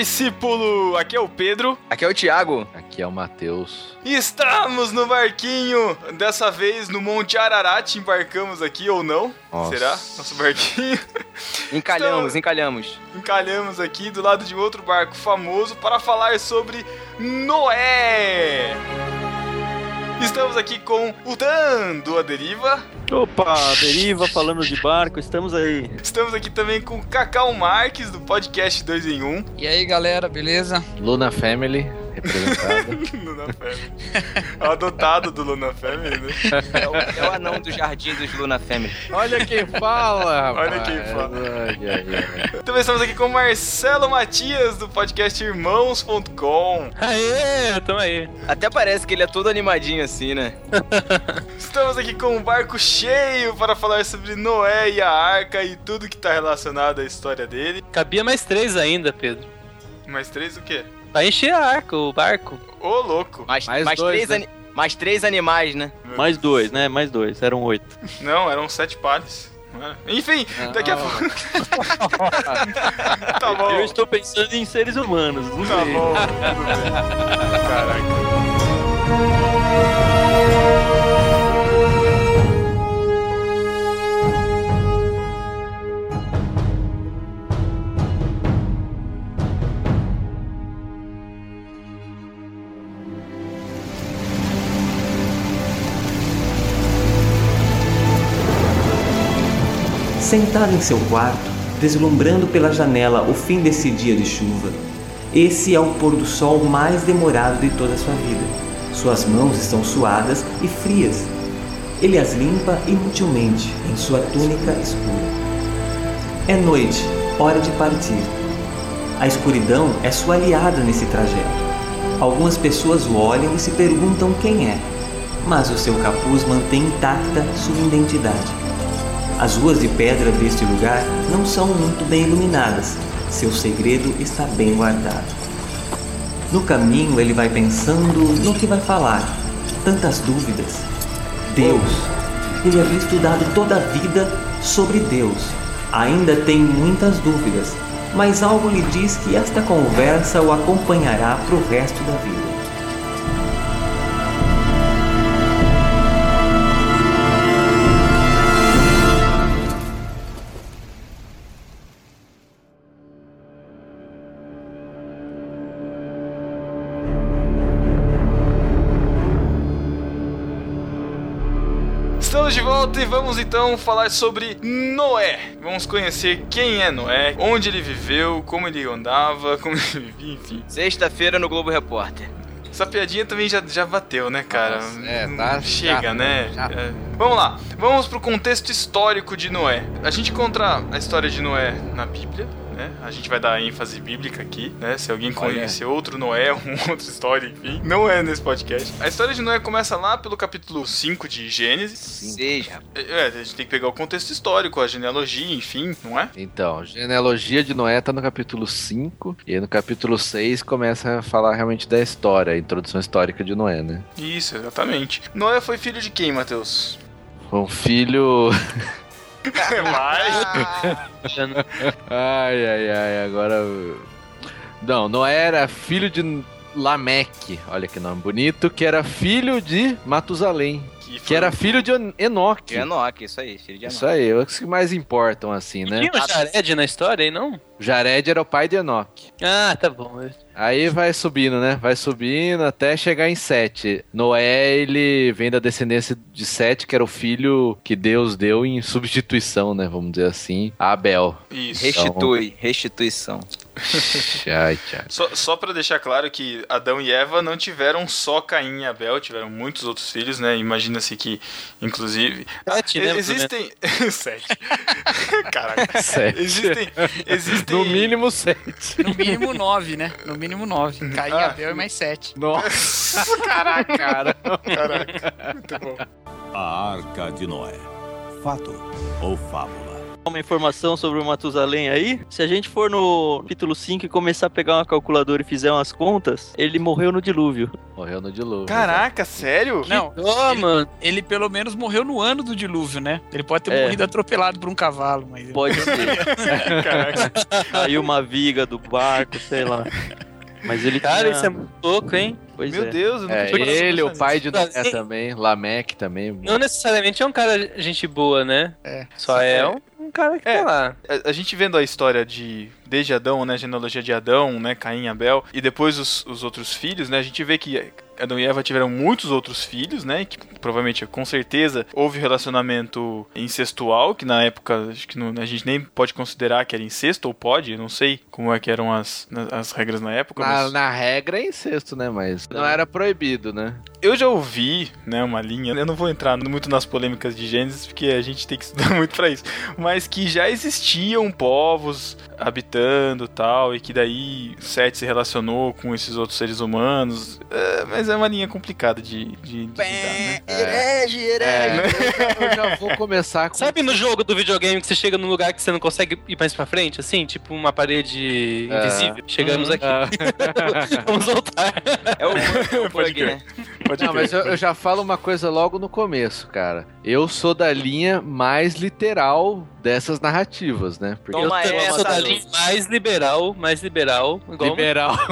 discípulo! Aqui é o Pedro. Aqui é o Thiago. Aqui é o Matheus. Estamos no barquinho! Dessa vez no Monte Ararat embarcamos aqui ou não? Nossa. Será? Nosso barquinho. Encalhamos, Então- encalhamos. Encalhamos aqui do lado de outro barco famoso para falar sobre Noé! Estamos aqui com o Dan do A Deriva. Opa, deriva falando de barco, estamos aí. Estamos aqui também com o Cacau Marques do podcast 2 em 1. E aí galera, beleza? Luna Family, representada. Luna Family. Adotado do Luna Family, né? É o, é o anão do jardim dos Luna Family. Olha quem fala, rapaz. Olha quem fala. Também estamos aqui com o Marcelo Matias do podcast Irmãos.com. Aê, tamo aí. Até parece que ele é todo animadinho assim, né? Estamos aqui com um barco cheio para falar sobre Noé e a arca e tudo que está relacionado à história dele. Cabia mais três ainda, Pedro. Mais três o quê? Vai encher a arca, o barco. Ô, louco. Mais, Mais mais, dois, três, né? ani- mais três animais, né? Mais dois, né? Mais dois, eram oito. Não, eram sete pares. não era? Enfim, daqui a Não. pouco. tá bom. Eu estou pensando em seres humanos, não Tá sei. bom. tudo bem. Caraca. Sentado em seu quarto, deslumbrando pela janela o fim desse dia de chuva, esse é o pôr do sol mais demorado de toda a sua vida. Suas mãos estão suadas e frias. Ele as limpa inutilmente em sua túnica escura. É noite, hora de partir. A escuridão é sua aliada nesse trajeto. Algumas pessoas o olham e se perguntam quem é, mas o seu capuz mantém intacta sua identidade. As ruas de pedra deste lugar não são muito bem iluminadas. Seu segredo está bem guardado. No caminho ele vai pensando no que vai falar. Tantas dúvidas. Deus. Ele havia estudado toda a vida sobre Deus. Ainda tem muitas dúvidas, mas algo lhe diz que esta conversa o acompanhará para o resto da vida. Volta e vamos então falar sobre Noé. Vamos conhecer quem é Noé, onde ele viveu, como ele andava, como ele vivia, enfim. Sexta-feira no Globo Repórter. Essa piadinha também já, já bateu, né, cara? Nossa, é, tá Chega, chato, né? chato. É. Vamos lá, vamos pro contexto histórico de Noé. A gente encontra a história de Noé na Bíblia, né? A gente vai dar ênfase bíblica aqui, né? Se alguém conhecer outro Noé, uma outra história, enfim. Não é nesse podcast. A história de Noé começa lá pelo capítulo 5 de Gênesis. Seja. É, a gente tem que pegar o contexto histórico, a genealogia, enfim, não é? Então, genealogia de Noé tá no capítulo 5 e aí no capítulo 6 começa a falar realmente da história, a introdução histórica de Noé, né? Isso, exatamente. Noé foi filho de quem, Matheus? Um filho. Vai! Ai, ai, ai, agora. Não, Noé era filho de Lameque, olha que nome bonito, que era filho de Matusalém, que era filho de Enoque. De Enoque, isso aí, filho de Isso Enoque. aí, os que mais importam, assim, né? Tinha o Jared na história aí, não? Jared era o pai de Enoque. Ah, tá bom. Aí vai subindo, né? Vai subindo até chegar em Sete. Noé, ele vem da descendência de Sete, que era o filho que Deus deu em substituição, né? Vamos dizer assim, a Abel. Isso. Restitui, restituição. Ai. Só, só para deixar claro que Adão e Eva não tiveram só Caim e Abel, tiveram muitos outros filhos, né? Imagina-se que, inclusive. Sete, né, Existem. Sete. Caraca. Sete. Existem. Existem. No mínimo sete. No mínimo nove, né? No mínimo nove. Caim, Ah. Abel e mais sete. Nossa, caraca, cara. Caraca. Muito bom. A Arca de Noé. Fato ou fábula? Uma informação sobre o Matusalém aí. Se a gente for no capítulo 5 e começar a pegar uma calculadora e fizer umas contas, ele morreu no dilúvio. Morreu no dilúvio. Caraca, sério? Não, Ô, ele, mano. ele pelo menos morreu no ano do dilúvio, né? Ele pode ter É. morrido atropelado por um cavalo, mas... ele- Pode ser. Caraca. Caiu uma viga do barco, sei lá. Mas ele Cara, tinha... isso é muito louco, hein? Pois Meu é. Deus, eu nunca É, ele, o pai de Noé Assim- também, Lameque também. Não necessariamente é um cara gente boa, né? É. Só é um, um cara que É. tá lá. A, a gente vendo a história de desde Adão, né, a genealogia de Adão, né, Caim e Abel, e depois os, os outros filhos, né, a gente vê que Adão e Eva tiveram muitos outros filhos, né, que provavelmente, com certeza, houve relacionamento incestual, que na época, acho que não- a gente nem pode considerar que era incesto, ou pode, não sei como é que eram as, as regras na época, Na, mas na regra é incesto, né? Mas não era proibido, né? eu já ouvi, né, uma linha, eu não vou entrar muito nas polêmicas de Gênesis, porque a gente tem que estudar muito pra isso, mas que já existiam povos habitando tal, e que daí Sete se relacionou com esses outros seres humanos, é, mas é uma linha complicada de, de, de lidar, né? Herege, É, eu já vou começar com. Sabe no jogo do videogame que você chega num lugar que você não consegue ir mais pra frente, assim? Tipo uma parede É. invisível? Chegamos Uhum. aqui. Ah, Vamos voltar. É o é aqui, crer. né? Pode Não, crer. mas eu, eu já falo uma coisa logo no começo, cara. Eu sou da linha mais literal dessas narrativas, né? Porque Eu Toma também essa, sou da linha mais liberal, mais liberal. Igual liberal.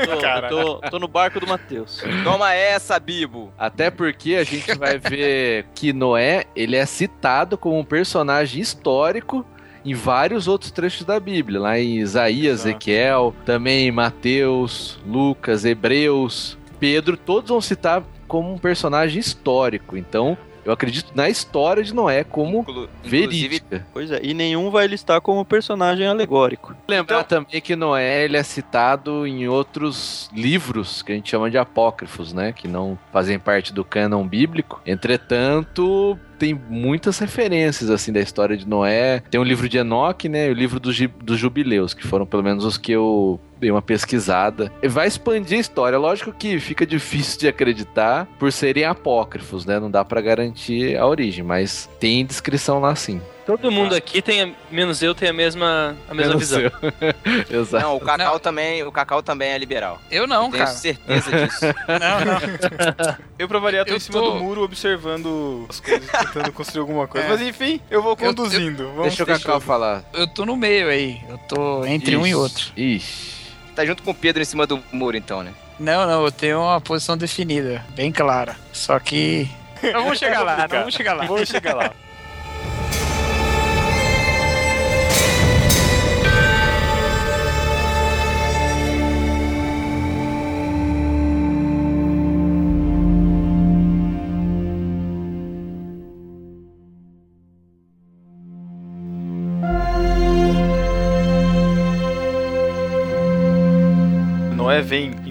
Eu tô, Cara. eu tô, tô no barco do Matheus. Toma essa, Bibo. Até porque a gente vai ver que Noé, ele é citado como um personagem histórico em vários outros trechos da Bíblia, lá em Isaías, Exato. Ezequiel, também em Mateus, Lucas, Hebreus, Pedro, todos vão citar como um personagem histórico. Então, eu acredito na história de Noé como Inclu- verídica. Pois é, e nenhum vai listar como personagem alegórico. Lembrar também que Noé ele é citado em outros livros que a gente chama de apócrifos, né? Que não fazem parte do cânon bíblico. Entretanto, tem muitas referências assim da história de Noé. Tem o livro de Enoque, né? E o livro dos, dos jubileus, que foram pelo menos os que eu dei uma pesquisada. E vai expandir a história. Lógico que fica difícil de acreditar por serem apócrifos, né? Não dá pra garantir a origem, mas tem descrição lá sim. Todo mundo aqui tem, menos eu, tem a mesma, a mesma Menos visão. eu. Exato. Não, o Cacau Não. também, o Cacau também é liberal. Eu não, Tenho cara. certeza disso. Não, não. Eu pra variar tô Eu em cima tô- do muro observando as coisas, tentando construir alguma coisa. É. Mas enfim, eu vou conduzindo. Vamos Deixa o Cacau fechando. falar. Eu tô no meio aí. Eu tô entre um e Ixi, outro. Ixi. Tá junto com o Pedro em cima do muro, então, né? Não, não, eu tenho uma posição definida, bem clara. Só que. Não vamos chegar lá, não vamos chegar lá. Vamos chegar lá.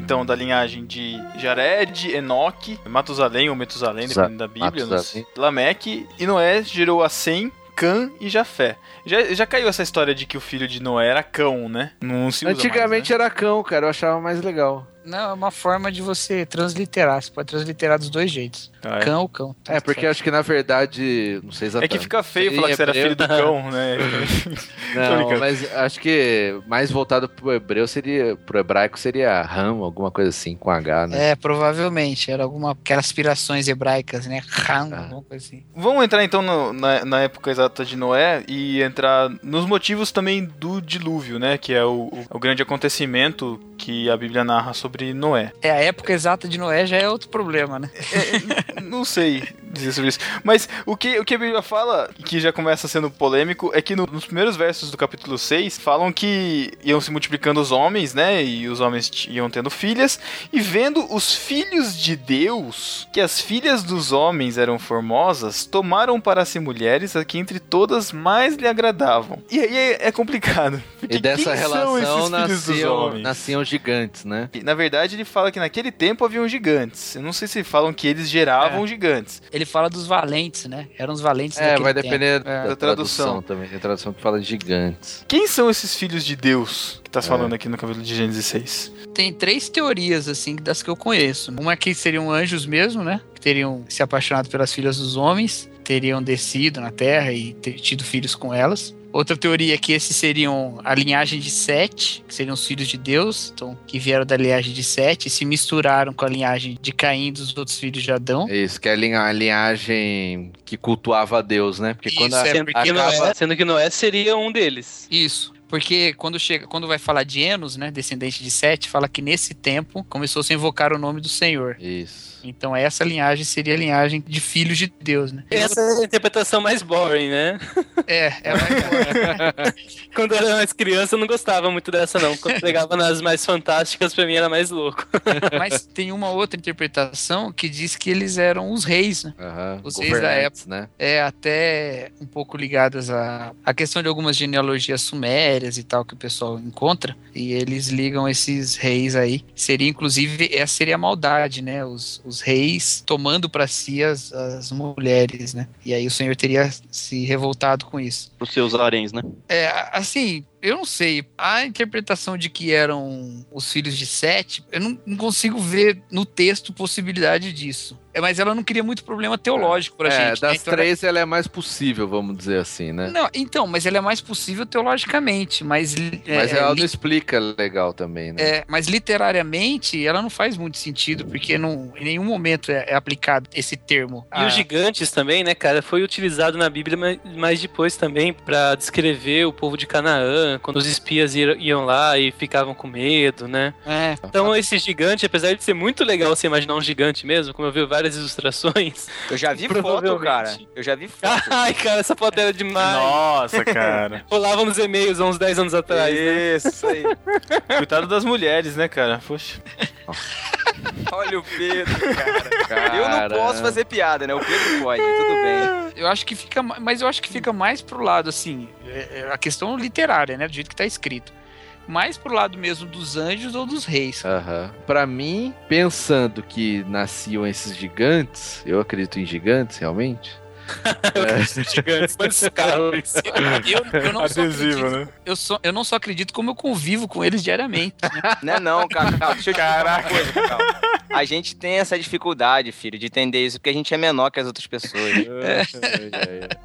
Então, da linhagem de Jared, Enoque, Matusalém ou Metusalém, dependendo da Bíblia, não sei. Matusalém. Lameque, e Noé gerou a Sem, Cã e Jafé. Já, já caiu essa história de que o filho de Noé era cão, né? Não se usa Antigamente era cão, cara. Eu achava mais legal. Não, é uma forma de você transliterar. Você pode transliterar dos dois jeitos. Ah, é. Cão ou cão. É, porque acho que na verdade. Não sei É exatamente. que fica feio falar que você era filho do cão, né? Tô Não, brincando. mas acho que mais voltado pro hebreu seria. Pro hebraico seria Ram, alguma coisa assim, com H, né? É, provavelmente. Era alguma. Aquelas aspirações hebraicas, né? Ram, Ah. alguma coisa assim. Vamos entrar então no- na, na época exata de Noé e entrar nos motivos também do dilúvio, né? Que é o, o- o grande acontecimento que a Bíblia narra sobre Noé. É, a época exata de Noé já é outro problema, né? Não sei dizer sobre isso. Mas o que, o que a Bíblia fala, que já começa sendo polêmico, é que no- nos primeiros versos do capítulo 6 falam que iam se multiplicando os homens, né? E os homens iam tendo filhas. E vendo os filhos de Deus, que as filhas dos homens eram formosas, tomaram para si mulheres a que entre todas mais lhe agradavam. E aí é, é complicado. Porque E dessa relação nasciam, nasciam gigantes, né? Na verdade, ele fala que naquele tempo haviam gigantes. Eu não sei se falam que eles geravam gigantes. Ele fala dos valentes, né? Eram os valentes É, daquele vai depender É. da, Da tradução. tradução. também. Tem tradução que fala de gigantes. Quem são esses filhos de Deus que tá É. falando aqui no capítulo de Gênesis 6? Tem três teorias, assim, das que eu conheço. Uma é que seriam anjos mesmo, né? Que teriam se apaixonado pelas filhas dos homens. teriam descido na Terra e ter tido filhos com elas. Outra teoria é que esses seriam a linhagem de Sete, que seriam os filhos de Deus, então, que vieram da linhagem de Sete e se misturaram com a linhagem de Caim dos outros filhos de Adão. Isso, que é a linha- a linhagem que cultuava a Deus, né? Porque quando Isso, a, é Sendo que, acaba... Noé, sendo que Noé seria um deles. Isso. Porque quando chega, quando vai falar de Enos, né, descendente de Sete, fala que nesse tempo começou a se invocar o nome do Senhor. Isso. Então essa linhagem seria a linhagem de filhos de Deus, né? Essa é a interpretação mais boring, né? É, ela é Quando eu era mais criança, eu não gostava muito dessa, não. Quando pegava nas mais fantásticas, pra mim era mais louco. Mas tem uma outra interpretação que diz que eles eram os reis, né? Aham, Os reis da governantes, né? É até um pouco ligadas à, à questão de algumas genealogias sumérias e tal que o pessoal encontra. E eles ligam esses reis aí. Seria, inclusive, essa seria a maldade, né? Os, os reis tomando para si as, as mulheres, né? E aí o Senhor teria se revoltado com isso. Os seus haréns, né? É, assim, eu não sei. A interpretação de que eram os filhos de Sete, eu não, não consigo ver no texto possibilidade disso. É, mas ela não queria muito problema teológico pra É, gente. né? das Então ela- três ela é mais possível, vamos dizer assim, né? Não, então, mas ela é mais possível teologicamente, mas. Mas é, ela li- não explica legal também, né? é, mas literariamente ela não faz muito sentido, porque não, em nenhum momento é, é aplicado esse termo. E Ah, os gigantes também, né, cara? Foi utilizado na Bíblia, mas- mas depois também pra descrever o povo de Canaã, quando os espias iam lá e ficavam com medo, né? É, Então esse gigante, apesar de ser muito legal você imaginar um gigante mesmo, como eu vi várias ilustrações. Eu já vi foto, cara. Eu já vi foto. Ai, cara, essa foto era demais. Nossa, cara. Rolava nos e-mails há uns 10 anos atrás, né? Isso aí. Coitado das mulheres, né, cara? Poxa. Olha o Pedro, cara. Eu não Cara, posso fazer piada, né? O Pedro pode, tudo bem. eu acho que fica. ma- Mas eu acho que fica mais pro lado, assim, a questão literária, né? Do jeito que tá escrito. Mais pro lado mesmo dos anjos ou dos reis. Aham. Pra mim, pensando que nasciam esses gigantes, eu acredito em gigantes, realmente. Gigantes? Eu, eu não só Adesivo, acredito, né? eu, só, eu não só acredito, como eu convivo com eles diariamente. né? Não é não, Cacau. Deixa eu te falar uma coisa, Cacau. A gente tem essa dificuldade, filho, de entender isso, porque a gente é menor que as outras pessoas.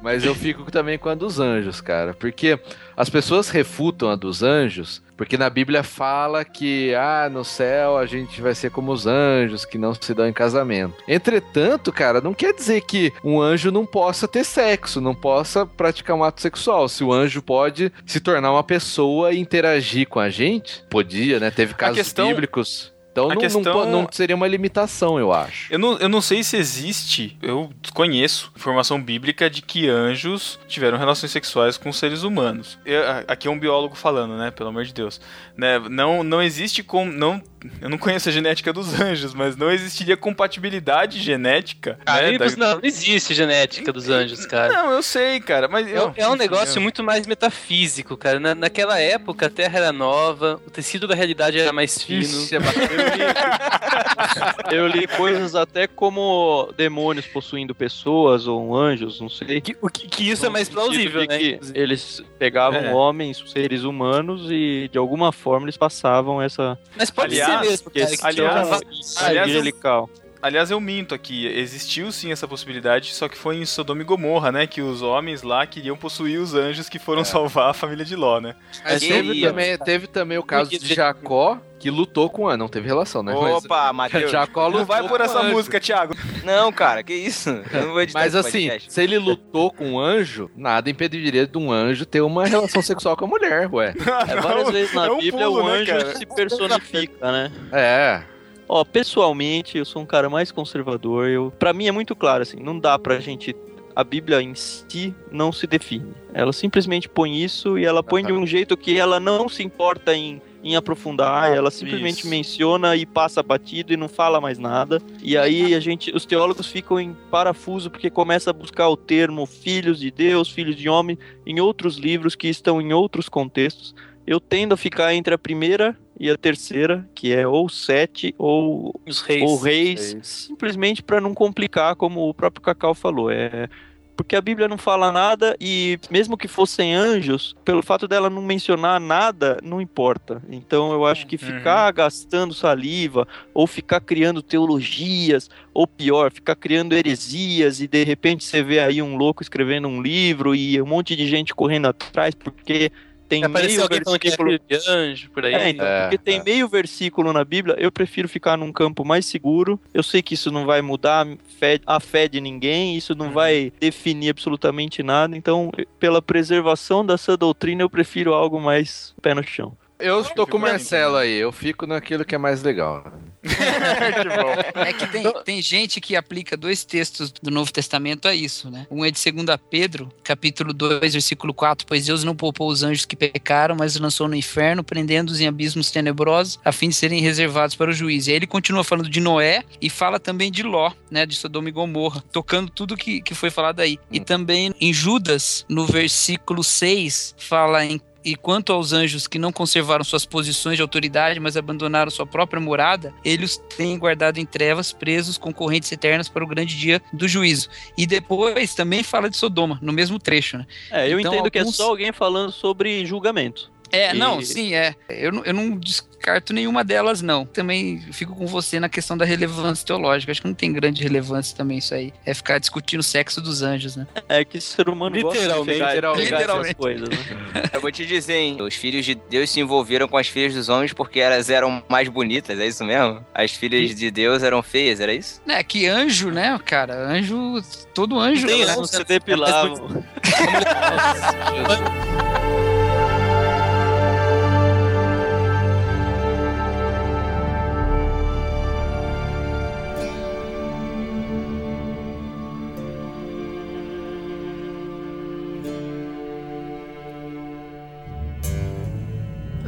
Mas eu fico também com a dos anjos, cara. Porque as pessoas refutam a dos anjos, porque na Bíblia fala que, ah, no céu a gente vai ser como os anjos, que não se dão em casamento. Entretanto, cara, não quer dizer que um anjo não possa ter sexo, não possa praticar um ato sexual. Se o anjo pode se tornar uma pessoa e interagir com a gente, podia, né? Teve casos questão- bíblicos. Então não, não questão- po- não seria uma limitação, eu acho. Eu não, eu não sei se existe, eu conheço informação bíblica de que anjos tiveram relações sexuais com seres humanos. Eu- aqui é um biólogo falando, né? Pelo amor de Deus. Né, não, não existe com. Não, eu não conheço a genética dos anjos, mas não existiria compatibilidade genética. Ah, né, da- não, não existe genética dos anjos, cara. Não, eu sei, cara, mas. É, eu- é um enfim, negócio eu- muito mais metafísico, cara. Na, naquela época a Terra era nova, o tecido da realidade era mais fino. Ixi, é. Eu li coisas até como demônios possuindo pessoas ou anjos, não sei. Que, o que, que isso é mais plausível, né? que eles pegavam É. homens, seres humanos, e de alguma forma eles passavam essa Mas pode Aliás, ser mesmo, cara. esse que tinha aliás- aliás, eu- angelical. Aliás, eu minto aqui. Existiu sim essa possibilidade, só que foi em Sodoma e Gomorra, né? Que os homens lá queriam possuir os anjos que foram salvar a família de Ló, né? Mas teve também, teve também o caso de Jacó, que lutou com Ana. Não teve relação, né? Mas- Opa, Matheus. Jacó lutou Não vai por essa anjo. música, Thiago. Não, cara, que isso? Eu não vou editar Mas esse assim, podcast. se ele lutou com um anjo, nada impediria de um anjo ter uma relação sexual com a mulher, ué. É, várias vezes na é um Bíblia pulo, o né, anjo cara? se personifica, né? É. Ó, pessoalmente, eu sou um cara mais conservador. Eu, para mim é muito claro assim, não dá pra gente a Bíblia em si não se define. Ela simplesmente põe isso e ela põe de um jeito que ela não se importa em em aprofundar, ela simplesmente Isso. menciona e passa batido e não fala mais nada. E aí a gente, os teólogos ficam em parafuso porque começa a buscar o termo filhos de Deus, filhos de homem em outros livros que estão em outros contextos. Eu tendo a ficar entre a primeira e a terceira, que é ou sete ou Os reis. ou reis, Reis. simplesmente para não complicar, como o próprio Cacau falou. É, porque a Bíblia não fala nada e mesmo que fossem anjos, pelo fato dela não mencionar nada, não importa. Então eu acho que ficar uhum. gastando saliva ou ficar criando teologias, ou pior, ficar criando heresias e de repente você vê aí um louco escrevendo um livro e um monte de gente correndo atrás porque tem meio alguém versículo é de anjo por aí. É, então, é, porque tem é. meio versículo na Bíblia, eu prefiro ficar num campo mais seguro. Eu sei que isso não vai mudar a fé de ninguém, isso não uhum. vai definir absolutamente nada. Então, pela preservação dessa doutrina, eu prefiro algo mais pé no chão. Eu estou com o Marcelo aí, eu fico naquilo que é mais legal. é que tem, tem gente que aplica dois textos do Novo Testamento a isso, né? Um é de 2 Pedro, capítulo 2, versículo 4, pois Deus não poupou os anjos que pecaram, mas os lançou no inferno, prendendo-os em abismos tenebrosos, a fim de serem reservados para o juízo. E aí ele continua falando de Noé e fala também de Ló, né? De Sodoma e Gomorra, tocando tudo que, que foi falado aí. E também em Judas, no versículo 6, fala em e quanto aos anjos que não conservaram suas posições de autoridade, mas abandonaram sua própria morada, eles têm guardado em trevas, presos com correntes eternas para o grande dia do juízo. E depois também fala de Sodoma, no mesmo trecho, né? É, eu então, entendo alguns... que é só alguém falando sobre julgamento. É, e... não, sim, é. Eu, eu não descarto nenhuma delas, não. Também fico com você na questão da relevância teológica. Acho que não tem grande relevância também isso aí. É ficar discutindo o sexo dos anjos, né? É que ser humano literalmente, gosta de pegar, literalmente. coisas, né? Eu vou te dizer, hein? Os filhos de Deus se envolveram com as filhas dos homens porque elas eram mais bonitas, é isso mesmo? As filhas de Deus eram feias, era isso? É, que anjo, né, cara? Anjo. Todo anjo. Tem, né? Não se depilavam.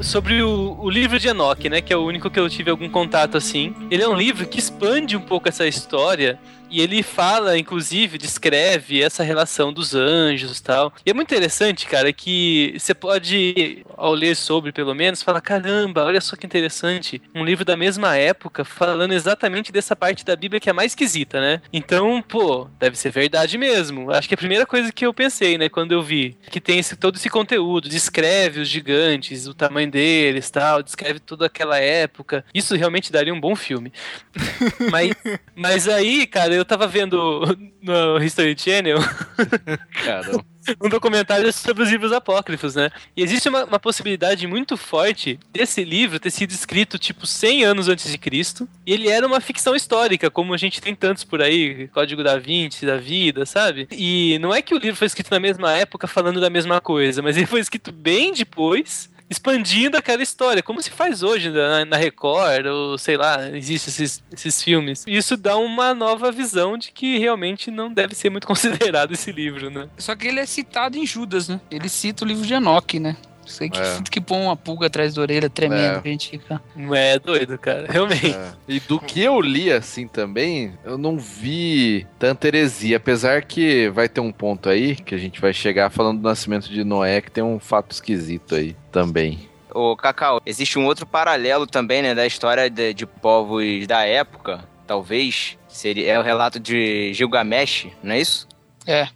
sobre o, o, livro de Enoch, né? Que é o único que eu tive algum contato assim. Ele é um livro que expande um pouco essa história e ele fala, inclusive, descreve essa relação dos anjos e tal. E é muito interessante, cara, que você pode, ao ler sobre, pelo menos, falar: caramba, olha só que interessante. Um livro da mesma época falando exatamente dessa parte da Bíblia que é mais esquisita, né? Então, pô, deve ser verdade mesmo. Acho que a primeira coisa que eu pensei, né, quando eu vi que tem esse, todo esse conteúdo, descreve os gigantes, o tamanho deles tal, descreve toda aquela época. Isso realmente daria um bom filme. mas, mas aí, cara, eu tava vendo no History Channel um documentário sobre os livros apócrifos, né? E existe uma, uma, possibilidade muito forte desse livro ter sido escrito tipo 100 anos antes de Cristo. E ele era uma ficção histórica, como a gente tem tantos por aí, Código da Vinci, da vida, sabe? E não é que o livro foi escrito na mesma época falando da mesma coisa, mas ele foi escrito bem depois expandindo aquela história, como se faz hoje na, na Record, ou sei lá, existem esses, esses filmes. Isso dá uma nova visão de que realmente não deve ser muito considerado esse livro, né? Só que ele é citado em Judas, né? Ele cita o livro de Enoch, né? Sei que, é. que põe uma pulga atrás da orelha tremendo, é. a gente fica. Não é doido, cara, realmente. É. E do que eu li assim também, eu não vi tanta heresia, apesar que vai ter um ponto aí que a gente vai chegar falando do nascimento de Noé, que tem um fato esquisito aí também. Ô, Cacau, existe um outro paralelo também, né, da história de, de povos da época, talvez, seria é o relato de Gilgamesh, não é isso? É.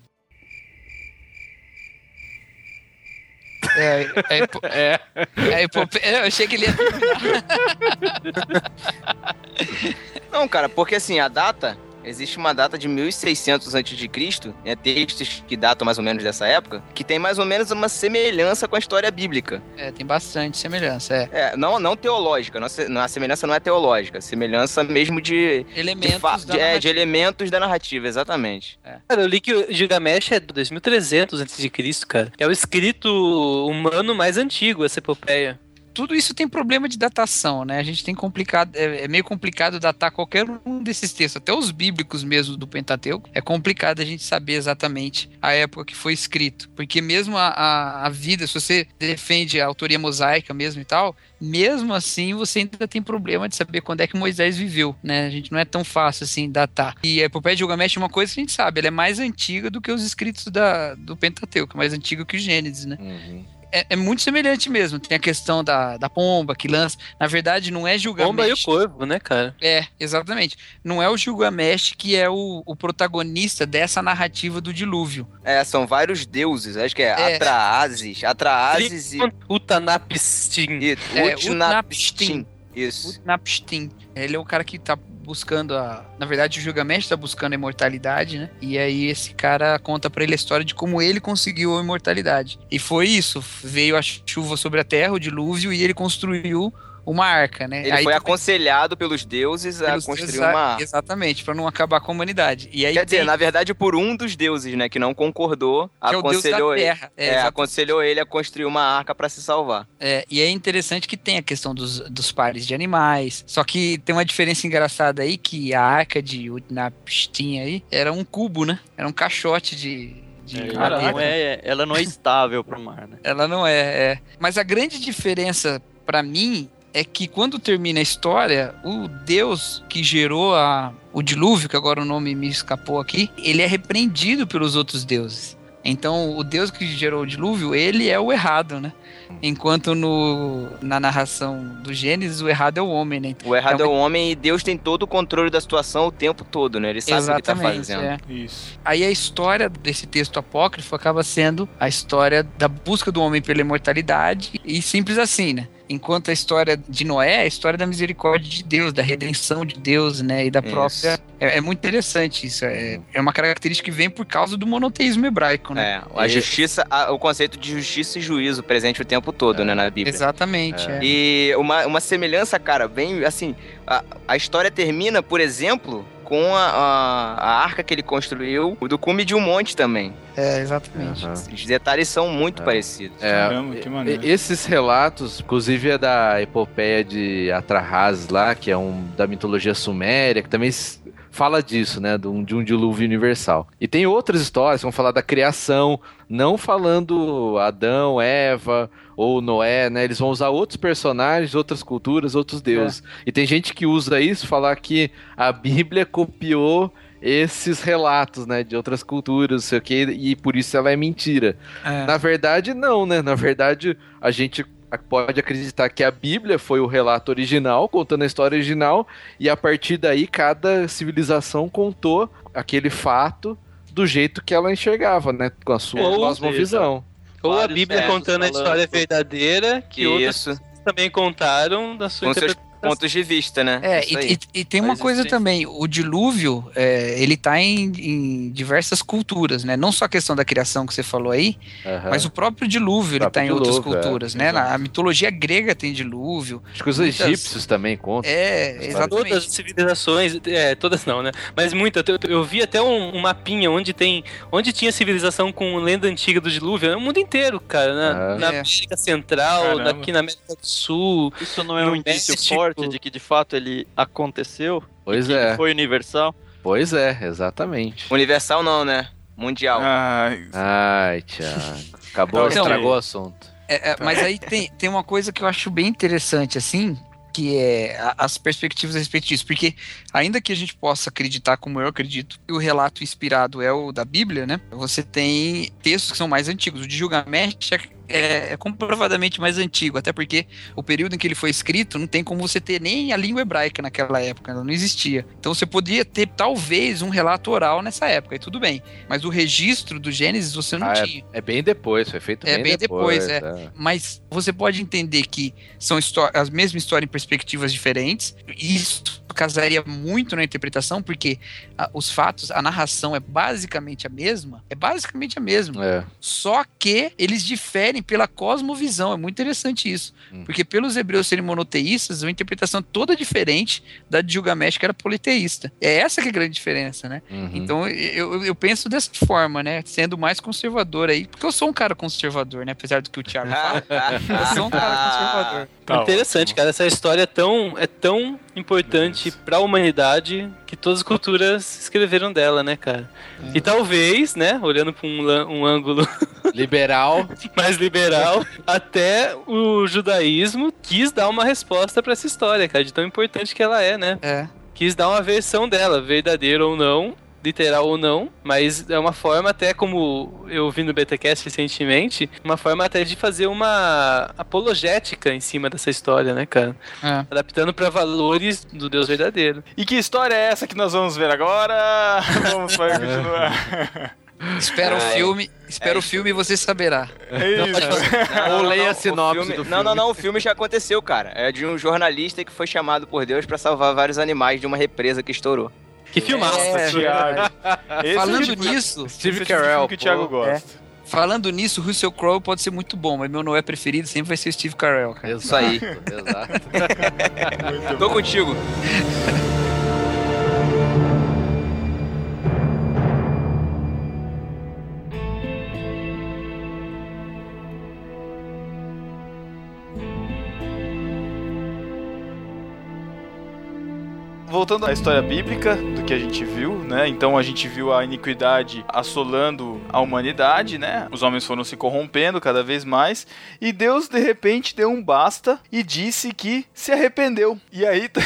É, é, é, é, é, eu achei que ele ia Não, cara, porque assim, a data Existe uma data de 1600 a.C., né, textos que datam mais ou menos dessa época, que tem mais ou menos uma semelhança com a história bíblica. É, tem bastante semelhança, é. É, não, não teológica, não, a semelhança não é teológica, semelhança mesmo de... Elementos de, de, é, de elementos da narrativa, exatamente. É. Cara, eu li que o Gilgamesh é de 2300 a.C., cara. É o escrito humano mais antigo, essa epopeia tudo isso tem problema de datação, né? A gente tem complicado, é, é, meio complicado datar qualquer um desses textos, até os bíblicos mesmo do Pentateuco. É complicado a gente saber exatamente a época que foi escrito, porque mesmo a, a, a vida, se você defende a autoria mosaica mesmo e tal, mesmo assim você ainda tem problema de saber quando é que Moisés viveu, né? A gente não é tão fácil assim datar. E a epopeia de Gilgamesh é uma coisa que a gente sabe, ela é mais antiga do que os escritos da, do Pentateuco, mais antiga que o Gênesis, né? Uhum. É, é muito semelhante mesmo. Tem a questão da, da pomba que lança. Na verdade, não é Gilgamesh. Pomba e o corvo, né, cara? É, exatamente. Não é o Gilgamesh que é o, o protagonista dessa narrativa do dilúvio. É, são vários deuses. Acho que é, É. Atraazes. Atraazes e. Utanapistin. É, Utnapishtim. Isso. Utnapishtim. Ele é o cara que tá buscando a. Na verdade, o Gilgamesh tá buscando a imortalidade, né? E aí esse cara conta pra ele a história de como ele conseguiu a imortalidade. E foi isso. Veio a chuva sobre a terra, o dilúvio, e ele construiu uma arca, né? Ele Aí foi também- aconselhado pelos deuses a pelos- construir exa- uma arca. Exatamente, pra não acabar com a humanidade. E aí Quer dizer, tem- na verdade, por um dos deuses, né? Que não concordou, que é o deus da aconselhou ele. terra. É, É, aconselhou ele a construir uma arca pra se salvar. É, e é interessante que tem a questão dos, dos pares de animais. Só que tem uma diferença engraçada aí, que a arca de Utnapishtim aí era um cubo, né? Era um caixote de... É, Ela não é, ela não é estável pro mar, né? Ela não é, é. Mas a grande diferença pra mim é que quando termina a história, o Deus que gerou a, o dilúvio, que agora o nome me escapou aqui, ele é repreendido pelos outros deuses. Então, o Deus que gerou o dilúvio, ele é o errado, né? Enquanto no, na narração do Gênesis, o errado é o homem, né? O errado É é o homem e Deus tem todo o controle da situação o tempo todo, né? Ele sabe o que tá fazendo. é. Isso. Aí a história desse texto apócrifo acaba sendo a história da busca do homem pela imortalidade e simples assim, né? Enquanto a história de Noé é a história da misericórdia de Deus, da redenção de Deus, né? E da própria. É, é muito interessante isso. É, é uma característica que vem por causa do monoteísmo hebraico, né? É, a justiça, a- o conceito de justiça e juízo presente o tempo todo, né, na Bíblia. Exatamente. É. é. E uma, uma semelhança, cara, bem assim. A, a história termina, por exemplo, com a, a, a arca que ele construiu, do cume de um monte também. É, exatamente. Aham. Os detalhes são muito É. parecidos. É, Caramba, que e- maneiro. Esses relatos, inclusive é da epopeia de Atrahas lá, que é um da mitologia suméria, que também fala disso, né, de um, de um dilúvio universal. E tem outras histórias, que vão falar da criação, não falando Adão, Eva ou Noé, né? Eles vão usar outros personagens, outras culturas, outros deuses. E tem gente que usa isso, falar que a Bíblia copiou esses relatos, né, de outras culturas, sei o que, e por isso ela é mentira. É. Na verdade, não, né? Na verdade, a gente pode acreditar que a Bíblia foi o relato original, contando a história original, e a partir daí cada civilização contou aquele fato do jeito que ela enxergava, né? Com a sua Ou cosmovisão. Ou a Bíblia contando a história verdadeira, que outras Isso, também contaram da sua com interpretação. Pontos de vista, né? É, e, e- e tem uma coisa também, o dilúvio, é, ele tá em, em diversas culturas, né? Não só a questão da criação que você falou aí, Aham. mas o próprio dilúvio, ele Próprio tá em outras dilúvio, é, culturas, né? Na, a mitologia grega tem dilúvio. Acho que os muitas- egípcios também contam. É, Todas as exatamente. civilizações, é, todas não, né? Mas muitas. Eu, eu vi até um, um mapinha onde tem. Onde tinha civilização com lenda antiga do dilúvio. É o mundo inteiro, cara. Na, Ah. na É. América Central, Caramba. aqui na América do Sul. Isso não é um indício México. Forte de que de fato ele aconteceu? Pois que é, Foi universal? pois é, exatamente. Universal não, né? Mundial. Ah, Ai, Thiago. Acabou, Então- estragou o assunto. É, é, mas aí tem, tem uma coisa que eu acho bem interessante, assim, que é a- as perspectivas a respeito disso. Porque, ainda que a gente possa acreditar, como eu acredito, que o relato inspirado é o da Bíblia, né? Você tem textos que são mais antigos. O de Gilgamesh é, é, é comprovadamente mais antigo, até porque o período em que ele foi escrito não tem como você ter nem a língua hebraica naquela época, ela não existia. Então você podia ter, talvez, um relato oral nessa época, e tudo bem. Mas o registro do Gênesis você não Ah, tinha. É bem depois, foi feito É bem, bem depois. depois, é. mas você pode entender que são as mesmas histórias em perspectivas diferentes. E isso casaria muito na interpretação, porque ah, os fatos, a narração é basicamente a mesma. É basicamente a mesma. É. Só que eles diferem pela cosmovisão. É muito interessante isso. Hum. Porque pelos hebreus serem monoteístas, uma interpretação toda diferente da de Gilgamesh, que era politeísta. É essa que é a grande diferença, né? Uhum. Então eu, eu- eu penso dessa forma, né? Sendo mais conservador aí. Porque eu sou um cara conservador, né? Apesar do que o Thiago fala. Eu sou um cara conservador. tá Interessante, ótimo. cara. Essa história é tão, é tão importante pra humanidade que todas as culturas escreveram dela, né, cara? É. E talvez, né, olhando pra um, um ângulo Liberal. mais liberal, até o judaísmo quis dar uma resposta pra essa história, cara, de tão importante que ela é, né? É. Quis dar uma versão dela, verdadeira ou não, literal ou não, mas é uma forma até como eu vi no BTcast recentemente, uma forma até de fazer uma apologética em cima dessa história, né, cara? É. Adaptando para valores do Deus verdadeiro. E que história é essa que nós vamos ver agora? Vamos para continuar. Espera o Ai. filme, espera É o filme e você saberá. É isso. Ou leia a sinopse filme- do Não, não, filme. não, o filme já aconteceu, cara. É de um jornalista que foi chamado por Deus pra salvar vários animais de uma represa que estourou. Que filmaço! É, Thiago. É Falando tipo- nisso, é Steve Carell, que o Thiago pô. gosta. falando nisso, Russell Crowe pode ser muito bom, mas meu Noé preferido sempre vai ser o Steve Carell, cara. Isso aí. Exato. Tô contigo. Voltando à história bíblica do que a gente viu, né? Então a gente viu a iniquidade assolando a humanidade, né? Os homens foram se corrompendo cada vez mais e Deus de repente deu um basta e disse que se arrependeu. E aí, pra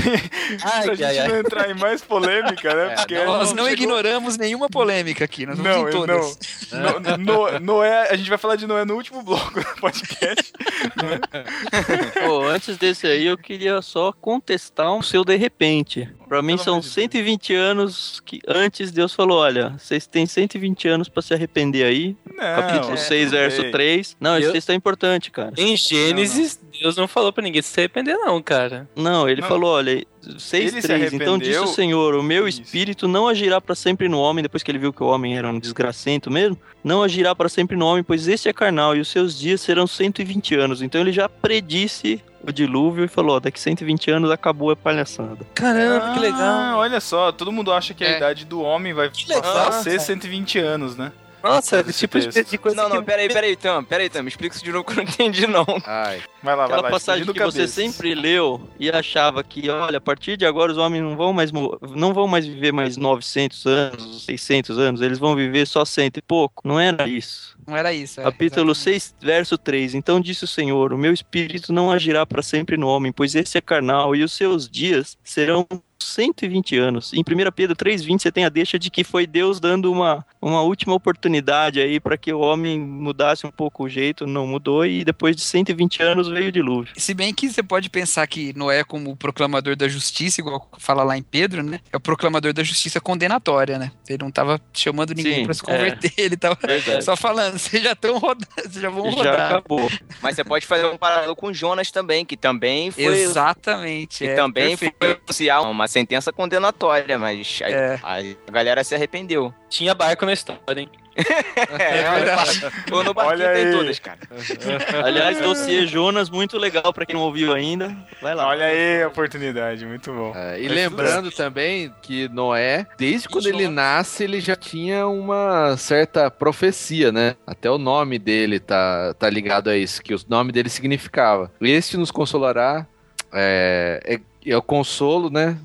Ai, gente ai, ai. não entrar em mais polêmica, né? É, Porque Nós não chegou- ignoramos nenhuma polêmica aqui, nós vamos Não, todas. No- no- Noé, a gente vai falar de Noé no último bloco do podcast. Pô, antes desse aí, eu queria só contestar o seu de repente. Pra mim são amor de Deus. 120 anos que antes Deus falou, olha, vocês têm 120 anos pra se arrepender aí. Não, Capítulo é, 6, tudo verso bem. 3. Não, texto é importante, cara. Em Gênesis, Deus não falou pra ninguém se arrepender, não, cara. Não, ele Não. falou, olha, Ele 6, se 3. Então disse o Senhor, o meu Isso. espírito não agirá pra sempre no homem, depois que ele viu que o homem era um desgracento mesmo, não agirá pra sempre no homem, pois este é carnal e os seus dias serão 120 anos. Então ele já predisse o dilúvio e falou, ó, daqui 120 anos acabou a palhaçada. Caramba, que Ah, legal. olha só, todo mundo acha que a É. idade do homem vai legal, passar a ser cara. 120 anos, né? Nossa, Esse tipo de, de coisa Não, não, que... peraí, peraí, Tam, peraí, Tam, me explica isso de novo que eu não entendi, não. Ai. Vai lá, Aquela vai lá. passagem que você sempre leu e achava que, olha, a partir de agora os homens não vão mais não vão mais viver mais 900 anos, 600 anos, eles vão viver só cento e pouco. Não era isso. Não era isso. é, Capítulo exatamente. 6, verso 3. Então disse o Senhor: O meu espírito não agirá para sempre no homem, pois esse é carnal, e os seus dias serão 120 anos. Em 1 Pedro 3,20 você tem a deixa de que foi Deus dando uma, uma última oportunidade aí para que o homem mudasse um pouco o jeito, não mudou, e depois de 120 anos veio o dilúvio. Se bem que você pode pensar que Noé, como o proclamador da justiça, igual fala lá em Pedro, né? É o proclamador da justiça condenatória, né? Ele não tava chamando ninguém pra se é. converter, ele tava Verdade. só falando, vocês já estão rodando, vocês já vão Já rodar. acabou. Mas você pode fazer um paralelo com Jonas também, que também foi. Exatamente. Que é, também perfeito. foi oficial uma sentença condenatória, mas a, É. a galera se arrependeu. Tinha barco na história, hein? É verdade. Ou no barquinho Olha tem aí. todas, cara. Aliás, dossiê Jonas, muito legal para quem não ouviu ainda. Vai lá. Olha aí a oportunidade, muito bom. É, e Mas lembrando também que Noé, desde quando ele nasce, ele já tinha uma certa profecia, né? Até o nome dele tá, tá ligado a isso, que o nome dele significava. Este nos consolará, é, é, é o consolo, né?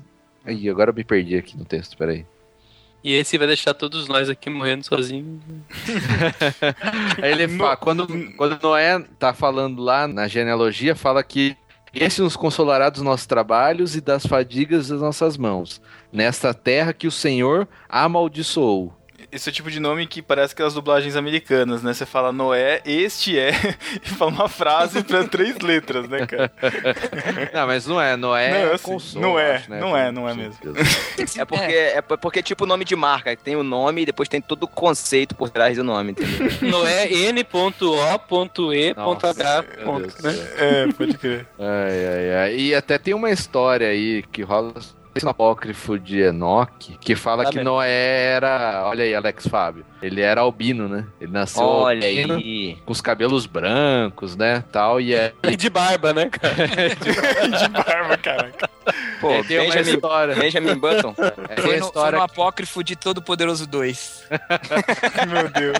Ih, agora eu me perdi aqui no texto, peraí. E esse vai deixar todos nós aqui morrendo sozinhos. Aí ele fala, quando, quando Noé tá falando lá na genealogia, fala que esse nos consolará dos nossos trabalhos e das fadigas das nossas mãos, nesta terra que o Senhor amaldiçoou. Esse é o tipo de nome que parece aquelas dublagens americanas, né? Você fala Noé, este é, e fala uma frase pra três letras, né, cara? Não, mas não é, Noé Não, é assim, consolo, não é, acho, né? não é, não é mesmo. É porque é, porque é tipo nome de marca, tem o nome e depois tem todo o conceito por trás do nome, entendeu? Noé N.O.E.H. Né? É, pode crer. Ai, ai, ai. E até tem uma história aí que rola no apócrifo de Enoque, que fala que mesmo. Noé era. Olha aí, Alex Fábio. Ele era albino, né? Ele nasceu Olha albino, aí. com os cabelos brancos, né? Tal, e é. E de barba, né, cara? de barba, caraca. Pô, É, tem uma Benjamin, história. Benjamin Button. É, tem Foi a no, história foi no apócrifo de Todo Poderoso 2. Meu Deus.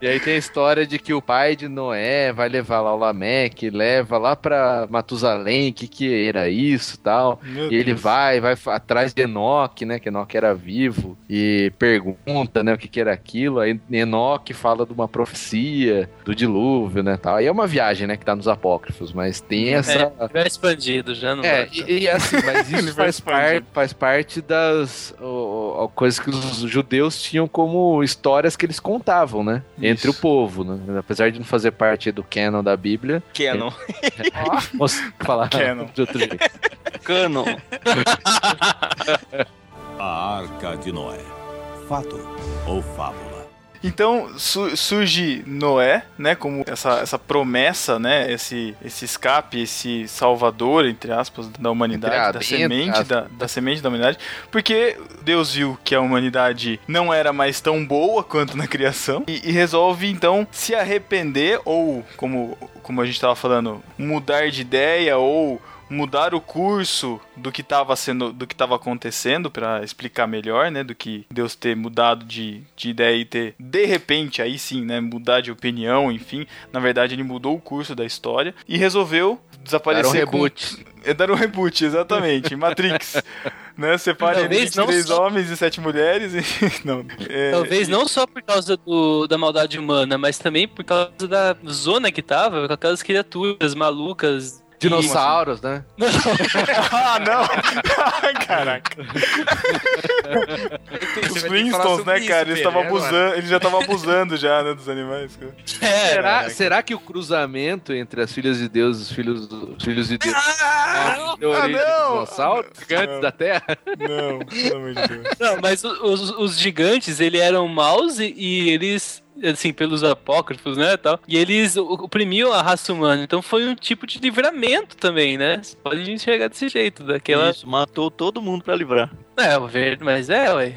E aí tem a história de que o pai de Noé vai levar lá o Lameque, leva lá pra Matusalém, o que que era isso e tal. Meu E ele Deus. vai, vai fa- atrás de Enoque, né? Que Enoque era vivo. E pergunta, né? O que que era aquilo. Aí Enoque fala de uma profecia, do dilúvio, né? Tal. Aí é uma viagem, né? Que tá nos apócrifos. Mas tem essa... Já expandido, já não É, e, ele é assim. Mas isso faz, par, faz parte das ó, ó, coisas que os judeus tinham como histórias que eles contavam, né? Entre o Isso. povo, né? Apesar de não fazer parte do canon da Bíblia, Canon. posso falar Canon. de outro jeito. Canon. A Arca de Noé. Fato ou fábula? Então su- surge Noé, né, como essa, essa promessa, né, esse, esse escape, esse salvador, entre aspas, da humanidade, da semente da, da semente da humanidade, porque Deus viu que a humanidade não era mais tão boa quanto na criação e, e resolve então se arrepender ou, como, como a gente estava falando, mudar de ideia ou mudar o curso do que estava sendo do que estava acontecendo para explicar melhor, né, do que Deus ter mudado de, de ideia e ter de repente aí sim, né, mudar de opinião, enfim, na verdade ele mudou o curso da história e resolveu desaparecer Era um com- reboot. é dar um reboot, exatamente. Matrix. né? Talvez não três só- homens e sete mulheres. E... Não. é, Talvez não só por causa do, da maldade humana, mas também por causa da zona que tava, com aquelas criaturas malucas. Dinossauros, né? ah, não! Ai, Caraca. Os Flintstones, né, isso, cara? Eles, estavam abusando, eles já estavam abusando já, né, dos animais. É, Será, será que o cruzamento entre as filhas de Deus e os filhos, do, filhos de Deus Ah, origem não! dinossauros gigantes Não. da Terra? Não, pelo amor de Deus. Não, mas os, os gigantes, eles eram maus e, e eles, assim, pelos apócrifos, né, tal, e eles o- oprimiam a raça humana. Então foi um tipo de livramento também, né? Você pode enxergar desse jeito, daquela... Isso, matou todo mundo pra livrar. É, o verde, mas é, ué.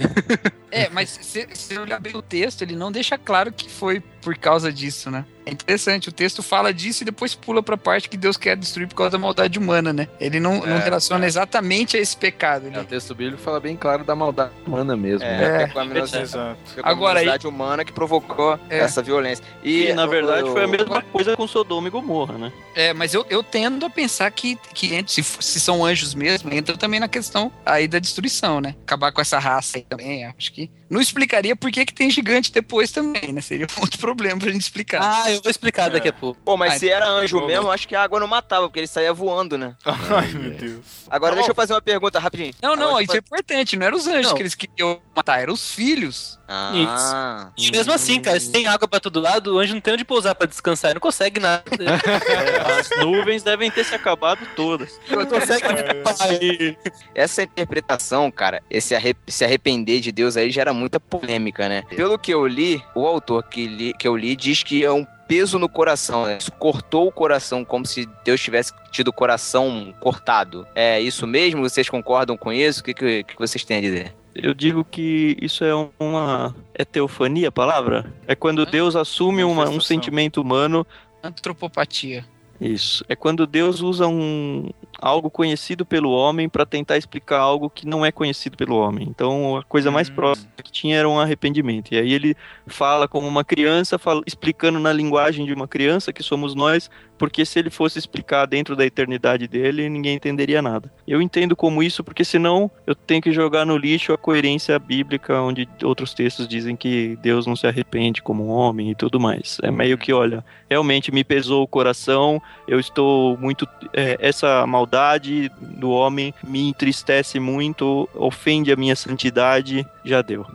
É, mas se você olhar bem o texto, ele não deixa claro que foi por causa disso, né? É interessante, o texto fala disso e depois pula pra parte que Deus quer destruir por causa da maldade humana, né? Ele não, não É, relaciona exatamente a esse pecado. É, o Ele... texto bíblico fala bem claro da maldade humana mesmo. né? É, É. é com a Exato. Agora aí- humana que provocou É. essa violência. E, na o- verdade o- foi a mesma coisa com Sodoma e Gomorra, né? É, mas eu, eu tendo a pensar que, que entra- se, se são anjos mesmo, entra também na questão aí da destruição, né? Acabar com essa raça aí também, acho que. Não explicaria por que, que tem gigante depois também, né? Seria um outro problema pra gente explicar. Ah, eu vou explicar daqui a pouco. Pô, mas Ai, se era anjo mesmo, acho que a água não matava, porque ele saía voando, né? Ai, meu Deus. Agora Tá deixa eu fazer uma pergunta rapidinho. Não, não, Agora, isso é importante. Não eram os anjos Não. que eles queriam matar, eram os filhos. Ah, E mesmo assim, cara, se tem água pra todo lado, o anjo não tem onde pousar pra descansar, ele não consegue nada. É, as nuvens devem ter se acabado todas. Não consegue aí. essa interpretação, cara, esse arre- se arrepender de Deus aí gera muita polêmica, né? Pelo que eu li, o autor que, li- que eu li diz que é um peso no coração, né? Isso cortou o coração como se Deus tivesse tido o coração cortado. É isso mesmo? Vocês concordam com isso? O que, que, que vocês têm a dizer? Eu digo que isso é uma. É teofania a palavra? É quando Deus assume uma- um sentimento humano. Antropopatia. Isso. É quando Deus usa um algo conhecido pelo homem para tentar explicar algo que não é conhecido pelo homem. Então a coisa mais Hum. próxima que tinha era um arrependimento. E aí ele fala como uma criança, fala- explicando na linguagem de uma criança que somos nós, porque se ele fosse explicar dentro da eternidade dele, ninguém entenderia nada. Eu entendo como isso, porque senão eu tenho que jogar no lixo a coerência bíblica, onde outros textos dizem que Deus não se arrepende como um homem e tudo mais. É meio que, olha, realmente me pesou o coração, eu estou muito. é, essa maldade do homem me entristece muito, ofende a minha santidade, já deu.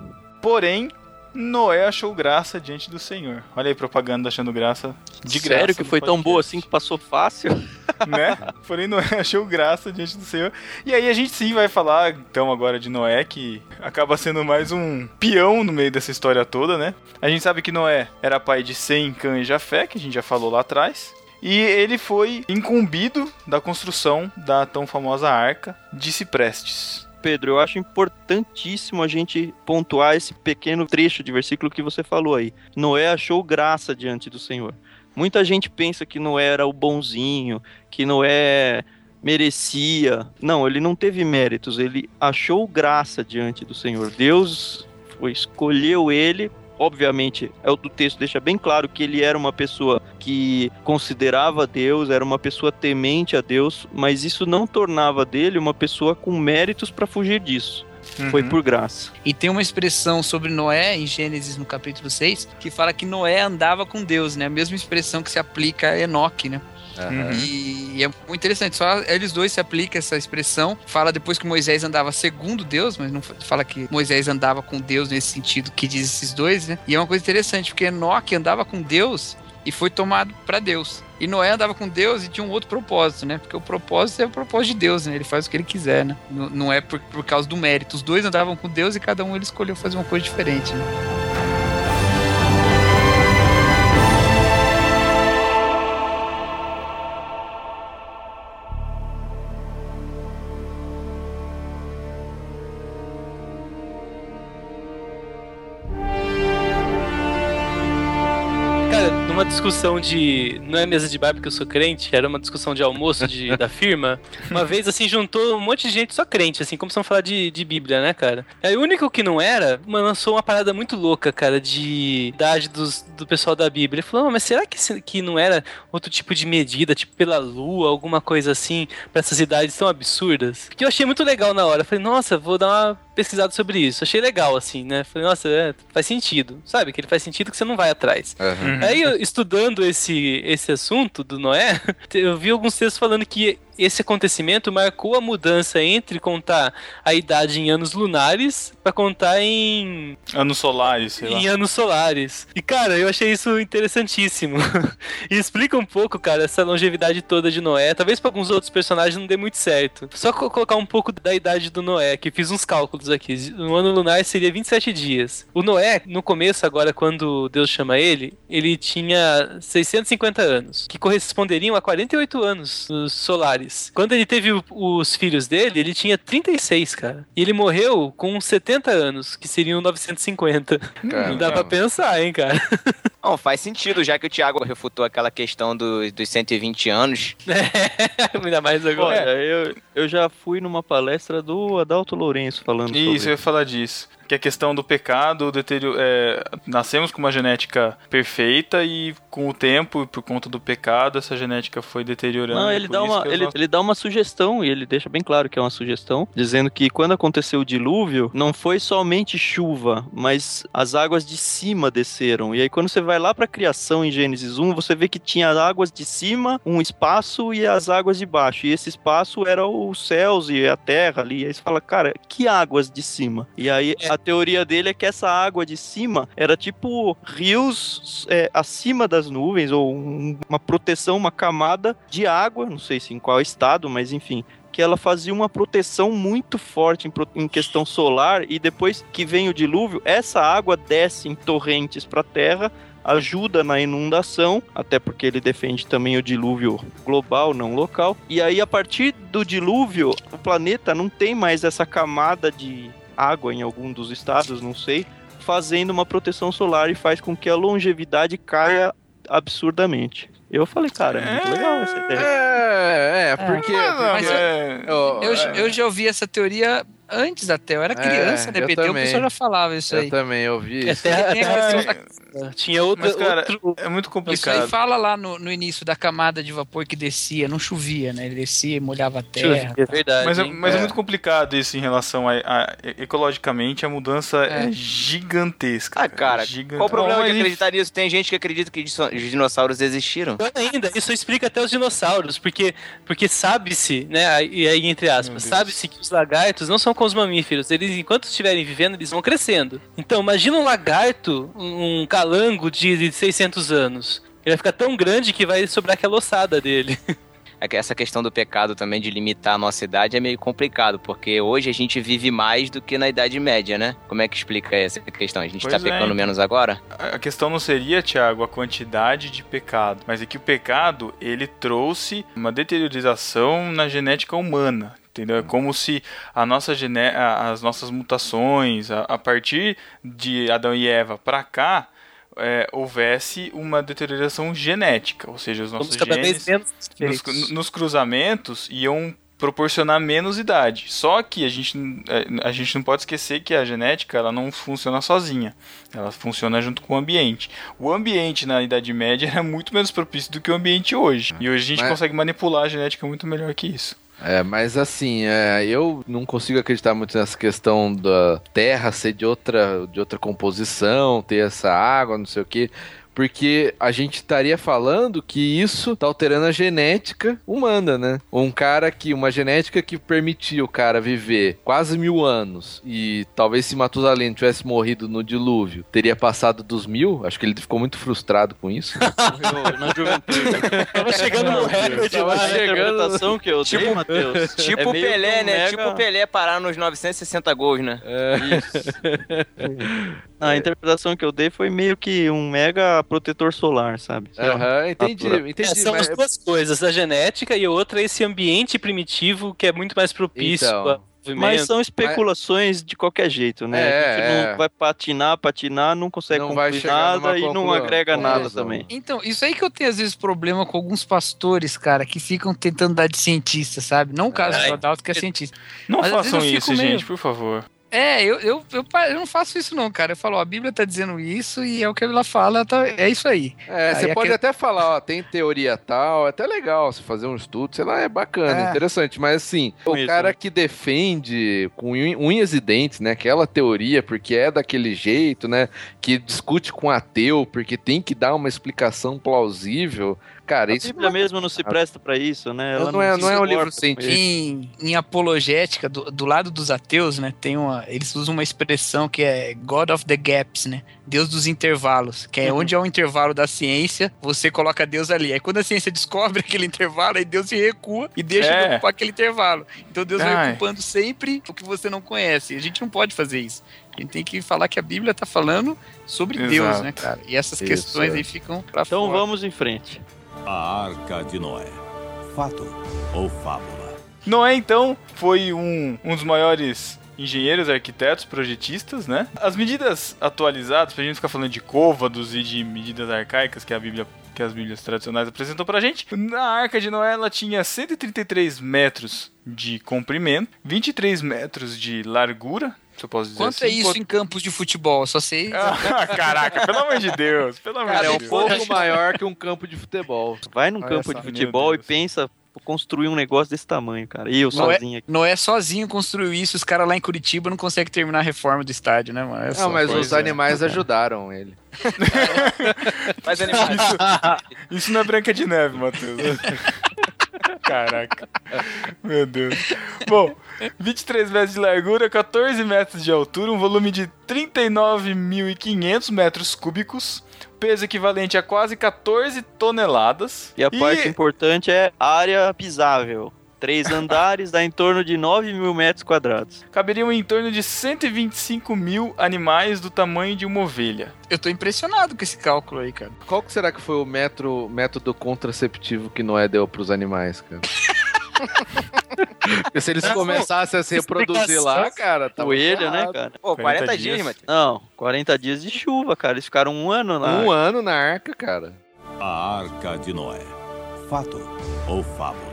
Porém, Noé achou graça diante do Senhor. Olha aí, propaganda achando graça de graça. Sério que foi tão boa podcast. assim que passou fácil? né? Porém, Noé achou graça diante do Senhor. E aí a gente sim vai falar, então, agora de Noé, que acaba sendo mais um peão no meio dessa história toda, né? A gente sabe que Noé era pai de Sem, Cã e Jafé, que a gente já falou lá atrás. E ele foi incumbido da construção da tão famosa arca de Ciprestes. Pedro, eu acho importantíssimo a gente pontuar esse pequeno trecho de versículo que você falou aí. Noé achou graça diante do Senhor. Muita gente pensa que Noé era o bonzinho, que Noé merecia. Não, ele não teve méritos, ele achou graça diante do Senhor. Deus escolheu ele. Obviamente, é o do texto deixa bem claro que ele era uma pessoa que considerava Deus, era uma pessoa temente a Deus, mas isso não tornava dele uma pessoa com méritos para fugir disso. Foi Uhum. por graça. E tem uma expressão sobre Noé, em Gênesis, no capítulo 6, que fala que Noé andava com Deus, né? A mesma expressão que se aplica a Enoque, né? Aham. E, e é muito interessante, só eles dois se aplicam essa expressão. Fala depois que Moisés andava segundo Deus, mas não fa- fala que Moisés andava com Deus nesse sentido que diz esses dois, né? E é uma coisa interessante, porque Enoque andava com Deus e foi tomado para Deus. E Noé andava com Deus e tinha um outro propósito, né? Porque o propósito é o propósito de Deus, né? Ele faz o que ele quiser, né? Não, não é por, por causa do mérito. Os dois andavam com Deus e cada um ele escolheu fazer uma coisa diferente, né? Discussão de. Não é mesa de bar porque eu sou crente, era uma discussão de almoço de, da firma. Uma vez, assim, juntou um monte de gente só crente, assim, como se não falar de, de Bíblia, né, cara? Aí o único que não era, mano, lançou uma parada muito louca, cara, de idade dos, do pessoal da Bíblia. Ele falou, "Ah, mas será que, que não era outro tipo de medida, tipo pela lua, alguma coisa assim, pra essas idades tão absurdas? Que eu achei muito legal na hora. Eu falei, nossa, vou dar uma pesquisada sobre isso. Achei legal, assim, né? Falei, nossa, é, faz sentido. Sabe? Que ele faz sentido que você não vai atrás. Uhum. Aí, eu, estudando esse, esse assunto do Noé, eu vi alguns textos falando que esse acontecimento marcou a mudança entre contar a idade em anos lunares pra contar em, Anos solares, sei lá. em anos solares. E, cara, eu achei isso interessantíssimo. e explica um pouco, cara, essa longevidade toda de Noé. Talvez pra alguns outros personagens não dê muito certo. Só co- colocar um pouco da idade do Noé, que fiz uns cálculos aqui. No ano lunar seria 27 dias. O Noé, no começo, agora, quando Deus chama ele, ele tinha 650 anos, que corresponderiam a 48 anos os solares. Quando ele teve o- os filhos dele, ele tinha 36, cara. E ele morreu com 70 anos, que seriam 950. Não dá pra pensar, hein, cara. Não, faz sentido, já que o Thiago refutou aquela questão do- dos 120 anos. Ainda mais agora. Olha, eu, eu já fui numa palestra do Adalto Lourenço falando Isso, eu sobre ia falar disso. Que a questão do pecado, o deterioro, é, nascemos com uma genética perfeita e com o tempo, por conta do pecado, essa genética foi deteriorando. Não, ele dá, uma, ele, ele dá uma sugestão, e ele deixa bem claro que é uma sugestão, dizendo que quando aconteceu o dilúvio, não foi somente chuva, mas as águas de cima desceram. E aí, quando você vai lá para a criação em Gênesis 1, você vê que tinha águas de cima, um espaço e as águas de baixo. E esse espaço era os céus e a terra ali. E aí você fala, cara, que águas de cima? E aí a teoria dele é que essa água de cima era tipo rios é, acima das nuvens, ou um- uma proteção, uma camada de água, não sei se em qual estado, mas enfim. Que ela fazia uma proteção muito forte em, em questão solar, e depois que vem o dilúvio, essa água desce em torrentes para a terra, ajuda na inundação, até porque ele defende também o dilúvio global, não local. E aí, a partir do dilúvio, o planeta não tem mais essa camada de água em algum dos estados, não sei, fazendo uma proteção solar e faz com que a longevidade caia absurdamente. Eu falei, cara, é muito legal essa ideia. É, é, porque. Ah, não, Mas eu- é- Eu, é, eu já ouvi essa teoria antes até. Eu era criança, É, de eu repente, o também. pessoal já falava isso aí. eu também ouvi É isso. Tinha outro, Mas, cara, outro- é muito Isso aí complicado. fala lá no, no início da camada de vapor que descia, não chovia, né? Ele descia e molhava a terra. É verdade. Mas, é, hein? mas é. É. muito complicado isso em relação a, a- ecologicamente a mudança é, É. gigantesca. Ah, cara, Gigante- qual o problema de acreditar nisso? Tem gente que acredita que os dinossauros existiram. Pior ainda, isso explica até os dinossauros, porque, porque sabe-se, né, e aí entre aspas, sabe-se que os lagartos não são como os mamíferos, eles enquanto estiverem vivendo, eles vão crescendo. Então, imagina um lagarto, um calango de de 600 anos. Ele vai ficar tão grande que vai sobrar aquela ossada dele. É que Essa questão do pecado também de limitar a nossa idade é meio complicado, porque hoje a gente vive mais do que na Idade Média, né? Como é que explica essa questão? A gente Pois tá é, pecando então. menos agora? A questão não seria, Tiago, a quantidade de pecado, mas é que o pecado ele trouxe uma deteriorização na genética humana. Entendeu? É como se a nossa gene... as nossas mutações, a, a partir de Adão e Eva para cá, é, houvesse uma deterioração genética. Ou seja, os nossos genes nos, nos cruzamentos iam proporcionar menos idade. Só que a gente, é, a gente não pode esquecer que a genética ela não funciona sozinha. Ela funciona junto com o ambiente. O ambiente na Idade Média era muito menos propício do que o ambiente hoje. E hoje a gente Mas- consegue manipular a genética muito melhor que isso. É, mas assim, é, eu não consigo acreditar muito nessa questão da Terra ser de outra, de outra composição, ter essa água, não sei o quê. Porque a gente estaria falando que isso tá alterando a genética humana, né? Um cara que, uma genética que permitia o cara viver quase mil anos e talvez se Matusalém tivesse morrido no dilúvio, teria passado dos mil. Acho que ele ficou muito frustrado com isso. Morreu na juventude. Tava chegando no recorde Tava lá. Interpretação que eu dei, Matheus. Tipo é Pelé, um né? mega- Tipo Pelé parar nos 960 gols, né? A interpretação que eu dei foi meio que um mega protetor solar, sabe? Aham, entendi, Natura. entendi. É, são mas- as duas coisas, a genética e a outra é esse ambiente primitivo que é muito mais propício Então, a. Mas são especulações de qualquer jeito, né? É, a gente é. não vai patinar, patinar, não consegue Não concluir nada e não agrega nada também. Então, isso aí que eu tenho às vezes problema com alguns pastores, cara, que ficam tentando dar de cientista, sabe? Não o caso Ai, do Adalto que é cientista. Não Mas façam isso, meio- gente, por favor. É, eu, eu, eu, eu não faço isso não, cara. Eu falo, ó, a Bíblia tá dizendo isso e é o que ela fala, tá- é isso aí. É, Aí você pode aquele- até falar, ó, tem teoria tal, é até legal você fazer um estudo, sei lá, é bacana, É. interessante, mas assim, o Isso. cara que defende com unha- unhas e dentes, né, aquela teoria, porque é daquele jeito, né, que discute com ateu, porque tem que dar uma explicação plausível, cara, A isso Bíblia mesmo não se presta pra isso, né? Não é- não é um se livro científico. Em, em apologética, do, do lado dos ateus, né, tem uma, eles usam uma expressão que é God of the Gaps, né? Deus dos intervalos, que é Uhum. onde é o intervalo da ciência, você coloca Deus ali. Aí quando a ciência descobre aquele intervalo, aí Deus se recua e deixa É. de ocupar aquele intervalo. Então Deus vai Ai. ocupando sempre o que você não conhece. A gente não pode fazer isso. A gente tem que falar que a Bíblia tá falando sobre Exato. Deus, né, cara? E essas Isso, questões é. aí ficam pra Então fora. vamos em frente. A Arca de Noé. Fato ou fábula? Noé, então, foi um, um dos maiores engenheiros, arquitetos, projetistas, né? As medidas atualizadas, pra gente ficar falando de côvados e de medidas arcaicas que a Bíblia que as Bíblias tradicionais apresentam pra gente. Na Arca de Noé, ela tinha 133 metros de comprimento, 23 metros de largura, eu posso dizer Quanto assim. é isso em campos de futebol? Só sei. Ah, caraca, pelo amor de Deus, pelo amor Cara, é de um Deus. pouco maior que um campo de futebol. Vai num Olha campo de futebol e pensa construir um negócio desse tamanho, cara. E eu Não é- sozinho aqui. Noé sozinho construiu isso, os caras lá em Curitiba não conseguem terminar a reforma do estádio, né, mano? É Não, mas os animais ajudaram ele. Mas animais. Isso não é Branca de Neve, Matheus. Caraca. Meu Deus. Bom, 23 metros de largura, 14 metros de altura, um volume de 39.500 metros cúbicos, peso equivalente a quase 14 toneladas. E a parte importante é área pisável. Três andares dá em torno de 9 mil metros quadrados. caberiam em torno de 125 mil animais do tamanho de uma ovelha. Eu tô impressionado com esse cálculo aí, cara. Qual que será que foi o metro, método contraceptivo que Noé deu pros animais, cara? Porque se eles começassem a se reproduzir lá, cara, tá Coelho, né, cara? Pô, 40, 40 dias, dias. Matheus. Não, 40 dias de chuva, cara. Eles ficaram um ano lá. Um ano na arca, cara. A Arca de Noé. Fato ou fábula?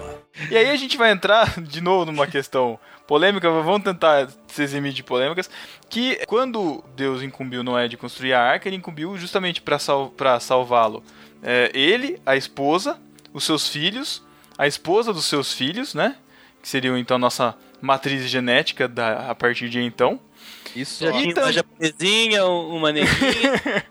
E aí a gente vai entrar de novo numa questão polêmica, vamos tentar se eximir de polêmicas, que quando Deus incumbiu Noé de construir a arca, ele incumbiu justamente para sal pra salvá-lo. É, ele, a esposa, os seus filhos, a esposa dos seus filhos, né? Que seriam então nossa matriz genética da, a partir de então. Isso, Já tinha Então- uma japonesinha, um- uma neguinha.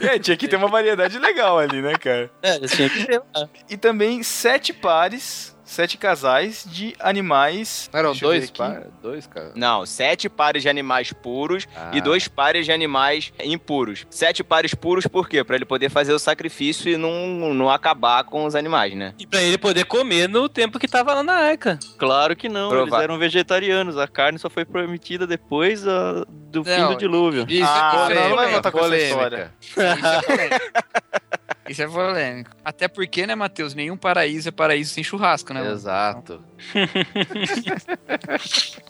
É, tinha que ter uma variedade legal ali, né, cara? é, eles tinham que ter lá. E também sete pares, sete casais de animais. Eram dois, aqui. par, dois, cara. Não, sete pares de animais puros Ah. e dois pares de animais impuros. Sete pares puros por quê? Pra ele poder fazer o sacrifício e não, não acabar com os animais, né? E pra ele poder comer no tempo que tava lá na arca. Claro que não, Prova- eles eram vegetarianos. A carne só foi permitida depois ah, do fim Não, do dilúvio. Isso Ah, é não, não vai voltar com essa polêmica. história. Isso é polêmico. Isso é polêmico. Até porque, né, Matheus? Nenhum paraíso é paraíso sem churrasco, né? Exato.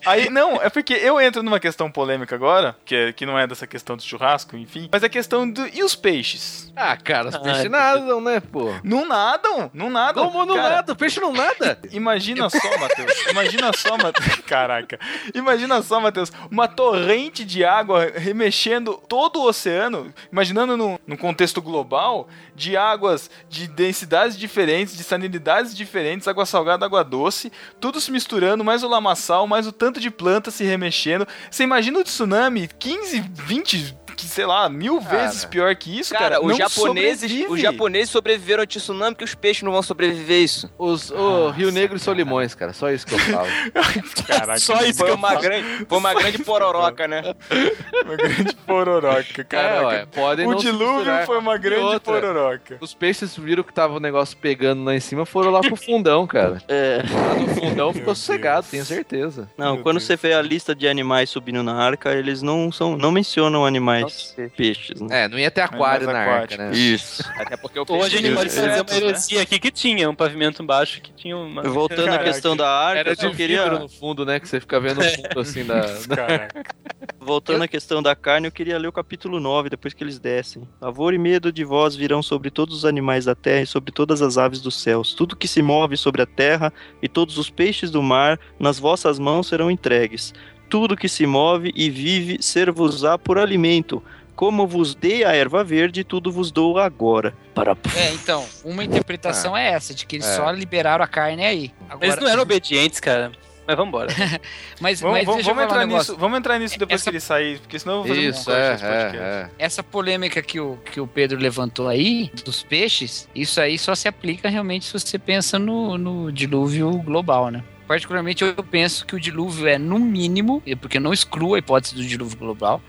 Aí, não, é porque eu entro numa questão polêmica agora, que, é, que não é dessa questão do churrasco, enfim, mas a questão do. E os peixes? Ah, cara, os Ah, peixes é nadam, né, pô? Não nadam, não nadam. Como não Cara, nada? O peixe não nada. Imagina só, Matheus. Imagina só, Matheus. Caraca. Imagina só, Matheus. Uma torrente de água remexendo todo o oceano. Imaginando num, num contexto global de águas de densidades diferentes, de salinidades diferentes, água salgada, água doce, tudo se misturando, mais o lamaçal, mais o tanto de plantas se remexendo. Você imagina o tsunami 15, 20, que, sei lá, mil Cara. vezes pior que isso, Cara, cara. os não japoneses, sobrevive. os japoneses sobreviveram ao tsunami, que os peixes não vão sobreviver a isso. Os, o Rio Negro e Solimões, cara. Só isso que eu falo. Caraca, Só isso Foi que eu uma grande, foi uma grande pororoca, né? uma grande pororoca, É, caraca. ué, podem o dilúvio foi uma grande outra, pororoca. Os peixes viram que tava o negócio pegando lá em cima, foram lá pro fundão, cara. É, Lá no fundão ficou sossegado, tenho certeza. não, Meu quando Deus. você vê a lista de animais subindo na arca, eles não são, não mencionam animais peixes, né? É, não ia ter aquário na arca, né? Isso. Até porque o Ou a peixe gente pode fazer uma né? heresia aqui que tinha um pavimento embaixo que tinha uma. Voltando à Caraca. questão da arca, Era eu só queria no fundo, né? Que você fica vendo o fundo assim da. Voltando à questão da carne, eu queria ler o capítulo 9, depois que eles descem. Pavor e medo de vós virão sobre todos os animais da terra e sobre todas as aves dos céus. Tudo que se move sobre a terra e todos os peixes do mar, nas vossas mãos serão entregues. Tudo que se move e vive, ser-vos-á por alimento. Como vos dei a erva verde, tudo vos dou agora. Para... É, então, uma interpretação é essa, de que eles É. só liberaram a carne aí. Agora, Eles não eram obedientes, cara. Mas vambora. Mas, Vamos, mas vamos, vamos entrar um nisso, vamos entrar nisso depois Essa- que ele sair, porque senão eu vou fazer Isso, um é, nesse podcast. é, é. Essa polêmica que o, que o Pedro levantou aí, dos peixes, isso aí só se aplica realmente se você pensa no, no dilúvio global, né? Particularmente eu penso que o dilúvio é no mínimo, porque eu não excluo a hipótese do dilúvio global,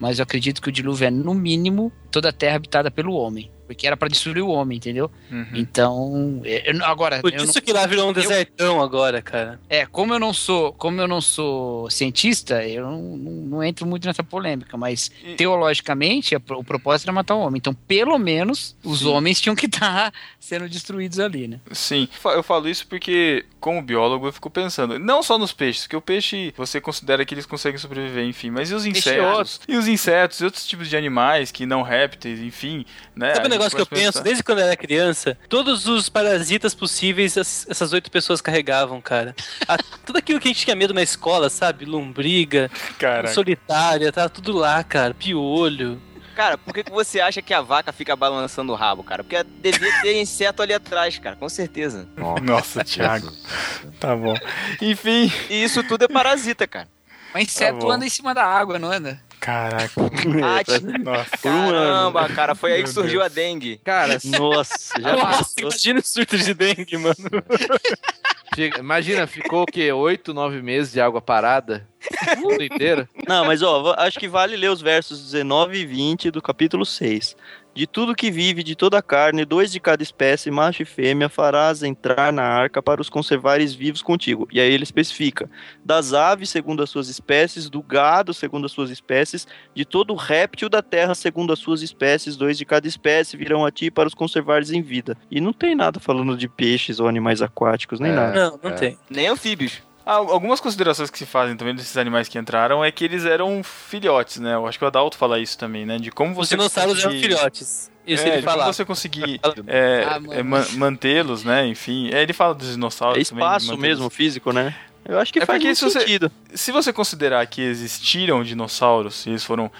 mas eu acredito que o dilúvio é no mínimo toda a terra habitada pelo homem. Porque era pra destruir o homem, entendeu? Uhum. Então, é, eu- agora, Por eu não- isso que lá virou um desertão agora, cara. é, como eu não sou, como eu não sou cientista, eu não, não- não entro muito nessa polêmica, mas E- teologicamente a o propósito era matar o homem. Então, pelo menos os homens tinham que estar sendo destruídos ali, né? Sim, eu falo isso porque, como biólogo, eu fico pensando, não só nos peixes, que o peixe você considera que eles conseguem sobreviver, enfim, mas e os Peixe insetos? E os insetos e outros tipos de animais que não répteis, enfim, né? Sabe negócio que eu pode penso? pensar- Desde quando eu era criança, todos os parasitas possíveis as- essas oito pessoas carregavam, cara. A- tudo aquilo que a gente tinha medo na escola, sabe? Lombriga, Caraca. solitária, tá tudo lá, cara. Piolho. Cara, por que, que você acha que a vaca fica balançando o rabo, cara? Porque devia ter inseto ali atrás, cara, com certeza. Nossa, Thiago. Tá bom. Enfim, E isso tudo é parasita, cara. Mas inseto bom. anda em cima da água, não anda? Caraca. Ah, Nossa. caramba, cara, foi aí que surgiu a dengue. Cara, Nossa, já Nossa, imagina o surto de dengue, mano. imagina, ficou o quê? Oito, nove meses de água parada? O mundo inteiro? Não, mas ó, acho que vale ler os versos 19 e 20 do capítulo 6. De tudo que vive, de toda a carne, dois de cada espécie, macho e fêmea, farás entrar na arca para os conservares vivos contigo. E aí ele especifica: das aves, segundo as suas espécies, do gado, segundo as suas espécies, de todo réptil da terra, segundo as suas espécies, dois de cada espécie virão a ti para os conservares em vida. E não tem nada falando de peixes ou animais aquáticos, nem É. nada. Não, não É. tem. Nem anfíbios. Ah, Algumas considerações que se fazem também desses animais que entraram é que eles eram filhotes, né? Eu acho que o Adalto fala isso também, né? De como Os você. dinossauros eram conseguir- filhotes. Isso é, ele de como você conseguir é, Ah, é, man- mantê-los, né? Enfim. É, ele fala dos dinossauros É também, de espaço mantê-los. mesmo, físico, né? Eu acho que É faz porque muito se você- sentido. Se você considerar que existiram dinossauros, e eles foram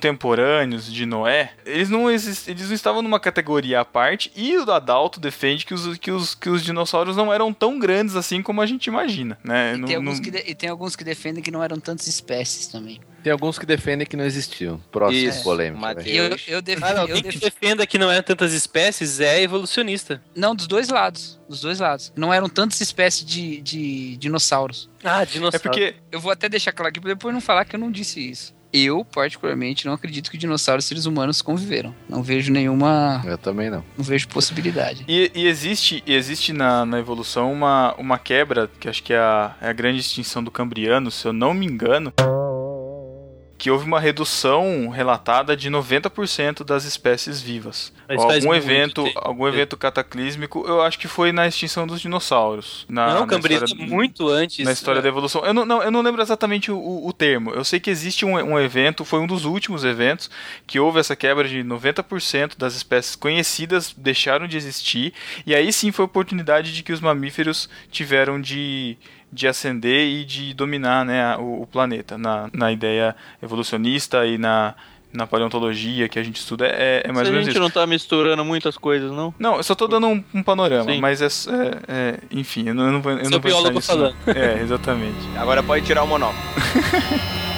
contemporâneos de Noé, eles não, exist... eles não estavam numa categoria à parte, e o Adalto defende que os, que, os, que os dinossauros não eram tão grandes assim como a gente imagina, né? E, Não- tem não- alguns que de- e tem alguns que defendem que não eram tantas espécies também. Tem alguns que defendem que não existiu. Próximo Isso, velho. Eu, eu, def- Ah, não, eu quem que def- defenda que não eram tantas espécies é evolucionista. Não, dos dois lados. Dos dois lados. Não eram tantas espécies de, de dinossauros. Ah, É dinossauro. porque Eu vou até deixar claro aqui pra depois não falar que eu não disse isso. Eu, particularmente, não acredito que dinossauros e seres humanos conviveram. Não vejo nenhuma. Eu também não. Não vejo possibilidade. E, e existe, existe na, na evolução uma, uma quebra, que acho que é a, é a grande extinção do Cambriano, se eu não me engano, que houve uma redução relatada de 90% das espécies vivas. Algum evento, tempo. algum evento cataclísmico, eu acho que foi na extinção dos dinossauros. Na, não, Cambriano história- é muito antes. na história da evolução. Eu não, não, eu não lembro exatamente o, o- o termo. Eu sei que existe um, um evento, foi um dos últimos eventos, que houve essa quebra de 90% das espécies conhecidas deixaram de existir. E aí sim foi a oportunidade de que os mamíferos tiveram de, de ascender e de dominar né, a- o, o planeta. Na, na ideia evolucionista e na, na paleontologia que a gente estuda, é, é mais Se ou a menos gente isso. não tá misturando muitas coisas, não? Não, eu só tô dando um, um panorama, Sim. mas é, é- é- Enfim, eu não, eu não vou. Eu Seu não vou entrar biólogo nisso, não. É, exatamente. Agora pode tirar o monóculo.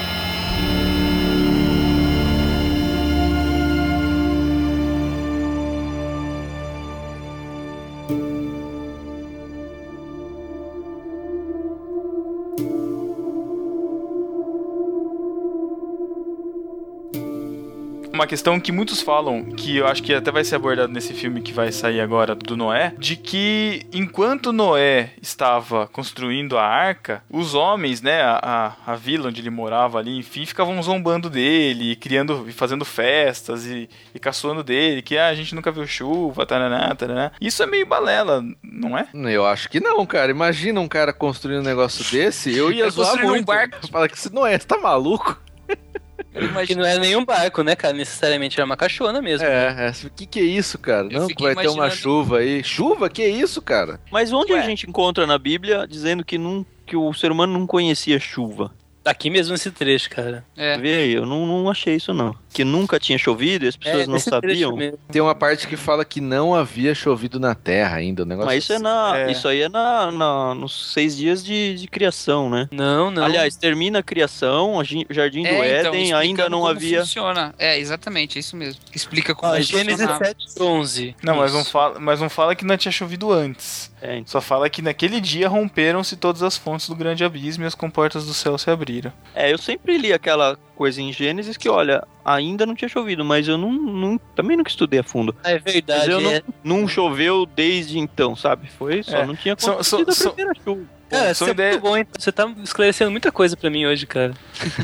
uma questão que muitos falam, que eu acho que até vai ser abordado nesse filme que vai sair agora do Noé, de que enquanto Noé estava construindo a arca, os homens, né, a, a, a vila onde ele morava ali, enfim, ficavam zombando dele, criando, fazendo festas e, e caçoando dele, que ah, a gente nunca viu chuva, taraná, taraná. Isso é meio balela, não é? Eu acho que não, cara. Imagina um cara construindo um negócio desse, eu ia Ele zoar construiu um muito. barco. Fala que isso não é, você tá maluco? Que não é nenhum barco, né, cara? Necessariamente é uma caixona mesmo. É, é, o que que é isso, cara? Eu não, vai ter uma imaginando- chuva aí. Chuva? Que isso, cara? Mas onde Ué. a gente encontra na Bíblia dizendo que, não, que o ser humano não conhecia chuva? Aqui mesmo nesse trecho, cara. É. Vê aí, eu não, não achei isso não. Que nunca tinha chovido e as pessoas é, não trecho sabiam. Tem uma parte que fala que não havia chovido na terra ainda, o negócio Mas isso é na. É. Isso aí é na, na- nos seis dias de, de criação, né? Não, não. Aliás, termina a criação, o Jardim do É, então, Éden, explicando ainda não como havia. Funciona. É, exatamente, é isso mesmo. Explica como funciona. Gênesis 7, 11. Não, mas não, fala, mas não fala que não tinha chovido antes. É, então. Só fala que naquele dia romperam-se todas as fontes do grande abismo e as comportas do céu se abriram. É, eu sempre li aquela coisa em Gênesis que, olha, ainda não tinha chovido, mas eu não, não- também nunca estudei a fundo. É verdade. Mas eu não- é. Não choveu desde então, sabe? Foi só, É. não tinha acontecido são- a primeira chuva. Cara, são você é ideias- muito bom, hein? Você tá esclarecendo muita coisa pra mim hoje, cara.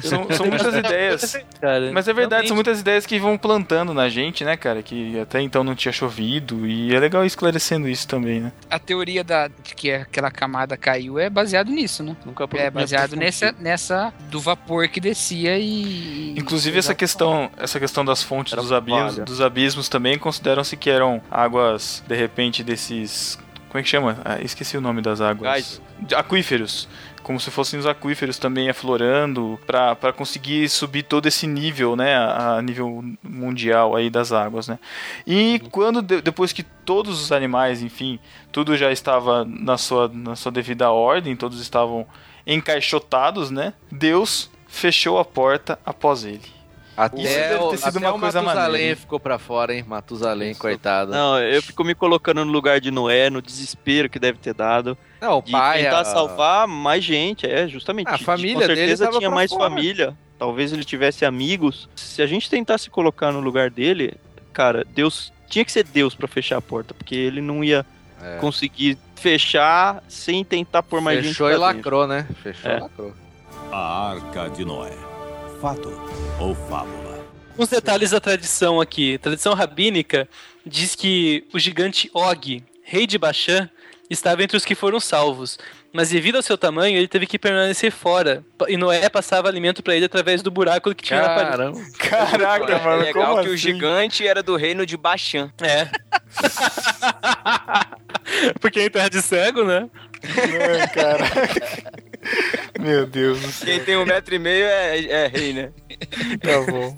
São, são muitas ideias. Cara, Mas é verdade, são realmente. muitas ideias que vão plantando na gente, né, cara? Que até então não tinha chovido. E é legal ir esclarecendo isso também, né? A teoria da, de que aquela camada caiu é baseado nisso, né? Nunca É baseado nessa, nessa do vapor que descia e. Inclusive essa questão, essa questão das fontes Era dos abismos, dos abismos também consideram-se que eram águas, de repente, desses. Como é que chama? Ah, esqueci o nome das águas. Geyser. Aquíferos. Como se fossem os aquíferos também aflorando pra conseguir subir todo esse nível, né? A nível mundial aí das águas, né? E quando de- depois que todos os animais, enfim, tudo já estava na sua, na sua devida ordem, todos estavam encaixotados, né? Deus fechou a porta após ele. Até, Isso deve o, ter sido até uma o coisa Matusalém maneira. ficou pra fora, hein? Matusalém, coitado. Não, Não, eu fico me colocando no lugar de Noé, no desespero que deve ter dado. o De pai... tentar a- salvar mais gente, é, justamente. A família Com dele certeza tinha mais fora. família. Talvez ele tivesse amigos. Se a gente tentar se colocar no lugar dele, cara, Deus. Tinha que ser Deus pra fechar a porta, porque ele não ia É. conseguir fechar sem tentar pôr mais gente Fechou e dentro. lacrou, né? Fechou É. e lacrou. A Arca de Noé. Fato ou fábula? Uns detalhes da tradição aqui. A tradição rabínica diz que o gigante Og, rei de Bashan, estava entre os que foram salvos. Mas devido ao seu tamanho, ele teve que permanecer fora. E Noé passava alimento pra ele através do buraco que tinha na parede. Caramba. Caraca, É mano, legal como que o assim? gigante era do reino de Bashan. É. Porque em terra de cego, né? Ai, caraca. Meu Deus do céu. Quem tem um metro e meio é, é rei, né? Tá bom.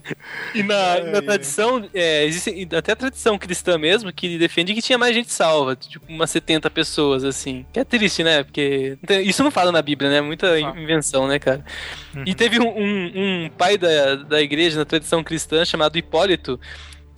E na, e na tradição, é, existe até a tradição cristã mesmo, que defende que tinha mais gente salva, tipo umas 70 pessoas, assim. Que é triste, né? Porque isso não fala na Bíblia, né? Muita invenção, né, cara? E teve um, um- um pai da, da igreja na tradição cristã chamado Hipólito,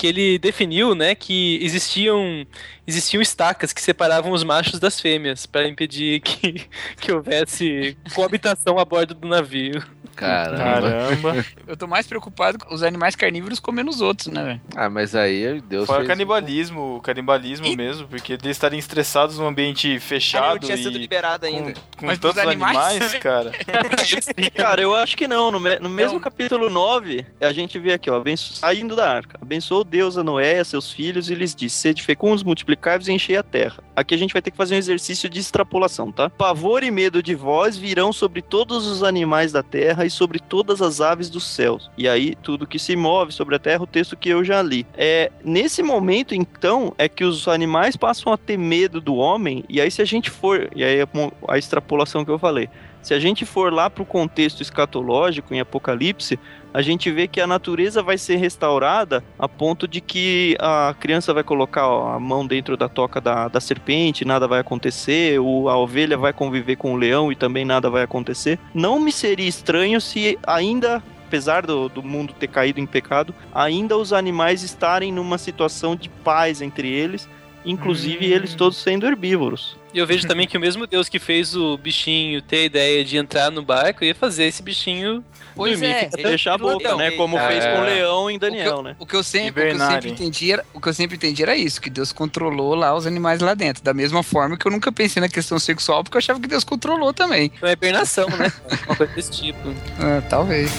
que ele definiu, né, que existiam existiam estacas que separavam os machos das fêmeas para impedir que, que houvesse coabitação a bordo do navio. Caramba. Caramba. Eu tô mais preocupado com os animais carnívoros comendo os outros, né, velho? Ah, mas aí Deus Fora fez... canibalismo, canibalismo E- mesmo, porque eles estarem estressados num ambiente Ah, não fechado tinha sido e liberado com, ainda. com Mas tantos dos animais? animais, cara. Cara, eu acho que não. No, me- no mesmo Não. capítulo 9, a gente vê aqui, ó, abenço- saindo da arca. Abençoou Deus a Noé e a seus filhos e lhes disse: Sede fecundos, multiplicai-vos e enchei a terra. Aqui a gente vai ter que fazer um exercício de extrapolação, tá? Pavor e medo de vós virão sobre todos os animais da terra e sobre todas as aves dos céus. E aí, tudo que se move sobre a terra, o texto que eu já li. É, nesse momento, então, é que os animais passam a ter medo do homem, e aí se a gente for, e aí é a extrapolação que eu falei, se a gente for lá para o contexto escatológico em Apocalipse, a gente vê que a natureza vai ser restaurada a ponto de que a criança vai colocar a mão dentro da toca da, da serpente, nada vai acontecer, o, a ovelha vai conviver com o leão e também nada vai acontecer. Não me seria estranho se ainda. Apesar do, do mundo ter caído em pecado, ainda os animais estarem numa situação de paz entre eles, inclusive Hum. eles todos sendo herbívoros. E eu vejo também que o mesmo Deus que fez o bichinho ter a ideia de entrar no barco ia fazer esse bichinho Pois dormir. é, Fica Deixar a boca, Então, né? Como é. fez com o leão em O Daniel, eu, né? o que eu sempre, o que eu sempre entendi era, o que eu sempre entendi era isso, que Deus controlou lá os animais lá dentro. Da mesma forma que eu nunca pensei na questão sexual, porque eu achava que Deus controlou também. Então é hibernação, né? Uma coisa desse tipo. Ah, talvez.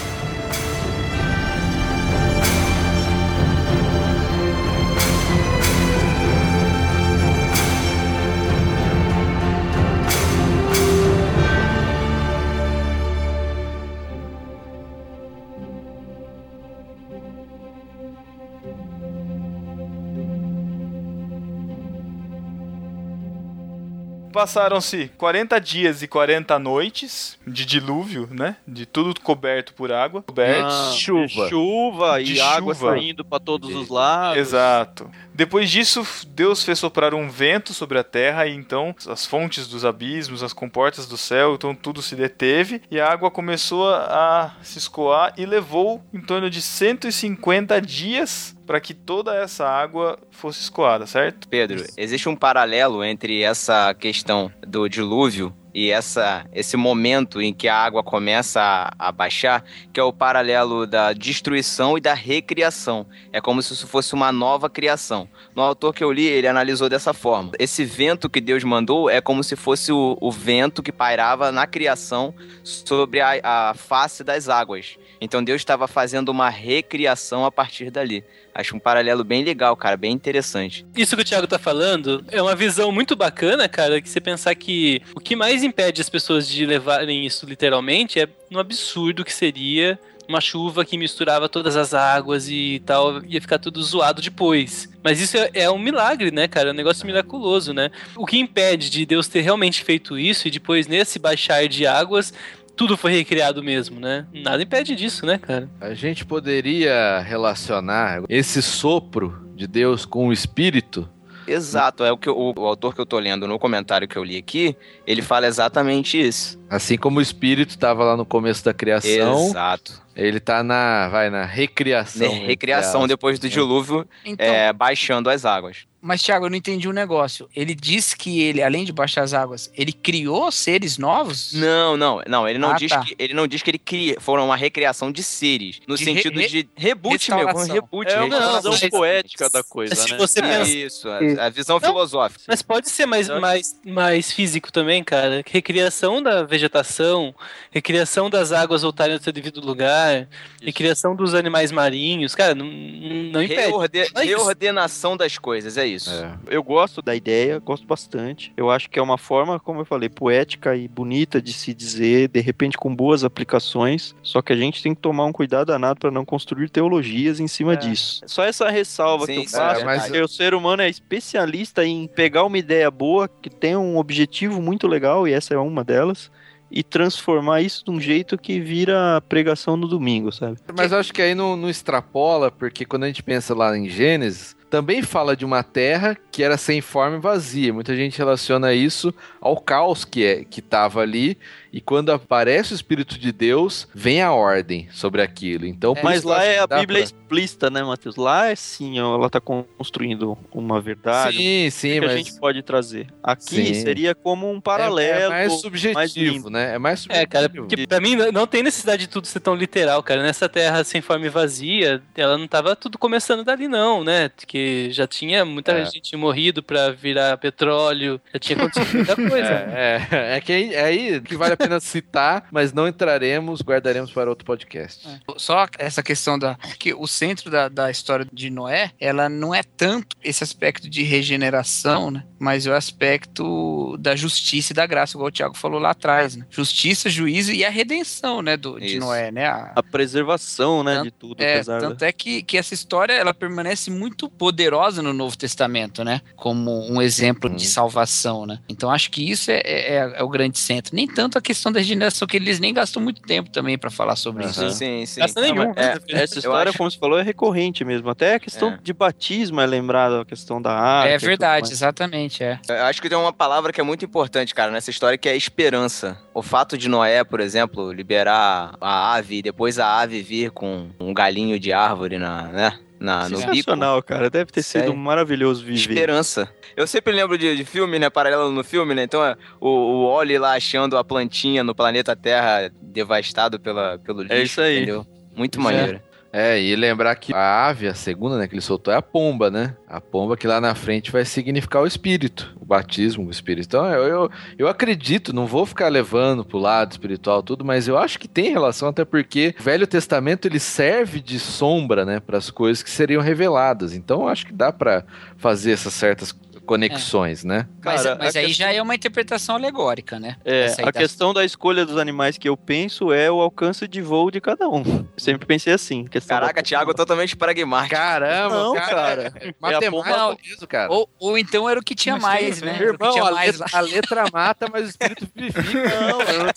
Passaram-se 40 dias e 40 noites de dilúvio, né? De tudo coberto por água. Coberto. Ah, chuva. de chuva De e água chuva. saindo pra todos os lados. Exato. Depois disso, Deus fez soprar um vento sobre a terra e então as fontes dos abismos, as comportas do céu, então tudo se deteve e a água começou a se escoar e levou em torno de 150 dias para que toda essa água fosse escoada, certo? Pedro, existe um paralelo entre essa questão do dilúvio e essa, esse momento em que a água começa a, a baixar, que é o paralelo da destruição e da recriação. É como se isso fosse uma nova criação. No autor que eu li, ele analisou dessa forma. Esse vento que Deus mandou é como se fosse o, o vento que pairava na criação sobre a, a face das águas. Então Deus estava fazendo uma recriação a partir dali. Acho um paralelo bem legal, cara, bem interessante. Isso que o Thiago tá falando é uma visão muito bacana, cara, que você pensar que o que mais impede as pessoas de levarem isso literalmente é no absurdo que seria uma chuva que misturava todas as águas e tal, ia ficar tudo zoado depois. Mas isso é, é um milagre, né, cara? É um negócio miraculoso, né? O que impede de Deus ter realmente feito isso e depois, nesse baixar de águas, tudo foi recriado mesmo, né? Nada impede disso, né, cara? A gente poderia relacionar esse sopro de Deus com o espírito. Exato, é o que o, o autor que eu tô lendo no comentário que eu li aqui, ele fala exatamente isso. Assim como o espírito estava lá no começo da criação, Exato. ele tá na, vai na recriação. Recriação depois do dilúvio, Então, é, baixando as águas. Mas Thiago, eu não entendi um negócio. Ele disse que ele, além de baixar as águas, ele criou seres novos? Não, não, não, ele não Ah, diz tá. que ele não diz que ele cria, foram uma recriação de seres, no De sentido re- de reboot mesmo, um reboot, É uma visão poética da coisa, Se né? você pensa- Isso, a, a visão Não, filosófica. Mas pode ser mais, mais, mais físico também, cara. Recriação da vegetação, recriação das águas voltarem ao seu devido lugar, recriação dos animais marinhos. Cara, não, não impede. Reorde- É isso. reordenação das coisas, é isso. É. Eu gosto da ideia, gosto bastante. Eu acho que é uma forma, como eu falei, poética e bonita de se dizer, de repente com boas aplicações. Só que a gente tem que tomar um cuidado danado para não construir teologias em cima É. disso. Só essa ressalva Sim, que eu faço, é, mas- o ser humano é especialista em pegar uma ideia boa, que tem um objetivo muito legal, e essa é uma delas, e transformar isso de um jeito que vira pregação no domingo, sabe? Mas eu acho que aí não, não extrapola, porque quando a gente pensa lá em Gênesis, também fala de uma terra que era sem forma e vazia. Muita gente relaciona isso ao caos que é que estava ali. E quando aparece o Espírito de Deus, vem a ordem sobre aquilo. Então, por Mas lá é que a Bíblia pra- explícita, né, Matheus? Lá é sim, ela tá construindo uma verdade, Sim, sim, que mas a gente pode trazer. Aqui Sim. seria como um é, paralelo. é mais mais subjetivo, limpo. né? É mais subjetivo. É, cara, porque pra mim não tem necessidade de tudo ser tão literal, cara. Nessa terra sem forma e vazia, ela não tava tudo começando dali, não, né? Porque já tinha muita É. gente morrido pra virar petróleo, já tinha acontecido muita coisa. É, é, é que aí, é aí que vale a pena citar, mas não entraremos, guardaremos para outro podcast. Só essa questão da. que o centro da, da história de Noé, ela não é tanto esse aspecto de regeneração, né? Mas o aspecto da justiça e da graça, igual o Tiago falou lá atrás, né? Justiça, juízo e a redenção, né? Do, de. Noé, né? A- A preservação, né, Tanto- de tudo, É, apesar da- tanto é que, que essa história ela permanece muito poderosa no Novo Testamento, né? Como um exemplo de Uhum. salvação, né? Então acho que isso é, é- é o grande centro. Nem tanto a questão da regeneração, que eles nem gastam muito tempo também para falar sobre isso. Aham. Sim, sim. Gasta Não, nenhum, mas- é, né? Essa história, acho- como você falou, é recorrente mesmo. Até a questão É. de batismo é lembrada, a questão da arca. É verdade, exatamente, é. Eu acho que tem uma palavra que é muito importante, cara, nessa história, que é esperança. O fato de Noé, por exemplo, liberar a ave e depois a ave vir com um galinho de árvore na, né, na, no bico. Sensacional, cara. Deve ter Sério? sido maravilhoso viver. Esperança. Eu sempre lembro de, de filme, né? Paralelo no filme, né? Então é, o, o Oli lá achando a plantinha no planeta Terra devastado pela, pelo lixo. isso aí. Entendeu? Muito É. maneiro. É, e lembrar que a ave, a segunda, né, que ele soltou é a pomba, né? A pomba que lá na frente vai significar o espírito, o batismo, o espírito. Então eu, eu, eu acredito, não vou ficar levando pro lado espiritual tudo, mas eu acho que tem relação, até porque o Velho Testamento ele serve de sombra, né, para as coisas que seriam reveladas. Então eu acho que dá pra fazer essas certas conexões, né? Mas, Cara, mas aí questão- já é uma interpretação alegórica, né? É, a da- questão da escolha dos animais que eu penso é o alcance de voo de cada um. Eu sempre pensei assim. Caraca, da- Thiago é totalmente pragmático. Caramba, Não, cara. cara. é É a Matemática mesmo, cara. Ou, ou então era o que tinha Mas mais, né? Irmão, tinha a mais letra, a letra mata, mas o espírito vivifica. Não, eu-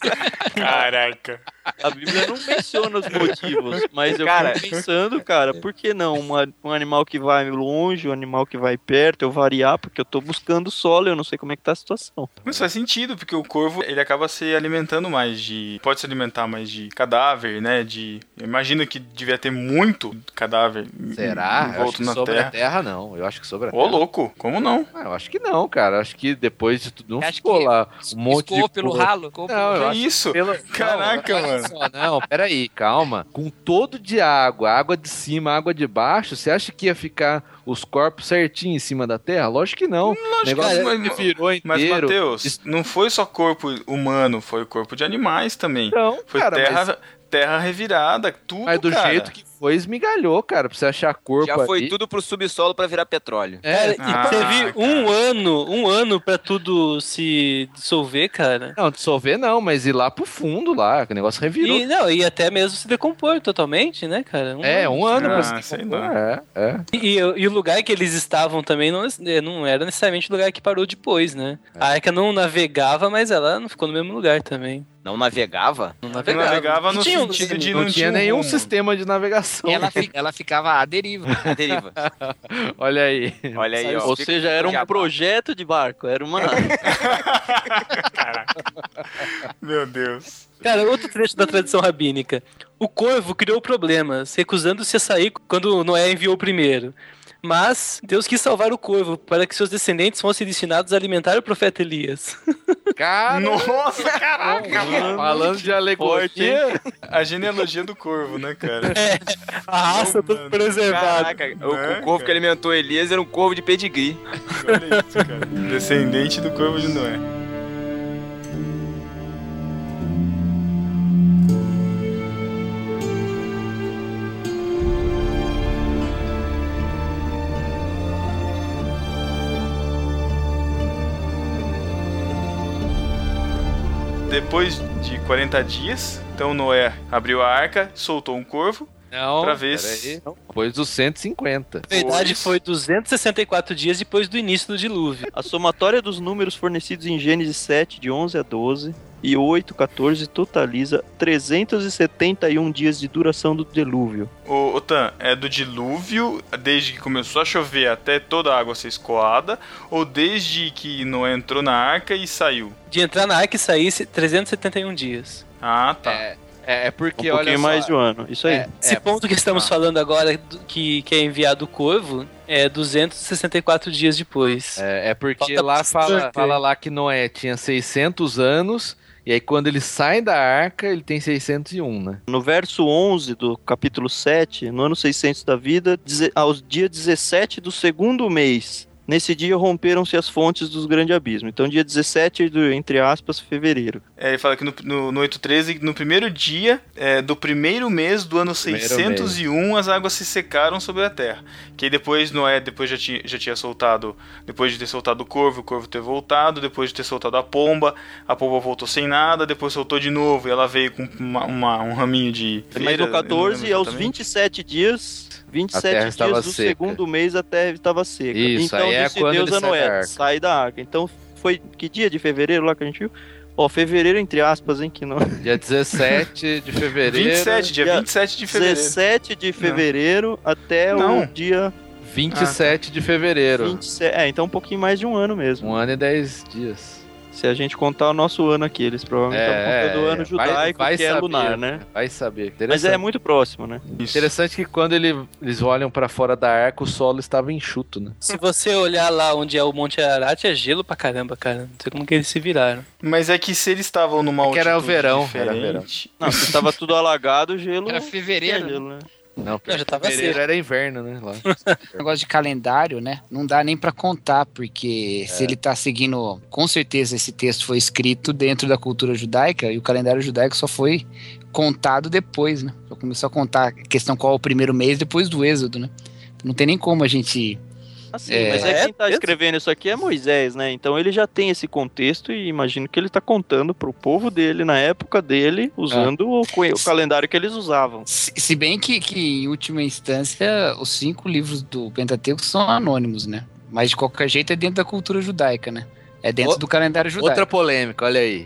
Caraca. a Bíblia não menciona os motivos, mas eu Cara. fico pensando, cara, por que não uma- um animal que vai longe, um animal que vai perto, eu variar, porque eu tô buscando solo, eu não sei como é que tá a situação. Mas faz sentido, porque o corvo, ele acaba se alimentando mais de... Pode se alimentar mais de cadáver, né? De... Imagina que devia ter muito cadáver Será? em Eu acho volta que na sobre terra. a terra, não. Eu acho que sobre a Ô, terra. louco, como não? Ah, eu acho que não, cara. Acho que depois de tudo. Não Acho ficou lá um monte de. pelo coisa. ralo? pelo Não, eu Que isso? Pelo... Caraca, não, mano. só, não, peraí, calma. Com todo de água, água de cima, água de baixo, você acha que ia ficar os corpos certinho em cima da terra? Lógico que não. o negócio mas- que virou Mas, inteiro. Matheus, não foi só corpo humano, foi corpo de animais também. Não, Foi cara, terra, mas, terra revirada, tudo, mas do cara. jeito que foi, esmigalhou, cara. Pra você achar corpo Já foi ali. tudo pro subsolo pra virar petróleo. É, Cara, e Ah, teve um cara. ano, um ano pra tudo se dissolver, cara. não, dissolver não, mas ir lá pro fundo lá, que o negócio revirou. E, não, e até mesmo se decompor totalmente, né, cara? Um É, ano. um ano Ah, pra se sei decompor. lá. É, é. E, e o lugar que eles estavam também não, não era necessariamente o lugar que parou depois, né? A Arca não navegava, mas ela não ficou no mesmo lugar também. Não navegava? Não Não navegava. navegava no tinha um- sentido de Não, não, tinha um nenhum rumo. sistema de navegação. Ela, fi- ela ficava à deriva. A deriva. Olha aí. Olha aí, ó. Ou seja, era um já- projeto de barco, era uma... Meu Deus. Cara, outro trecho da tradição rabínica. O corvo criou problemas, recusando-se a sair quando Noé enviou o primeiro. Mas Deus quis salvar o corvo para que seus descendentes fossem destinados a alimentar o profeta Elias. Cara, Nossa, caraca, mano. falando de alegoria. A genealogia do corvo, né, cara? A raça toda preservada. Caraca, o, Né, o corvo que alimentou Elias era um corvo de pedigree. Olha isso, cara. Descendente do corvo de Noé. Depois de 40 dias, então Noé abriu a arca, soltou um corvo. Não, Outra vez. peraí. Depois dos 150. Na verdade, foi 264 dias depois do início do dilúvio. A somatória dos números fornecidos em Gênesis 7, de 11 a 12, e 8, 14, totaliza 371 dias de duração do dilúvio. O, o Tan, é do dilúvio, desde que começou a chover até toda a água ser escoada, ou desde que Noé entrou na arca e saiu? De entrar na arca e sair 371 dias. Ah, tá. É, é, é Um porque, pouquinho olha só, mais de um ano. Isso aí. É, Esse é, ponto que estamos ah. falando agora, que, que é enviado o corvo, é 264 dias depois. É, é porque Falta lá fala, fala lá que Noé tinha 600 anos, e aí quando ele sai da arca, ele tem 601, né? No verso 11 do capítulo 7, no ano 600 da vida, aos dia 17 do segundo mês, nesse dia romperam-se as fontes dos grandes abismos. Então, dia 17, do, entre aspas, fevereiro. É, ele fala que no, no, no 8.13, no primeiro dia é, do primeiro mês do ano Primeiro 601, as águas se secaram sobre a terra. Que aí depois Noé depois já tinha, já tinha soltado, depois de ter soltado o corvo, o corvo ter voltado, depois de ter soltado a pomba, a pomba voltou sem nada, depois soltou de novo e ela veio com uma, uma- um raminho de... Mas no 14, eu não aos lembro 27 dias, 27 terra dias do seca. segundo mês a terra estava seca. Isso, então aí é disse quando Deus a sai da Noé, sai da arca. Então foi que dia de fevereiro lá que a gente viu? Ó, fevereiro entre aspas, hein, que não. Dia 17 de fevereiro. 27, dia dia 27 de fevereiro. 17 de fevereiro até Não. o dia 27 de fevereiro. 27. É, então um pouquinho mais de um ano mesmo. Um ano e 10 dias. Se a gente contar o nosso ano aqui, eles provavelmente estão contando o ano judaico, vai que é saber, lunar, né? Vai saber. Mas Interessante. é muito próximo, né? Interessante que quando ele- eles olham pra fora da arca, o solo estava enxuto, né? Se você olhar lá onde é o Monte Ararat, é gelo pra caramba, cara. Não sei como que eles se viraram. Mas é que se eles estavam numa É que era o verão, era diferente- Não, se tava tudo alagado, o gelo. Era é fevereiro. gelo, né? Não, já tava fevereiro era inverno, né? Lá. negócio de calendário, né? Não dá nem pra contar, porque se ele tá seguindo, com certeza esse texto foi escrito dentro da cultura judaica e o calendário judaico só foi contado depois, né? Só começou a contar a questão qual é o primeiro mês depois do Êxodo, né? Não tem nem como a gente Assim, É. mas é É quem tá mesmo? escrevendo isso aqui é Moisés, né? Então ele já tem esse contexto e imagino que ele tá contando pro povo dele, na época dele, usando o, co- o calendário que eles usavam. Se, se bem que, que, em última instância, os cinco livros do Pentateuco são anônimos, né? Mas de qualquer jeito é dentro da cultura judaica, né? É dentro O- do calendário judaico. Outra polêmica, olha aí.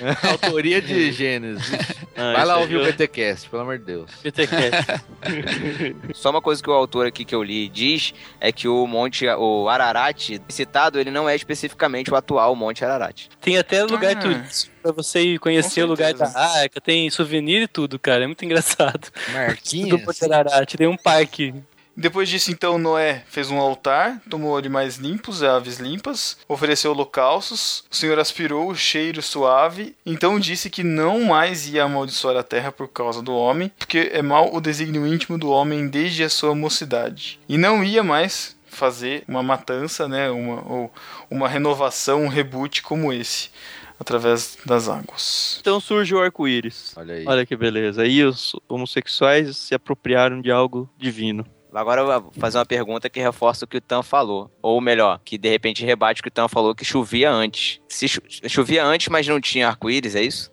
Autoria de Gênesis. Ah, Vai lá ouvir o eu- BTcast, pelo amor de Deus. BTcast. Só uma coisa que o autor aqui que eu li diz é que o Monte, o Ararat citado, ele não é especificamente o atual Monte Ararat. Tem até lugar Ah. turístico pra você ir conhecer o lugar da arca, tem souvenir e tudo, cara. É muito engraçado. Do Marquinhos. Monte Ararat, tem um parque. Depois disso, então, Noé fez um altar, tomou animais limpos, aves limpas, ofereceu holocaustos, o Senhor aspirou o cheiro suave, então disse que não mais ia amaldiçoar a terra por causa do homem, porque é mau o desígnio íntimo do homem desde a sua mocidade. E não ia mais fazer uma matança, né, uma, ou uma renovação, um reboot como esse, através das águas. Então surge o arco-íris. Olha aí. Olha que beleza. Aí os homossexuais se apropriaram de algo divino. Agora eu vou fazer uma pergunta que reforça o que o Tan falou. Ou melhor, que de repente rebate o que o Tan falou que chovia antes. Se cho- chovia antes, mas não tinha arco-íris, é isso?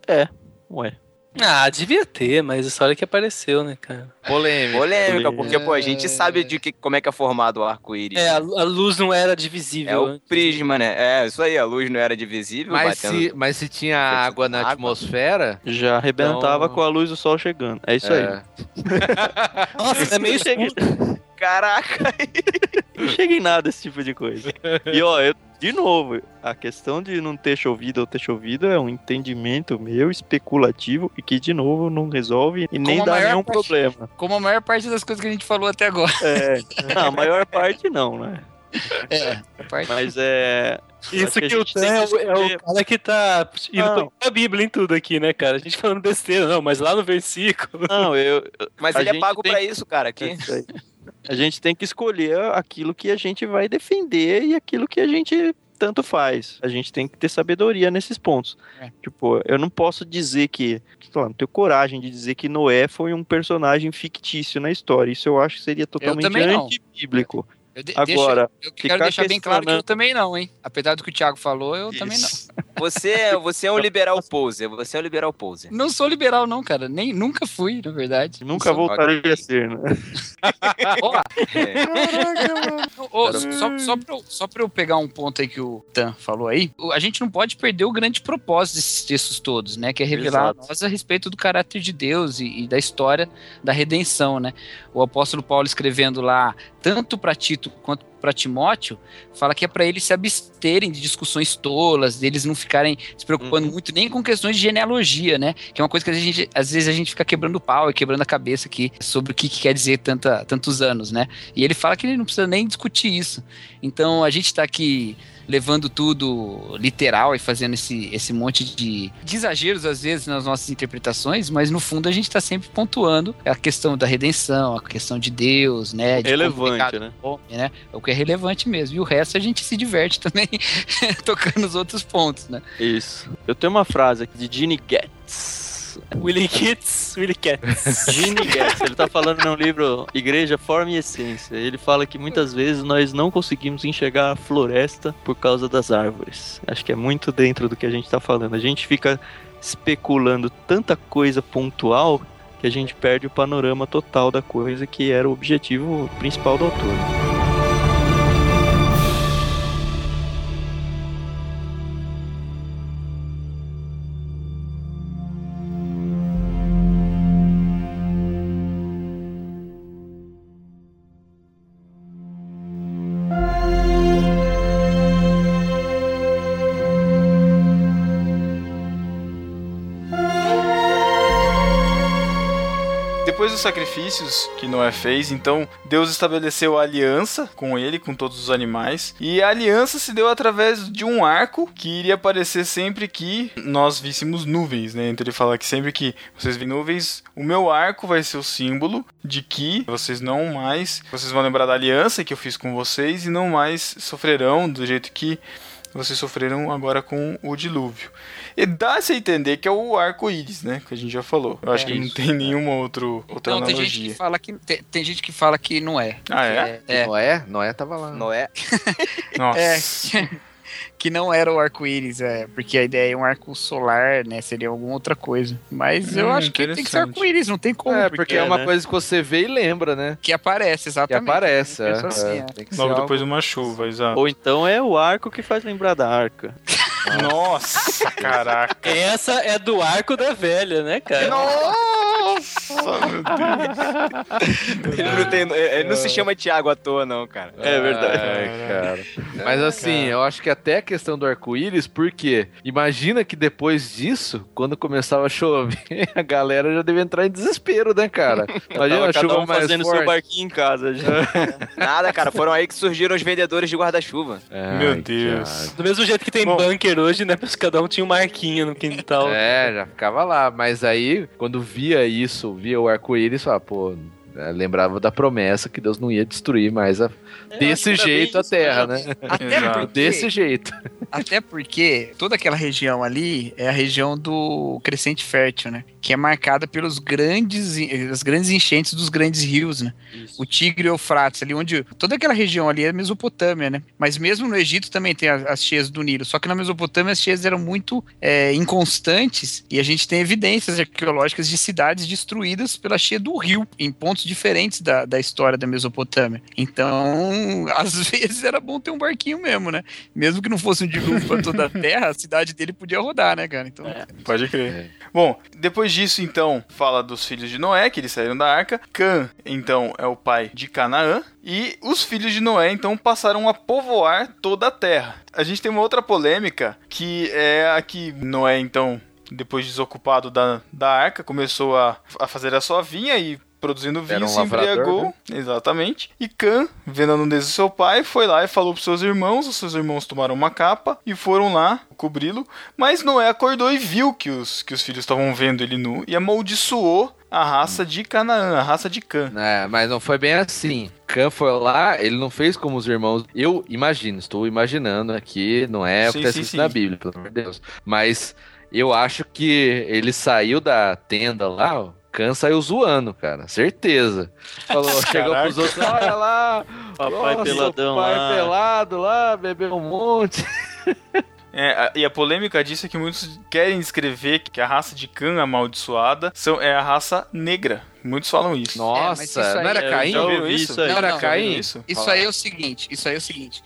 Ué. Ah, devia ter, mas essa hora que apareceu, né, cara? Polêmica. Polêmica, É. porque, pô, a gente sabe de que, como é que é formado o arco-íris. É, a, né? a luz não era É divisível. o antes. prisma, né? É, isso aí, a luz não era divisível. Mas batendo- se, mas se tinha água na Água. atmosfera. Já arrebentava Então- com a luz do sol chegando. É isso aí. é, Nossa, é meio. Caraca! Não chega em nada esse tipo de coisa. E ó, eu, de novo, a questão de não ter chovido ou ter chovido é um entendimento meu especulativo e que, de novo, não resolve e nem a dá maior nenhum parte- problema. Como a maior parte das coisas que a gente falou até agora. É, não, a maior parte não, né? É, a parte- Mas é. Isso que a que o Tan é, é o cara que tá indo Não. pra Bíblia em tudo aqui, né, cara? A gente falando besteira, não, mas lá no versículo. Não, eu. Mas A ele é pago tem pra isso, cara. É Aqui. isso aí. A gente tem que escolher aquilo que a gente vai defender e aquilo que a gente tanto faz. A gente tem que ter sabedoria nesses pontos. É. Tipo, eu não posso dizer que, sei lá, não tenho coragem de dizer que Noé foi um personagem fictício na história. Isso eu acho que seria totalmente antibíblico. Eu de- Agora, deixa- eu quero deixar bem claro que eu também não, hein? Apesar do que o Thiago falou, eu também não. Isso. Você, é- você é um liberal poser. Você é um liberal poser. Não sou liberal, não, cara. Nem, nunca fui, na verdade. Nunca voltaria a ser, né? Ó, É. Ô, só, só, pra eu, só pra eu pegar um ponto aí que o Tan falou aí, a gente não pode perder o grande propósito desses textos todos, né? Que é revelar Exato. a nós a respeito do caráter de Deus e, e da história da redenção, né? O apóstolo Paulo escrevendo lá, tanto para Tito quanto para Timóteo, fala que é para eles se absterem de discussões tolas, deles não ficarem se preocupando muito nem com questões de genealogia, né? Que é uma coisa que a gente, às vezes a gente fica quebrando pau e quebrando a cabeça aqui sobre o que, que quer dizer tanta, tantos anos, né? E ele fala que ele não precisa nem discutir isso. Então a gente está aqui levando tudo literal e fazendo esse, esse monte de, de exageros às vezes nas nossas interpretações, mas no fundo a gente está sempre pontuando a questão da redenção, a questão de Deus, né? De Relevante, né? homem, né? É o que é relevante mesmo. E o resto a gente se diverte também tocando os outros pontos, né? Isso. Eu tenho uma frase aqui de Gene Getz. Willy Kitts, Willy Cats. Gene Getz, ele tá falando no livro Igreja, Forma e Essência. Ele fala que muitas vezes nós não conseguimos enxergar a floresta por causa das árvores. Acho que é muito dentro do que a gente tá falando. A gente fica especulando tanta coisa pontual que a gente perde o panorama total da coisa que era o objetivo principal do autor. Sacrifícios que Noé fez, então Deus estabeleceu a aliança com ele, com todos os animais. E a aliança se deu através de um arco que iria aparecer sempre que nós víssemos nuvens, né? Então ele fala que sempre que vocês veem nuvens, o meu arco vai ser o símbolo de que vocês não mais, vocês vão lembrar da aliança que eu fiz com vocês e não mais sofrerão do jeito que vocês sofreram agora com o dilúvio. E dá-se a entender que é o arco-íris, né? Que a gente já falou. Eu acho É que não tem nenhuma outro, outra Não, tem analogia. gente, que fala que, tem, tem gente que fala que não é. Ah, é? É, Noé? Noé tava lá. Noé. Nossa. É. que não era o arco-íris, é, porque a ideia é um arco solar, né? Seria alguma outra coisa. Mas eu Hum, acho que tem que ser arco-íris, não tem como. É, porque é uma né? coisa que você vê e lembra, né? Que aparece, Que exatamente. aparece. Eu É, assim, é. é. Tem que ser Logo algo- depois de uma chuva, exato. Ou então é o arco que faz lembrar da arca. Nossa, caraca. Essa é do arco da velha, né, cara? Nossa, meu Deus. Ele não, tem, ele não se chama Tiago à toa, não, cara. É verdade. Ai, cara. Mas assim, eu acho que até a questão do arco-íris, porque imagina que depois disso, quando começava a chover, a galera já devia entrar em desespero, né, cara? Imagina a cada chuva um mais fazendo forte. seu barquinho em casa já. Nada, cara. Foram aí que surgiram os vendedores de guarda-chuva. Meu Deus. cara. Do mesmo jeito que tem Bom. bunker hoje, né? Porque cada um tinha um marquinho no quintal. É, já ficava lá. Mas aí, quando via isso, via o arco-íris, falava, pô, é, lembrava da promessa que Deus não ia destruir mais a- desse jeito a isso terra, né? Até porque, Desse jeito. até porque toda aquela região ali é a região do crescente fértil, né? Que é marcada pelos grandes, as grandes enchentes dos grandes rios, né? O Tigre e o Eufrates, ali onde. Toda aquela região ali é Mesopotâmia, né? Mas mesmo no Egito também tem as, as cheias do Nilo. Só que na Mesopotâmia as cheias eram muito é, inconstantes e a gente tem evidências arqueológicas de cidades destruídas pela cheia do rio, em pontos diferentes da, da história da Mesopotâmia. Então, às vezes era bom ter um barquinho mesmo, né? Mesmo que não fosse um dilúvio para toda a terra, a cidade dele podia rodar, né, cara? Então, Pode crer. Bom, depois disso, então, fala dos filhos de Noé, que eles saíram da arca. Cã, então, é o pai de Canaã. E os filhos de Noé, então, passaram a povoar toda a terra. A gente tem uma outra polêmica, que é a que Noé, então, depois de desocupado da, da arca, começou a, a fazer a sua vinha e produzindo vinho, um se embriagou. né? Exatamente. E Cã, vendo a nudez do seu pai, foi lá e falou pros seus irmãos. Os seus irmãos tomaram uma capa e foram lá cobri-lo. Mas Noé acordou e viu que os, que os filhos estavam vendo ele nu e amaldiçoou a raça de Canaã, a raça de Cã. É, mas não foi bem assim. Khan foi lá, ele não fez como os irmãos. Eu imagino, estou imaginando aqui, não é o que está na Bíblia, pelo amor de Deus. Mas eu acho que ele saiu da tenda lá. Khan saiu zoando, cara. Certeza. Falou, chegou pros outros, olha lá, Papai nossa, peladão pai lá. pelado lá, bebeu um monte. É, a- e a polêmica disso é que muitos querem descrever que a raça de Cã amaldiçoada são, é a raça negra. Muitos falam isso. Nossa, mas isso aí- não era eu Caim? isso isso? aí. Não era Não, Caim? Isso? Isso aí é o seguinte, isso aí é o seguinte.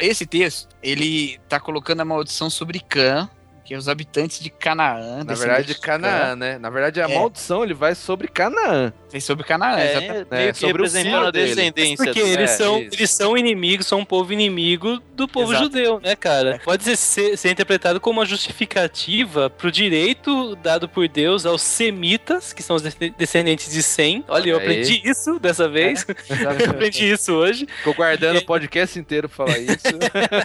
Esse texto, ele tá colocando a maldição sobre Cã, que é os habitantes de Canaã. Na verdade, de Canaã, né? Na verdade, a É. maldição ele vai sobre Canaã. Tem sobre Canaã, exatamente. É, É, meio que sobre o representando a descendência. Porque eles, É, são, isso. eles são inimigos, são um povo inimigo do povo Exato. judeu, né, cara? Pode ser, ser, interpretado como uma justificativa pro direito dado por Deus aos semitas, que são os de- descendentes de Sem. Olha, eu aí. aprendi isso dessa vez. eu aprendi isso hoje. Ficou guardando o podcast inteiro pra falar isso.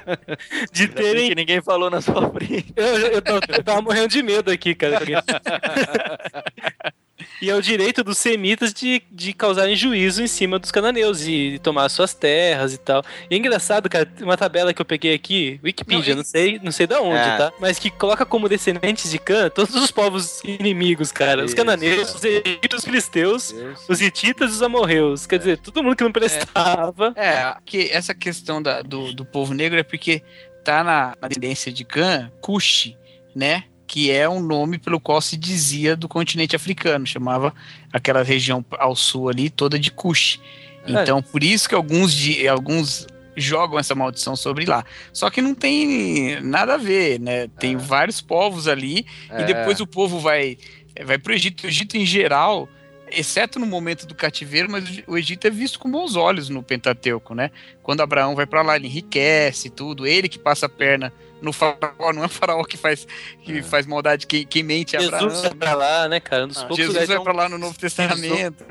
De terem que ninguém falou na sua frente. Eu, eu, eu tava- eu tava morrendo de medo aqui, cara. E é o direito dos semitas de, de causarem juízo em cima dos cananeus e, de tomar suas terras e tal. E é engraçado, cara, uma tabela que eu peguei aqui, Wikipedia, Não, não, sei, não sei da onde, É. tá? Mas que coloca como descendentes de Cã todos os povos inimigos, cara. Os Isso. cananeus, os egípcios, os filisteus, Deus. os hititas e os amorreus. Quer dizer, todo mundo que não prestava. É, que essa questão da- do, do povo negro é porque tá na, na tendência de Khan, Cush, né? Que é um nome pelo qual se dizia do continente africano, chamava aquela região ao sul ali toda de Cush. Então, por isso que alguns, de, alguns jogam essa maldição sobre lá. Só que não tem nada a ver, né? Tem vários povos ali É. e depois o povo vai vai pro Egito. O Egito em geral exceto no momento do cativeiro, mas o Egito é visto com bons olhos no Pentateuco, né? Quando Abraão vai para lá, ele enriquece tudo, ele que passa a perna no faraó, não é o faraó que faz, que é. faz maldade, quem, quem mente é Abraão. Jesus vai pra lá, né, cara? Um ah, Jesus vai pra lá no Novo Testamento.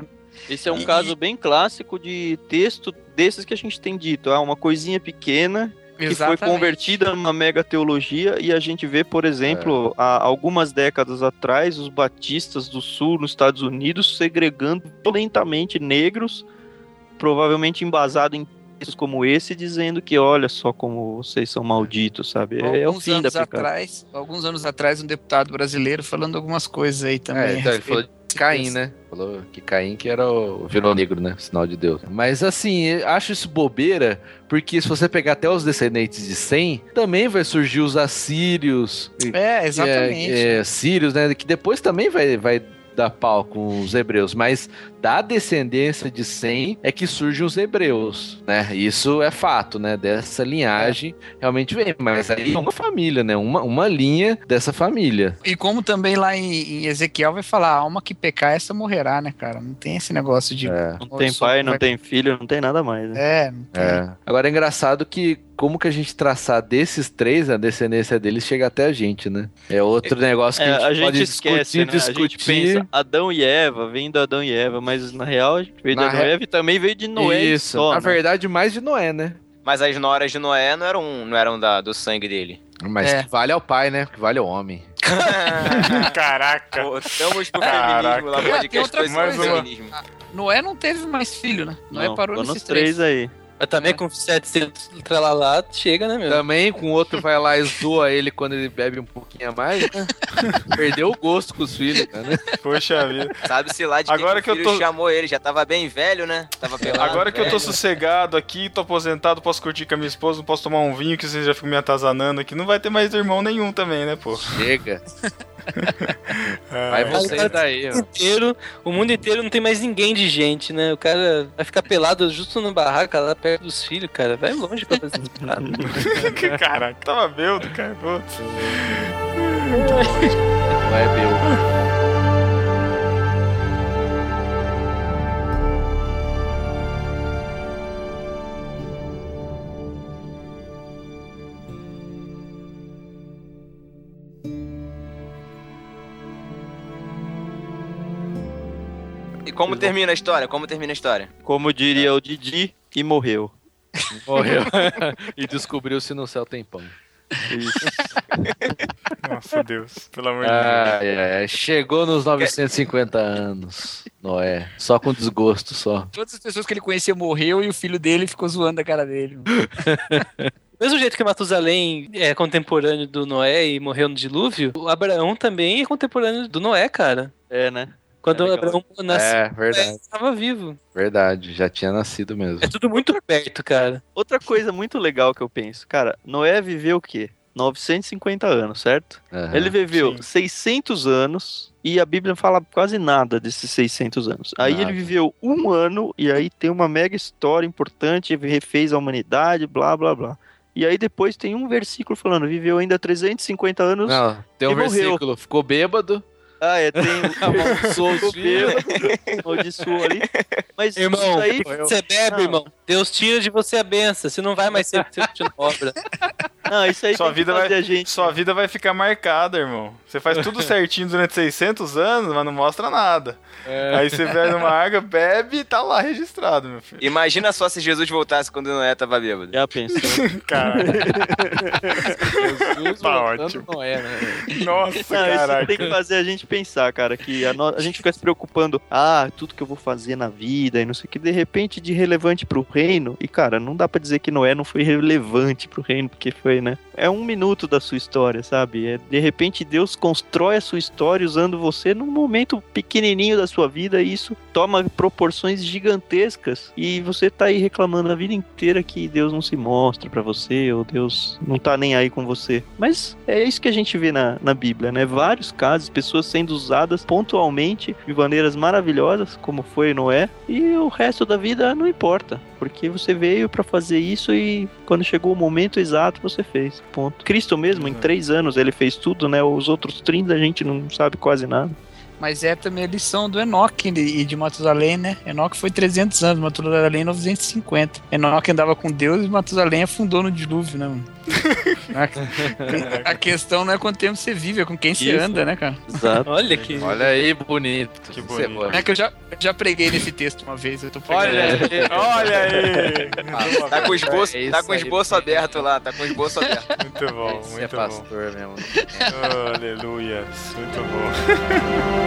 Esse é um e... caso bem clássico de texto desses que a gente tem dito. Ah, uma coisinha pequena que Exatamente. foi convertida numa mega teologia e a gente vê, por exemplo, é. há algumas décadas atrás, os batistas do sul nos Estados Unidos segregando violentamente negros, provavelmente embasado em textos como esse, dizendo que olha só como vocês são malditos, sabe? É, é o fim da atrás, Alguns anos atrás, um deputado brasileiro falando algumas coisas aí também. É, então, ele falou Caim, né? Falou que Caim que era o vilão negro, né? Sinal de Deus. Mas assim, acho isso bobeira, porque se você pegar até os descendentes de Sem, também vai surgir os assírios. É, exatamente. É, é, sírios, né? Que depois também vai, vai dar pau com os hebreus, mas da descendência de Sem é que surgem os hebreus, né? Isso é fato, né? Dessa linhagem é. realmente vem, mas aí é uma família, né? Uma, uma linha dessa família. E como também lá em, em Ezequiel vai falar, a alma que pecar, essa morrerá, né, cara? Não tem esse negócio de... É. Não tem pai, não vai... tem filho, não tem nada mais, né? É, não tem. É. Agora é engraçado que como que a gente traçar desses três, a descendência deles chega até a gente, né? É outro negócio que é, a gente, a gente pode esquece, discutir, né? discutir. A gente pensa Adão e Eva, vindo Adão e Eva, mas na real a gente veio na de Noé re... e também veio de Noé. Isso, só, na né? verdade mais de Noé, né? Mas as noras de Noé não eram, não eram da, do sangue dele. Mas é. que vale ao pai, né? Que vale ao homem. Caraca. Estamos pro feminismo lá, podcast ah, mais uma... Noé não teve mais filho, né? Noé não, parou nesses três. três aí. Mas também com 700 tralalá, chega, né, meu? Também com o outro vai lá e zoa ele quando ele bebe um pouquinho a mais, né? Perdeu o gosto com os filhos, né? Poxa vida. Sabe-se lá de Agora que, que, eu tô... chamou ele, já tava bem velho, né? Tava pelado, Agora que velho. eu tô sossegado aqui, tô aposentado, posso curtir com a minha esposa, não posso tomar um vinho que vocês já ficam me atazanando aqui. Não vai ter mais irmão nenhum também, né, pô? Chega. Vai você daí, ó. Inteiro, o mundo inteiro não tem mais ninguém de gente, né? O cara vai ficar pelado justo no barraco lá perto dos filhos, cara. Vai longe pra fazer isso. Caraca, tava bêbado, cara. Vai, Bill. Como termina a história? Como termina a história? Como diria o Didi, e morreu. Morreu. e descobriu-se no céu tem pão. Nossa Deus, pelo amor de Deus. É, chegou nos 950 anos, Noé. Só com desgosto, só. Todas as pessoas que ele conhecia morreu e o filho dele ficou zoando a cara dele. mesmo jeito que Matusalém é contemporâneo do Noé e morreu no dilúvio, o Abraão também é contemporâneo do Noé, cara. É, né? Quando é Abraão nasceu, é, verdade. estava vivo. Verdade, já tinha nascido mesmo. É tudo muito perto, cara. Outra coisa muito legal que eu penso, cara, Noé viveu o quê? 950 anos, certo? Uhum, Ele viveu sim. 600 anos e a Bíblia não fala quase nada desses 600 anos. Aí nada. ele viveu um ano e aí tem uma mega história importante, refez a humanidade, blá blá blá. E aí depois tem um versículo falando, viveu ainda 350 anos. Não, tem um versículo, ficou bêbado, ah, é, tem amaldiçoou os filhos, amaldiçoou ali. Mas irmão, aí... você bebe, não. irmão, Deus tira de você a benção, você não vai mais ser de obra. Não, isso aí sua vida vai, gente. Sua vida vai ficar marcada, irmão. Você faz tudo certinho durante 600 anos, mas não mostra nada. É. Aí você vai numa água, bebe e tá lá registrado, meu filho. Imagina só se Jesus voltasse quando Noé tava bêbado. Já pensou? Cara. Jesus tá ótimo. Noé, né? Nossa, cara. Isso tem que fazer a gente pensar, cara, que a, no... a gente fica se preocupando, ah, tudo que eu vou fazer na vida e não sei o que, de repente de relevante pro reino, e cara, não dá para dizer que Noé não foi relevante pro reino, porque foi, né? É um minuto da sua história, sabe? É, de repente Deus constrói a sua história usando você num momento pequenininho da sua vida e isso toma proporções gigantescas e você tá aí reclamando a vida inteira que Deus não se mostra para você ou Deus não tá nem aí com você. Mas é isso que a gente vê na, na Bíblia, né? Vários casos, pessoas sendo usadas pontualmente de maneiras maravilhosas, como foi Noé, e o resto da vida não importa, porque você veio para fazer isso e quando chegou o momento exato você fez. Ponto. Cristo mesmo, uhum. em três anos, ele fez tudo, né? Os outros 30 a gente não sabe quase nada. Mas é também a lição do Enoque e de Matusalém, né? Enoque foi 300 anos, Matusalém 950. Enoque andava com Deus e Matusalém afundou no dilúvio, né, mano? a, a questão não é quanto tempo você vive, é com quem você anda, né, cara? Exato. Olha que. Olha aí, bonito. Que é bonito. bom. É que eu já, já preguei nesse texto uma vez, eu tô pregando. Olha aí, olha aí. Tá com o esboço, É tá com o aí. esboço aberto lá, tá com o esboço aberto. Muito bom, Esse é muito bom. pastor mesmo. Aleluia, muito bom.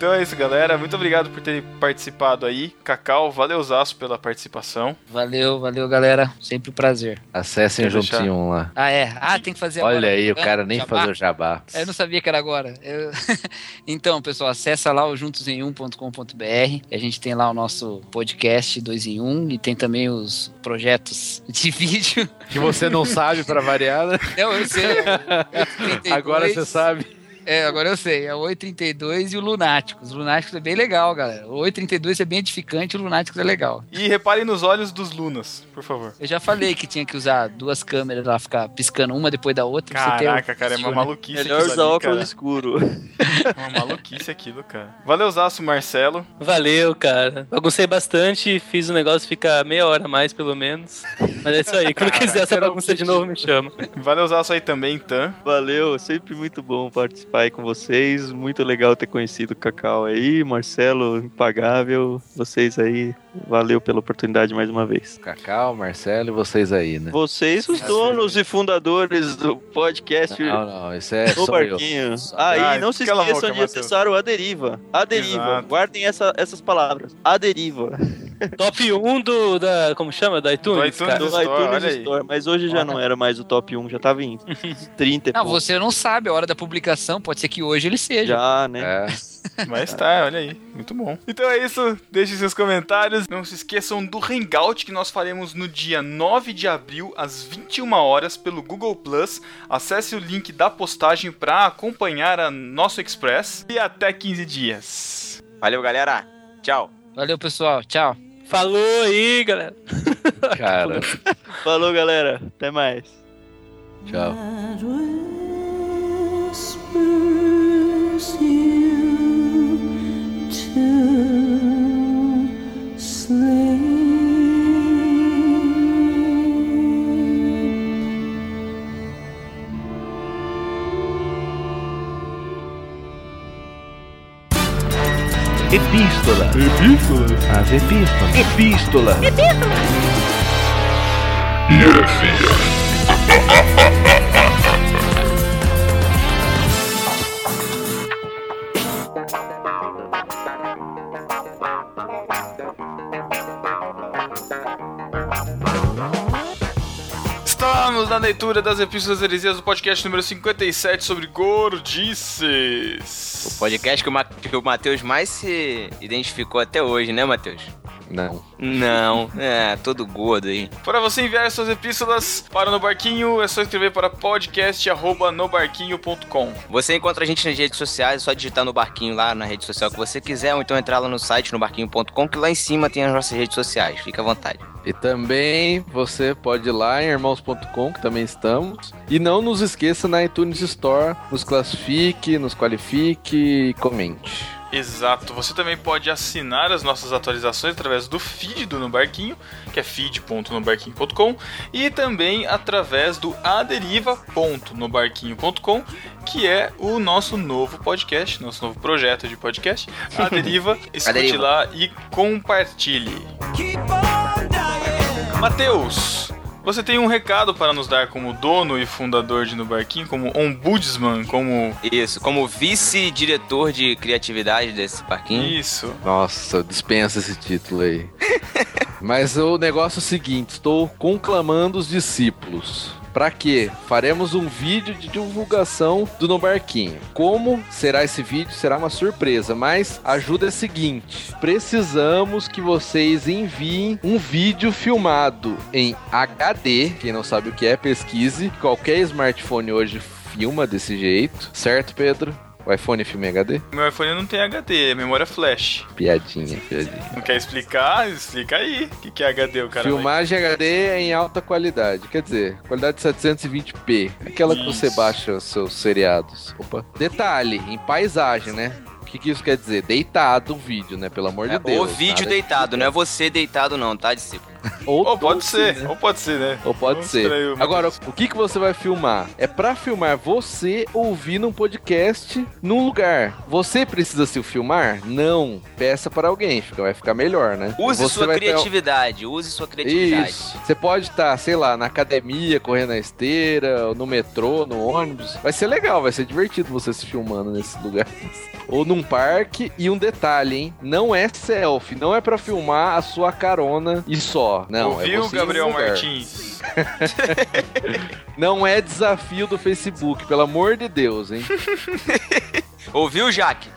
Então é isso, galera. Muito obrigado por terem participado aí. Cacau, valeuzaço pela participação. Valeu, valeu, galera. Sempre um prazer. Acessem Quer deixar? juntinho lá. Ah, é? Ah, tem que fazer Olha agora. aí, o cara nem jabá? fazer o jabá. Eu não sabia que era agora. Eu- então, pessoal, acessa lá o juntosemum.com.br. A gente tem lá o nosso podcast 2 em 1 e tem também os projetos de vídeo. Que você não sabe pra variar, né? Não, eu sei. 832. Agora você sabe. É, agora eu sei. É o 832 e o Lunáticos. O Lunáticos é bem legal, galera. O 832 é bem edificante, o Lunáticos é legal. E reparem nos olhos dos Lunas, por favor. Eu já falei que tinha que usar duas câmeras lá, ficar piscando uma depois da outra. Caraca, cara, é uma né? maluquice Melhor usar ali, óculos cara. escuro. É uma maluquice aquilo, cara. Valeuzaço, Marcelo. Valeu, cara. Baguncei bastante, fiz o negócio ficar meia hora a mais, pelo menos. Mas é isso aí. Quando quiser essa bagunça de novo, me chama. Valeuzaço aí também, Tan. Valeu, sempre muito bom participar aí com vocês. Muito legal ter conhecido o Cacau aí, Marcelo, impagável. Vocês aí, valeu pela oportunidade mais uma vez. Cacau, Marcelo e vocês aí, né? Vocês, os donos e fundadores do podcast Não, não, isso é só eu. Barquinho. Ah, Ah, e não se esqueçam boca, de acessar o A Deriva. A Deriva. Exato. Guardem essa- essas palavras. A Deriva. Top 1 do. Da, como chama? Da iTunes, Do iTunes. cara. Do Store, iTunes olha aí. Store. Mas hoje já não era mais o top 1, já tava em 30 e Não, pouco. você não sabe a hora da publicação, pode ser que hoje ele seja. Já, né? É. Mas tá, olha aí. Muito bom. Então é isso. Deixem seus comentários. Não se esqueçam do Hangout que nós faremos no dia 9 de abril, às 21 horas, pelo Google Plus. Acesse o link da postagem para acompanhar a nosso Express. E até 15 dias. Valeu, galera. Tchau. Valeu, pessoal. Tchau. Falou aí, galera. Cara, Falou, galera. Até mais. tchau. sleep. Epístola. Epístola. As epístolas. Epístola. Estamos na leitura das Epístolas Heresias do podcast número 57 sobre gordices. O podcast o, que o Matheus mais se identificou até hoje, né, Matheus? Não. Não, é, todo gordo aí. Para você enviar suas epístolas para o No Barquinho, é só escrever para podcast.nobarquinho.com. Você encontra a gente nas redes sociais, é só digitar no barquinho lá na rede social que você quiser, ou então entrar lá no site, no barquinho.com, que lá em cima tem as nossas redes sociais. Fica à vontade. E também você pode ir lá em irmãos.com, que também estamos. E não nos esqueça na iTunes Store, nos classifique, nos qualifique e comente. Exato. Você também pode assinar as nossas atualizações através do feed do No Barquinho, que é feed.nobarquinho.com, e também através do aderiva.nobarquinho.com, que é o nosso novo podcast, nosso novo projeto de podcast. A Deriva, escute lá e compartilhe. Matheus, você tem um recado para nos dar como dono e fundador de No Barquinho, como ombudsman, como Isso, como vice-diretor de criatividade desse barquinho. isso. Nossa, dispensa esse título aí. Mas o negócio é o seguinte: estou conclamando os discípulos. Pra quê? Faremos um vídeo de divulgação do No Barquinho. Como será esse vídeo? Será uma surpresa, mas a ajuda é a seguinte: precisamos que vocês enviem um vídeo filmado em HD. Quem não sabe o que é, pesquise. Qualquer smartphone hoje filma desse jeito, certo, Pedro? O iPhone filme em HD? Meu iPhone não tem HD, é memória flash. Piadinha, piadinha. Não quer explicar? Explica aí. O que, que é HD, o cara? vai- Filmagem HD é em alta qualidade, quer dizer, qualidade 720p. Aquela que você Isso. baixa os seus seriados. Opa. Detalhe, em paisagem, né? O que, que isso quer dizer? Deitado o vídeo, né? Pelo amor de É, Deus. o vídeo nada- deitado, não é você deitado não, tá, discípulo? Ou, Ou pode ser, né? ou pode ser, né? Ou pode Vamos ser. Agora, o que, que você vai filmar? É pra filmar você ouvindo um podcast num lugar. Você precisa se filmar? Não. Peça para alguém, fica, vai ficar melhor, né? Use você sua vai ter- criatividade, use sua criatividade. Isso. Você pode estar, sei lá, na academia, correndo na esteira, ou no metrô, no ônibus. Vai ser legal, vai ser divertido você se filmando nesses lugares. Ou num parque. E um detalhe, hein? Não é selfie, não é pra filmar a sua carona e só. Não, é Ouviu, você em Gabriel. Martins? Não é desafio do Facebook, pelo amor de Deus, hein? Ouviu, Jaque?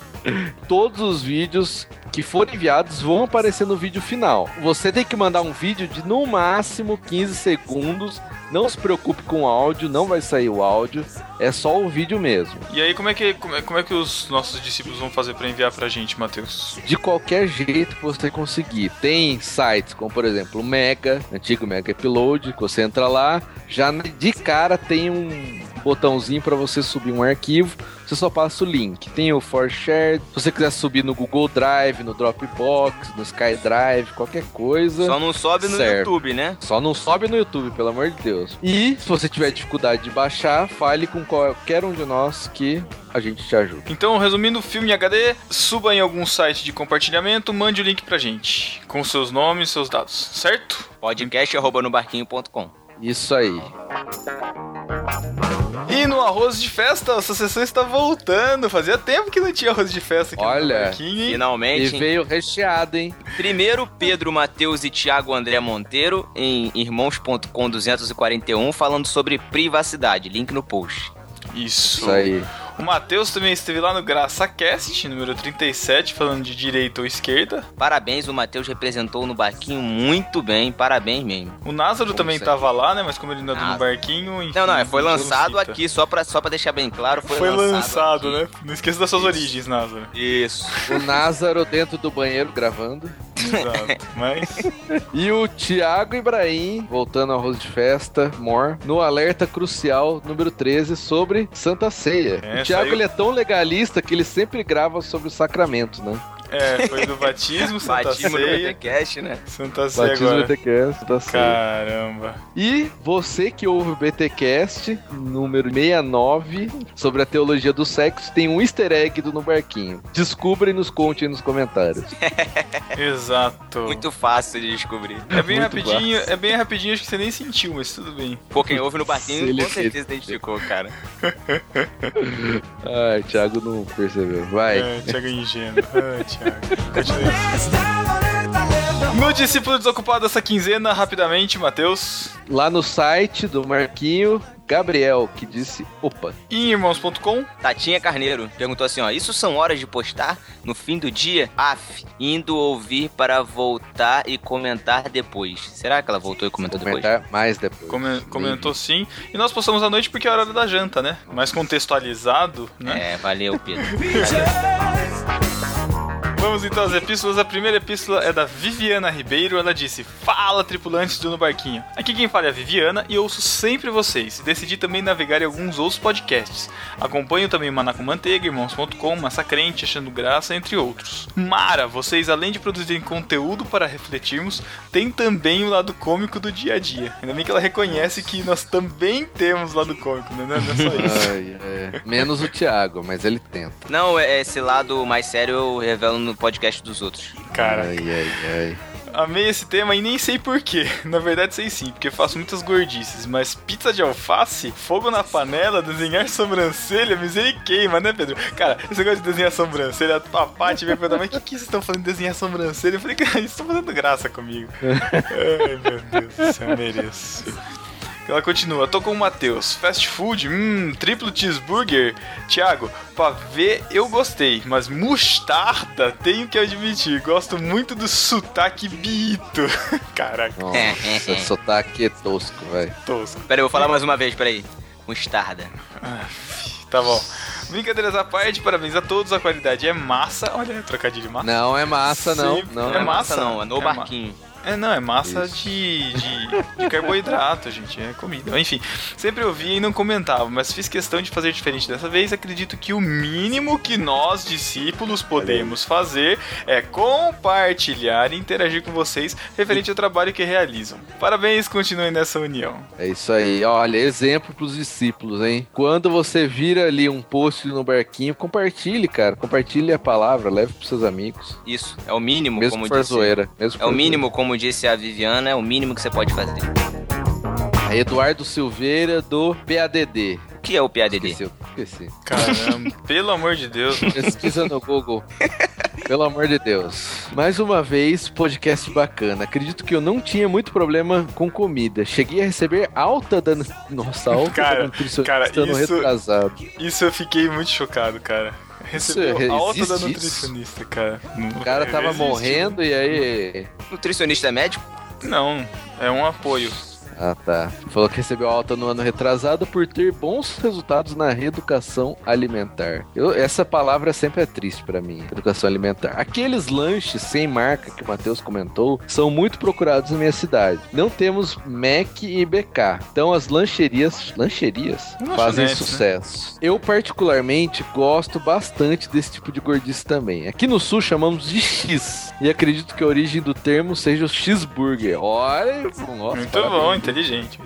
Todos os vídeos que forem enviados vão aparecer no vídeo final. Você tem que mandar um vídeo de no máximo 15 segundos. Não se preocupe com o áudio, não vai sair o áudio, é só o vídeo mesmo. E aí, como é que, como é, como é que os nossos discípulos vão fazer pra enviar pra gente, Matheus? De qualquer jeito que você conseguir. Tem sites como, por exemplo, o Mega, antigo Mega Upload, que você entra lá, já de cara tem um botãozinho para você subir um arquivo, você só passa o link. Tem o ForShare, se você quiser subir no Google Drive, no Dropbox, no SkyDrive, qualquer coisa. Só não sobe no Serve. YouTube, né? Só não sobe no YouTube, pelo amor de Deus. E se você tiver dificuldade de baixar, fale com qualquer um de nós que a gente te ajuda. Então, resumindo o filme em HD, suba em algum site de compartilhamento, mande o link pra gente, com seus nomes e seus dados, certo? Podcast.nobarquinho.com Isso aí. E no arroz de festa, essa sessão está voltando. Fazia tempo que não tinha arroz de festa aqui Olha? E Finalmente. hein? veio recheado, hein? Primeiro, Pedro, Matheus e Tiago André Monteiro em irmãos.com 241 falando sobre privacidade. Link no post. Isso. Isso aí. O Matheus também esteve lá no GraçaCast, número 37, falando de direita ou esquerda. Parabéns, o Matheus representou no barquinho muito bem. Parabéns mesmo. O Názaro também sempre. tava lá, né? Mas como ele não é do Názaro. barquinho... Enfim, Não, não, foi não lançado cita. aqui, só pra, só pra deixar bem claro. Foi, Foi lançado, aqui. né? Não esqueça das suas origens, Názaro. Isso. O Názaro dentro do banheiro gravando. Exato. Mas... E o Thiago Ibrahim, voltando ao arroz de festa, more, no alerta crucial número 13 sobre Santa Ceia. É, o Thiago saiu- ele é tão legalista que ele sempre grava sobre os sacramentos, né? É, foi do batismo, Santa Batismo Ceia. BTcast, né? Santa Ceia Batismo agora. BTcast, Santa Ceia. Caramba. E você que ouve o BTcast, número 69, sobre a teologia do sexo, tem um easter egg do No Barquinho. Descubra e nos conte aí nos comentários. Exato. Muito fácil de descobrir. É bem muito rapidinho, é bem rapidinho, acho que você nem sentiu, mas tudo bem. Pô, quem ouve no barquinho Ele- com certeza identificou, cara. Ai, Thiago não percebeu. Vai. É, Thiago ingênuo. Ah, Thiago. No discípulo desocupado essa quinzena, rapidamente, Matheus. Lá no site do Marquinho, Gabriel, que disse: opa. E em irmãos.com. Tatinha Carneiro perguntou assim, ó, isso são horas de postar no fim do dia? Af, indo ouvir para voltar e comentar depois. Será que ela voltou e comentou depois? Comentar mais depois. Come- comentou sim. E nós postamos à noite porque é a hora da janta, né? Mais contextualizado, né? É, valeu, Pedro. Valeu. Vamos então às epístolas. A primeira epístola é da Viviana Ribeiro. Ela disse: Fala, tripulantes do No Barquinho. Aqui quem fala é a Viviana e ouço sempre vocês. E decidi também navegar em alguns outros podcasts. Acompanho também o Maná com Manteiga, Irmãos.com, Massacrente, Achando Graça, entre outros. Mara, vocês além de produzirem conteúdo para refletirmos, tem também o lado cômico do dia a dia. Ainda bem que ela reconhece que nós também temos lado cômico, né? Não é só isso. Ai, é. Menos o Thiago, mas ele tenta. Não, é- esse lado mais sério eu revelo no podcast dos outros. Cara, Ai, ai, ai. Amei esse tema e nem sei porquê. Na verdade, sei sim, porque faço muitas gordices. Mas pizza de alface, fogo na panela, desenhar sobrancelha, miséria queima, né, Pedro? Cara, esse negócio de desenhar sobrancelha, a Paty veio perguntar, mas o que, que vocês estão falando de desenhar sobrancelha? Eu falei, cara, eles estão fazendo graça comigo. Ai, meu Deus do céu, eu mereço. Ela continua, tô com o Matheus. Fast food, hum, triplo cheeseburger. Thiago, pra ver eu gostei, mas mostarda, tenho que admitir, gosto muito do sotaque bito. Caraca, Nossa, sotaque é tosco, vai. tosco. Pera aí, eu vou falar mais uma vez, peraí. Mostarda. Tá bom. Brincadeiras à parte, parabéns a todos, a qualidade é massa. Olha, trocadilho de massa. Não é massa, não. Sim, não é massa. não, é no É ma- barquinho. É, não, é massa de, de, de carboidrato, gente, é comida. Enfim, sempre ouvia e não comentava, mas fiz questão de fazer diferente dessa vez. Acredito que o mínimo que nós, discípulos, podemos fazer é compartilhar e interagir com vocês referente ao trabalho que realizam. Parabéns, continuem nessa união. É isso aí. Olha, exemplo pros discípulos, hein? Quando você vira ali um post no barquinho, compartilhe, cara. Compartilhe a palavra, leve pros seus amigos. Isso, é o mínimo, Mesmo como que for disse. zoeira. Mesmo É o mínimo, como disse a Viviana, é o mínimo que você pode fazer. zoeira. Eduardo Silveira do PADD. O que é o PADD? Esqueci, esqueci. Caramba, pelo amor de Deus. Pesquisa no Google. Pelo amor de Deus. Mais uma vez, podcast bacana. Acredito que eu não tinha muito problema com comida. Cheguei a receber alta da. Nossa, alta Cara, da nutricionista cara, no isso- retrasado. Isso eu fiquei muito chocado, cara. Recebeu Isso, alta da nutricionista, cara. O cara tava Existe. morrendo e aí. Nutricionista é médico? Não, é um apoio. Ah, tá. Falou que recebeu alta no ano retrasado por ter bons resultados na reeducação alimentar. Eu- essa palavra sempre é triste pra mim, educação alimentar. Aqueles lanches sem marca que o Matheus comentou são muito procurados na minha cidade. Não temos Mac e BK. Então as lancherias, lancherias fazem né? sucesso. Eu particularmente gosto bastante desse tipo de gordice também. Aqui no sul chamamos de X. E acredito que a origem do termo seja o cheeseburger. Olha, nossa, Muito parabéns. bom, inteligente.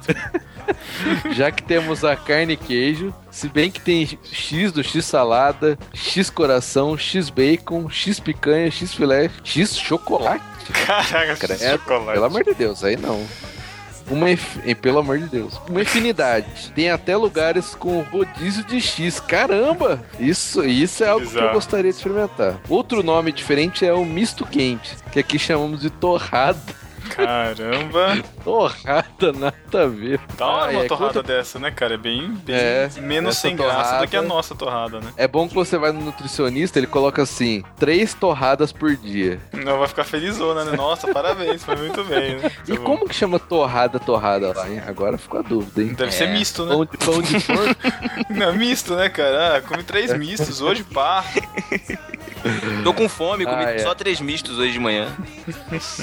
Já que temos a carne e queijo, se bem que tem X do X salada, X coração, X bacon, X picanha, X filé, X chocolate. Caraca, Credo, chocolate. Pelo amor de Deus, aí não. Uma inf... eh, Pelo amor de Deus. Uma infinidade. Tem até lugares com rodízio de X. Caramba! Isso, isso é algo que eu gostaria de experimentar. Outro nome diferente é o misto quente, que aqui chamamos de torrada. Caramba. Torrada, nada a ver. Dá uma, Ah, uma é, torrada conta- dessa, né, cara? É bem, bem É, menos sem graça do que a torrada- nossa torrada, né? É bom que você vai no nutricionista, ele coloca assim, três torradas por dia. Não vai ficar felizona, né? Nossa, parabéns, foi muito bem, né? E bom. como que chama torrada, torrada lá, hein? Agora ficou a dúvida, hein? Deve ser É. misto, né? Pão de, pão de porco? Não, misto, né, cara? Ah, comi três mistos hoje, pá. Tô com fome, comi Ah, é. só três mistos hoje de manhã.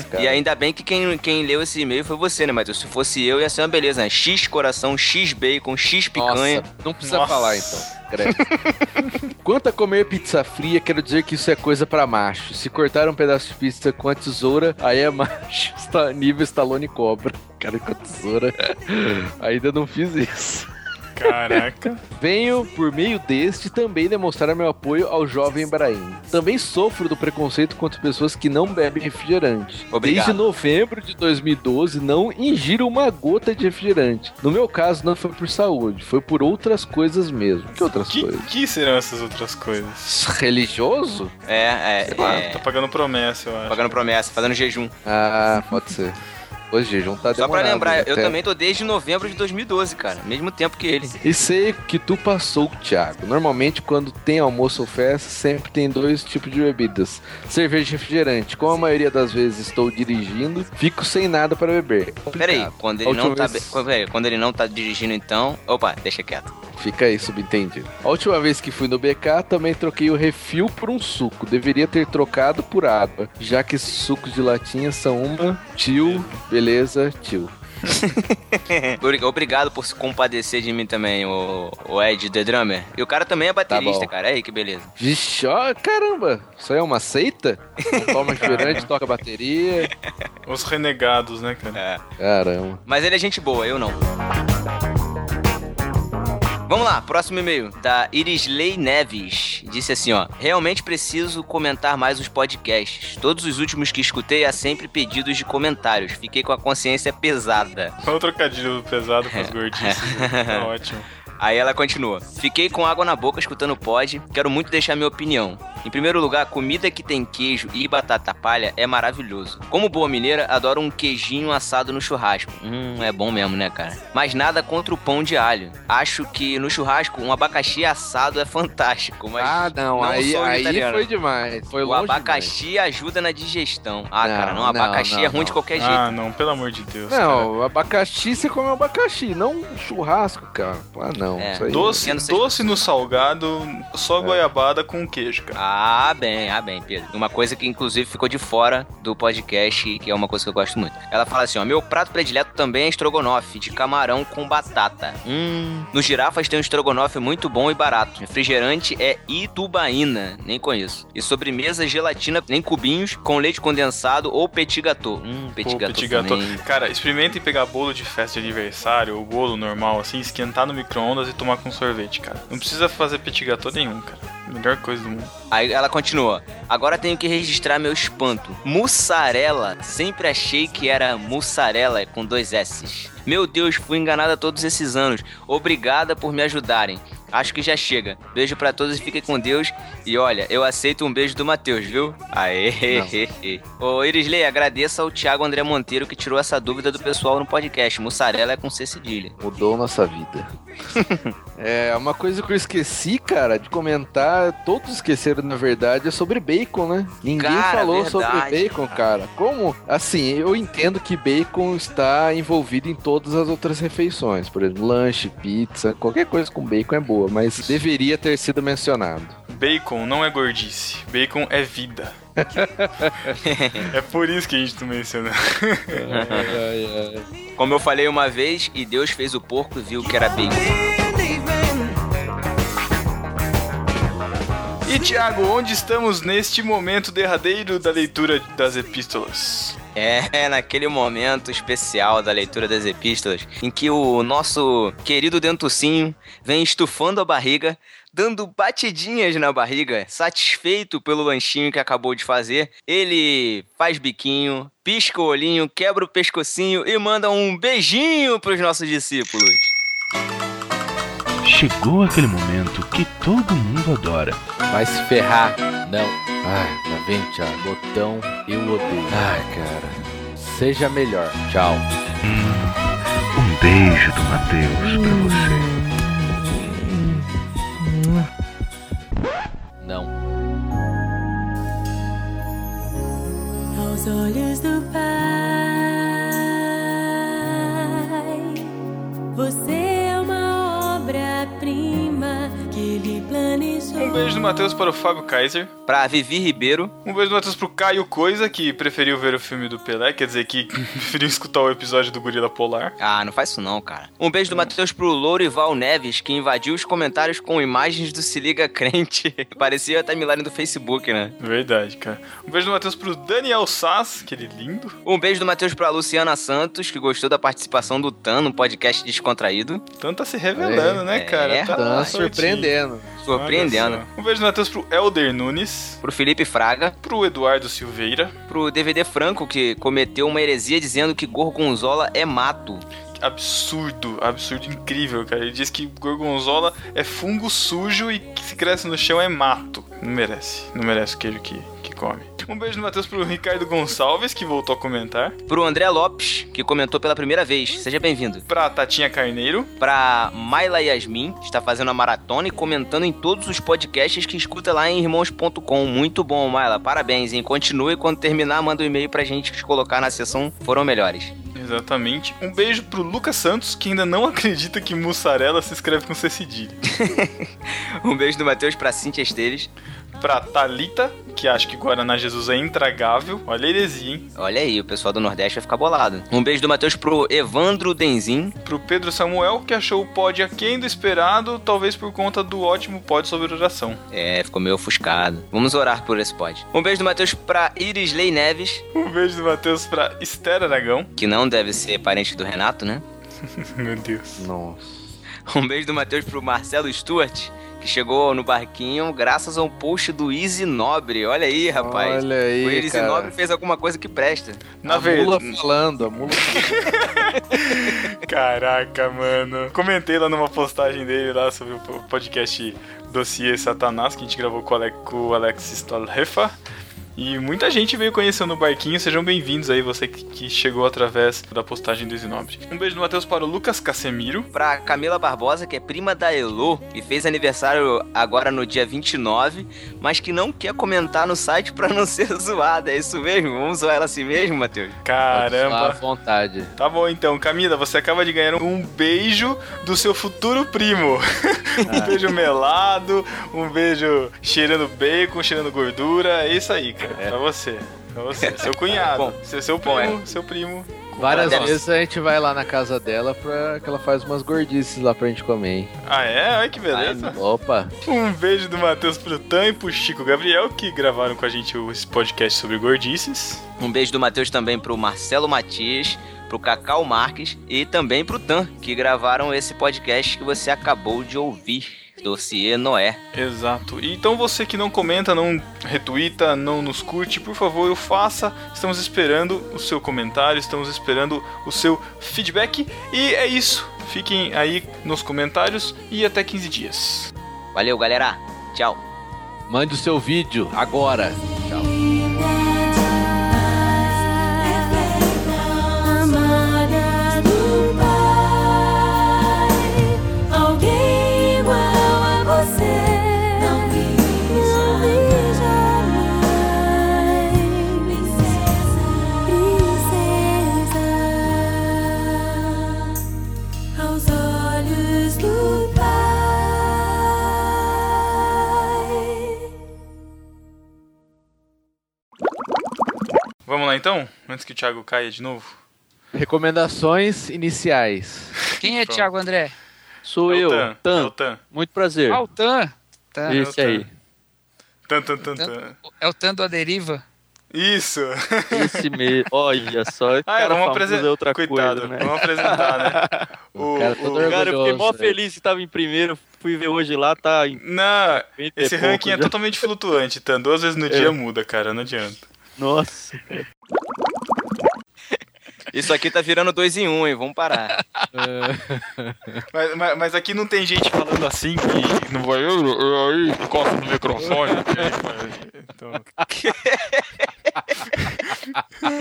Cara. E ainda bem que quem, quem leu esse e-mail foi você, né, Matheus? Se fosse eu, ia ser uma beleza, né? X coração, X bacon, X picanha. Nossa, não precisa Nossa. falar então. Quanto a comer pizza fria, quero dizer que isso é coisa pra macho. Se cortar um pedaço de pizza com a tesoura, aí é macho. Está nível Stallone Cobra. Cara, com a tesoura. Ainda não fiz isso. Caraca. Venho, por meio deste, também demonstrar meu apoio ao jovem Ibrahim. Também sofro do preconceito contra pessoas que não bebem refrigerante. Obrigado. Desde novembro de 2012, não ingiro uma gota de refrigerante. No meu caso, não foi por saúde, foi por outras coisas mesmo. Que outras Que, coisas? que serão essas outras coisas? Religioso? É, é, Sei lá, é. Tá pagando promessa, eu acho. Pagando promessa, fazendo jejum. Ah, pode ser. Hoje, jejum tá Só pra lembrar, né? eu também tô desde novembro de 2012, cara. Mesmo tempo que ele. E sei que tu passou, Thiago. Normalmente, quando tem almoço ou festa, sempre tem dois tipos de bebidas: cerveja e refrigerante. Como a maioria das vezes estou dirigindo, fico sem nada para beber. Peraí, quando ele não tá. vez- be- quando- peraí, quando ele não tá dirigindo, então. Opa, deixa quieto. Fica aí subentendido. A última vez que fui no BK, também troquei o refil por um suco. Deveria ter trocado por água, já que sucos de latinha são uma. Tio, beleza, tio. Obri- Obrigado por se compadecer de mim também, o, o Ed The Drummer. E o cara também é baterista, bom. cara. Aí, que beleza. Vixe, ó, caramba! Isso aí é uma seita? Toma refrigerante, toca bateria. Os renegados, né, cara? É. Caramba. Mas ele é gente boa, eu não. Vamos lá, próximo e-mail, da Irisley Neves. Disse assim, ó. Realmente preciso comentar mais os podcasts. Todos os últimos que escutei há sempre pedidos de comentários. Fiquei com a consciência pesada. Olha o trocadilho pesado com as gordices. tá ótimo. Aí ela continua. Fiquei com água na boca escutando o pod. Quero muito deixar minha opinião. Em primeiro lugar, comida que tem queijo e batata palha é maravilhoso. Como boa mineira, adoro um queijinho assado no churrasco. Hum, é bom mesmo, né, cara? Mas nada contra o pão de alho. Acho que no churrasco um abacaxi assado é fantástico, mas Ah, não, não aí, sou aí italiano. foi demais. Foi o abacaxi ajuda na digestão. Ah, Não, cara, não, abacaxi não, é ruim não. de qualquer jeito. Ah, não, pelo amor de Deus. demais. Não, abacaxi você come abacaxi, não um churrasco, cara. Ah, não. É. Isso aí. Doce, doce no salgado, só É. goiabada com queijo, cara. Ah, bem, ah, bem, Pedro. Uma coisa que inclusive ficou de fora do podcast, que é uma coisa que eu gosto muito. Ela fala assim: ó, meu prato predileto também é estrogonofe, de camarão com batata. Hum. No girafas tem um estrogonofe muito bom e barato. Refrigerante é itubaína, nem conheço. E sobremesa, gelatina em cubinhos com leite condensado ou petit gâteau. Hum, petit Pô, gâteau petit gâteau. Cara, experimentem pegar bolo de festa de aniversário, ou bolo normal, assim, esquentar no micro-ondas e tomar com sorvete, cara. Não precisa fazer petit gâteau nenhum, cara. Melhor coisa do mundo. Aí ela continua. Agora tenho que registrar meu espanto. Mussarela. Sempre achei que era mussarela com dois S's. Meu Deus, fui enganada todos esses anos. Obrigada por me ajudarem. Acho que já chega. Beijo pra todos e fiquem com Deus. E olha, eu aceito um beijo do Matheus, viu? Aê! Ô, Irisley, agradeça ao Thiago André Monteiro que tirou essa dúvida do pessoal no podcast. Mussarela é com C cedilha. Mudou nossa vida. é, uma coisa que eu esqueci, cara, de comentar, todos esqueceram, na verdade, é sobre bacon, né? Ninguém Cara, falou verdade, sobre bacon, cara. Como? Assim, eu entendo que bacon está envolvido em todas as outras refeições. Por exemplo, lanche, pizza, qualquer coisa com bacon é boa, mas deveria ter sido mencionado. Bacon não é gordice. Bacon é vida. é por isso que a gente não menciona. Como eu falei uma vez, e Deus fez o porco e viu que era bacon. E Tiago, onde estamos neste momento derradeiro da leitura das epístolas? É, naquele momento especial da leitura das epístolas, em que o nosso querido dentucinho vem estufando a barriga, dando batidinhas na barriga, satisfeito pelo lanchinho que acabou de fazer. Ele faz biquinho, pisca o olhinho, quebra o pescocinho e manda um beijinho pros nossos discípulos. Chegou aquele momento que todo mundo adora. Vai se ferrar. Não. Ai, lá vem, Thiago. Botão, eu odeio. Ai, cara. Seja melhor. Tchau. Um beijo do Matheus pra você. Não. Aos olhos do Pai, você Um beijo do Matheus para o Fábio Kaiser. Pra Vivi Ribeiro, Um beijo do Matheus pro Caio Coisa, que preferiu ver o filme do Pelé, quer dizer que preferiu escutar o episódio do Gorila Polar. Ah, não faz isso não, cara. Um beijo do Matheus pro Lourival Neves, que invadiu os comentários com imagens do Se Liga Crente. Parecia a timeline do Facebook, né? Verdade, cara. Um beijo do Matheus pro Daniel Sass, aquele lindo. Um beijo do Matheus pra Luciana Santos, que gostou da participação do Tan no podcast Descontraído. Tanto tá se revelando, né, É, cara? Tá, Tá certinho. surpreendendo. Surpreendendo. Um beijo do Matheus pro Elder Nunes, Pro Felipe Fraga, pro Eduardo Silveira. pro DVD Franco, que cometeu uma heresia dizendo que gorgonzola é mato. Absurdo, absurdo, incrível, cara. Ele diz que gorgonzola é fungo sujo e que se cresce no chão é mato. Não merece, não merece o queijo que, que come. Um beijo do Matheus pro Ricardo Gonçalves, que voltou a comentar. Pro André Lopes, que comentou pela primeira vez. Seja bem-vindo. Pra Tatinha Carneiro. Pra Maila Yasmin, que está fazendo a maratona e comentando em todos os podcasts que escuta lá em irmãos.com. Muito bom, Maila. Parabéns, hein? Continue quando terminar, manda um e-mail pra gente que colocar na sessão foram melhores. Exatamente. Um beijo pro Lucas Santos, que ainda não acredita que mussarela se escreve com C cedilha. Um beijo do Matheus pra Cintia Esteves. Pra Talita, que acha que Guaraná Jesus é intragável. Olha a heresia, hein? Olha aí, o pessoal do Nordeste vai ficar bolado. Um beijo do Matheus pro Evandro Denzin. Pro Pedro Samuel, que achou o pod aquém do esperado, talvez por conta do ótimo pod sobre oração. É, ficou meio ofuscado. Vamos orar por esse pod. Um beijo do Matheus pra Irisley Neves, Um beijo do Matheus pra Esther Aragão. que não deve ser parente do Renato, né? Meu Deus. Nossa. Um beijo do Matheus pro Marcelo Stuart, que chegou no barquinho graças a um post do Easy Nobre. Olha aí, rapaz. Olha aí, o Easy cara. Nobre fez alguma coisa que presta. Na a mula falando, a mula Caraca, mano. Comentei lá numa postagem dele lá sobre o podcast dossiê Satanás, que a gente gravou com o Alex, com o Alex Stolhefa. E muita gente veio conhecendo o barquinho. Sejam bem-vindos aí, você que, chegou através da postagem do Isinobre. Um beijo do Matheus para o Lucas Casemiro. Pra Camila Barbosa, que é prima da Elo e fez aniversário agora no dia 29, mas que não quer comentar no site pra não ser zoada. É isso mesmo? Vamos zoar ela assim mesmo, Matheus? À Caramba. vontade. Tá bom então, Camila, você acaba de ganhar um beijo do seu futuro primo. um beijo melado, um beijo cheirando bacon, cheirando gordura. É isso aí, Pra você. Pra você. Seu cunhado. Bom, seu, seu bom, primo. Seu primo. Várias Deve- vezes a gente vai lá na casa dela pra que ela faz umas gordices lá pra gente comer, hein? Ah, é? Olha que beleza. Opa, Um beijo do Matheus pro Tan e pro Chico Gabriel, que gravaram com a gente esse podcast sobre gordices. Um beijo do Matheus também pro Marcelo Matias, pro Cacau Marques e também pro Tan, que gravaram esse podcast que você acabou de ouvir. Dossiê Noé. Exato. Então você que não comenta, não retuita, não nos curte, por favor, o faça. Estamos esperando o seu comentário, estamos esperando o seu feedback. E é isso. Fiquem aí nos comentários e até 15 dias. Valeu, galera. Tchau. mande o seu vídeo agora. Tchau. Então? Antes que o Thiago caia de novo. Recomendações iniciais. Quem é Pronto. Thiago André? Sou É eu, Tan. É o Tan. Tan. Muito prazer. Ah, o Tan. Tan. Esse aí. Tan, tan, tan, Tan. tan. É o Tan do Aderiva? Isso. Esse mesmo. Olha só. Ah, cara vamos apresentar. é outra Coitado, coisa, né? vamos apresentar, né? O, O cara todo o-. Cara, eu fiquei mó né? feliz que tava em primeiro. Fui ver hoje lá, tá em Não, 20 esse pouco ranking é já. totalmente flutuante, Tan. Duas vezes no É. dia muda, cara, não adianta. Nossa. Isso aqui tá virando dois em um, hein? Vamos parar. Mas, mas, mas aqui não tem gente falando assim que não vai. Eu, eu aí, encosta no microfone. Então,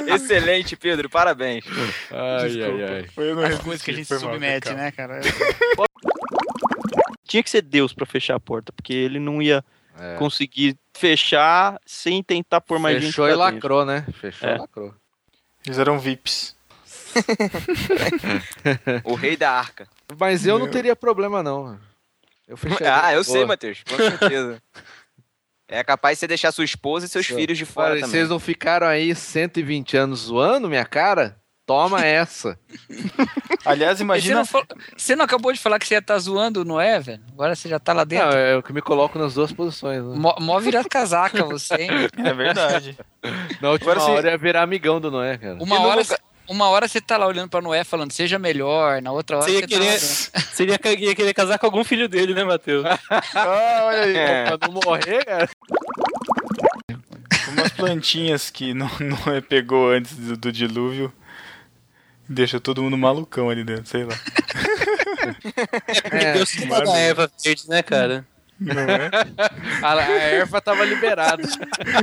Excelente, Pedro. Parabéns. Ai, desculpa. ai, ai. Foi eu não As coisas que a gente se mal, submete, cara. né, cara? Tinha que ser Deus pra fechar a porta, porque ele não ia É. conseguir fechar sem tentar pôr mais Fechou gente e pra dentro. lacrou, né? Fechou É. e lacrou. Eles eram VIPs. O rei da arca. Mas eu não Meu. teria problema, não. Eu fecharia. Ah, eu de sei, boa. Matheus. Com certeza. É capaz de você deixar sua esposa e seus filhos de fora Olha, também. vocês não ficaram aí 120 anos zoando minha cara? Toma essa. Aliás, Você imagina. não, falou- você não acabou de falar que você ia estar zoando o Noé, velho? Agora você já tá lá Não, dentro. é o que me coloco nas duas posições. Né? Mó, mó virar casaca você, hein? É verdade. Na última Agora hora eu ia virar amigão do Noé, cara. Uma E no hora, lugar- uma hora você tá lá olhando pra Noé falando, seja melhor, na outra hora Você ia você tá lá querer, dentro. seria, ia querer casar com algum filho dele, né, Matheus? Ah, olha aí. É. Pra não morrer, cara. Umas plantinhas que não, não é pegou antes do, do dilúvio. Deixa todo mundo malucão ali dentro, sei lá. Porque É, Deus quis mano. dar a erva verde, né, cara? Não é? A, a erva tava liberada.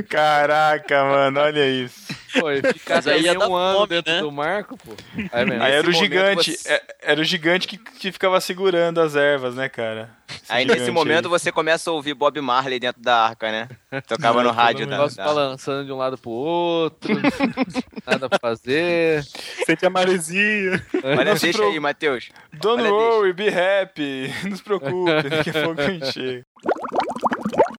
Caraca, mano, olha isso. Pô, ficar Mas aí ia um ano fome, dentro né? do marco, pô. Aí mesmo. Aí era o gigante, você- é- era o gigante que, que ficava segurando as ervas, né, cara? Esse Aí nesse momento aí. você começa a ouvir Bob Marley dentro da arca, né? Tocava no Não, rádio da, Negócio da... balançando de um lado pro outro. nada pra fazer. Sente a maresia. Se deixa pro- aí, Matheus. Don't Olha, worry, be happy. Não se preocupe, daqui a pouco a gente chega.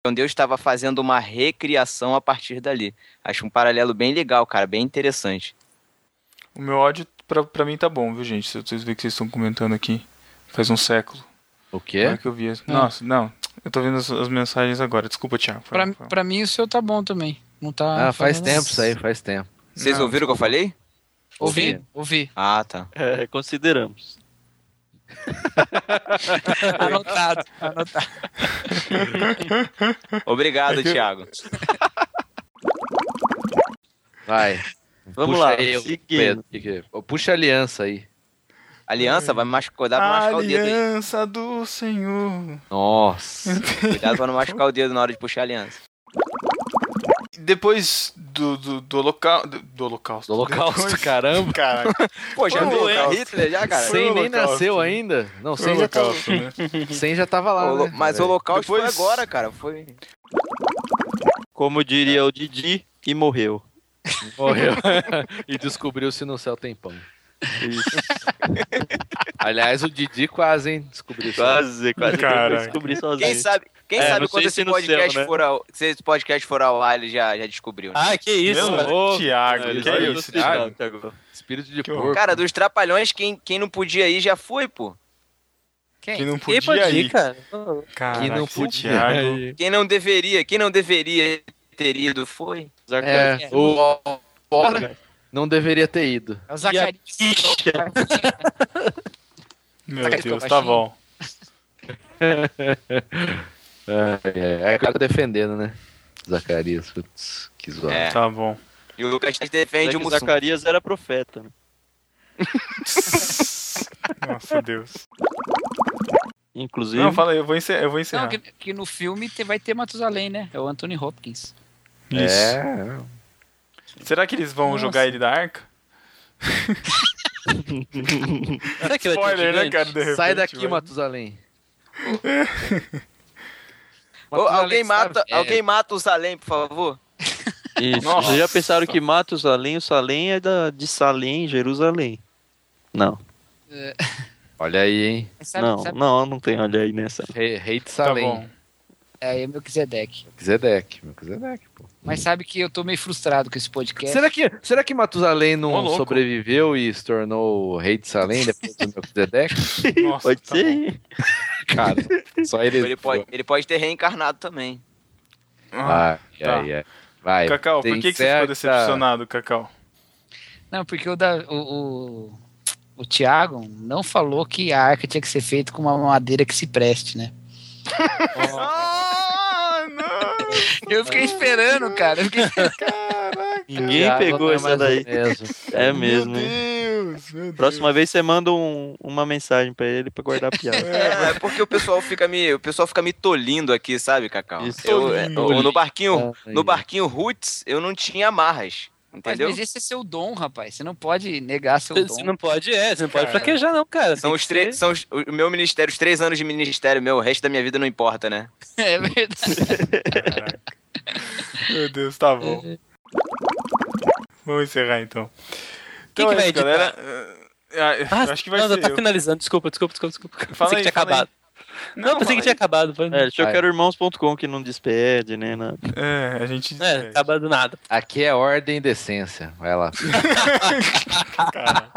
Então Deus estava fazendo uma recriação a partir dali. Acho um paralelo bem legal, cara, bem interessante. O meu ódio pra, pra mim tá bom, viu, gente? Se vocês verem que vocês estão comentando aqui. Faz um século. O quê? hora que eu vi. Nossa, não. Eu tô vendo as, as mensagens agora. Desculpa, Thiago. Foi Pra, pra mim o seu tá bom também. Não tá. Ah, faz fazendo- tempo isso aí, faz tempo. Vocês Não, ouviram o que eu falei? Ouvi, ouvi. Ah, tá. É, consideramos. Anotado, anotado. Obrigado, É eu- Thiago. Vai. Vamos Puxa lá, seguindo. Pedro. que que- Puxa a aliança aí. Aliança vai machucar, dá pra machucar o dedo aí. Aliança do Senhor. Nossa. Cuidado pra não machucar o dedo na hora de puxar a aliança. Depois do, do, do, local, do, do holocausto. Do holocausto, Depois- caramba. Caraca. Pô, já holocausto. Hitler já, cara? Sem nem nasceu né? ainda. Não, sem já tava, né? sem já tava lá, Holo- né? Mas o holocausto Depois- foi agora, cara. Foi. Como diria o Didi, e morreu. Morreu. e descobriu se no céu tem pão. Aliás, o Didi quase, hein? Descobriu isso. Quase, quase Caraca. eu descobri sozinho. Quem sabe, quem É, sabe não quando esse podcast céu, né? for ao, se esse podcast for ao ar, ele já, já descobriu. né? Ah, que isso, Meu cara. Thiago, Ele que é isso, Thiago. Thiago? Espírito de Que porco. Cara, dos trapalhões, quem, quem não podia ir já foi, pô. Que não Quem podia pode ir. ir, cara? Caraca, Que não podia. Thiago. Quem não deveria, quem não deveria ter ido foi. É, o Fora não deveria ter ido. É o Zacarias. Meu Zacarias Deus, tá bom. É, é, é o cara defendendo, né? Zacarias, putz, que zoado. É. Tá bom. E o Lucas defende Defende o. Zacarias era profeta. Né? Nossa, Deus. Inclusive, Não, fala aí, eu vou encerrar. Eu vou Não, encerrar. que, que no filme te- vai ter Matusalém, né? É o Anthony Hopkins. Isso. É, Será que eles vão Nossa. jogar ele da arca? Será que Spoiler, né, cara? De repente, Sai daqui, vai. Matusalém. Ô, alguém, mata, está alguém mata o Salem, por favor. isso. Nossa. Vocês já pensaram que Matusalém, o Salém é da, de Salém, Jerusalém? Não, Olha aí, hein? Sabe, não, sabe- não, não tem olha aí nessa. Rei, rei de Tá Salém. bom. É é Melquisedeque. Melquisedeque, Melquisedeque, pô. Mas sabe que eu tô meio frustrado com esse podcast. Será que, será que Matusalém não Ô, sobreviveu e se tornou o rei de Salém depois do Melquisedeque? Nossa, Pode tá ser. Cara, só ele. Ele pode, ele pode ter reencarnado também. Ah, Vai, tá. ai. Vai. Cacau, por que, que você ficou decepcionado, Cacau? Não, porque o, da, o, o, o Thiago não falou que a arca tinha que ser feita com uma madeira que se preste, né? Ah, não! Eu fiquei esperando, cara. Eu fiquei esperando. Ninguém pegou é essa mais daí. mesmo. É mesmo, Meu? Deus, meu Deus. Próxima vez você manda um- uma mensagem pra ele pra guardar a piada. É, é porque o pessoal fica me, o pessoal fica me tolindo aqui, sabe, Cacau? Isso. Eu, é, Tolindo. no, barquinho, no barquinho Roots, eu não tinha amarras, entendeu? mas esse é seu dom, rapaz. Você não pode negar seu Você dom. não pode, é, você não pode Cara. fraquejar, não, cara. São os três, são os- o meu ministério, os três anos de ministério meu, o resto da minha vida não importa, né? É verdade. Caraca. Meu Deus, tá bom. Vamos encerrar então. Quem Então que é vai isso, editar? galera. Ah, Ah, acho que vai não, ser tá eu. finalizando. Desculpa, desculpa, desculpa, desculpa. Fala pensei aí, que tinha fala aí. Acabado. Não, pensei que tinha acabado. Foi... É, deixa eu quero irmãos.com que não despede, né? nada. É, a gente. É, acaba do nada. Aqui é ordem e decência. Vai lá. Caraca.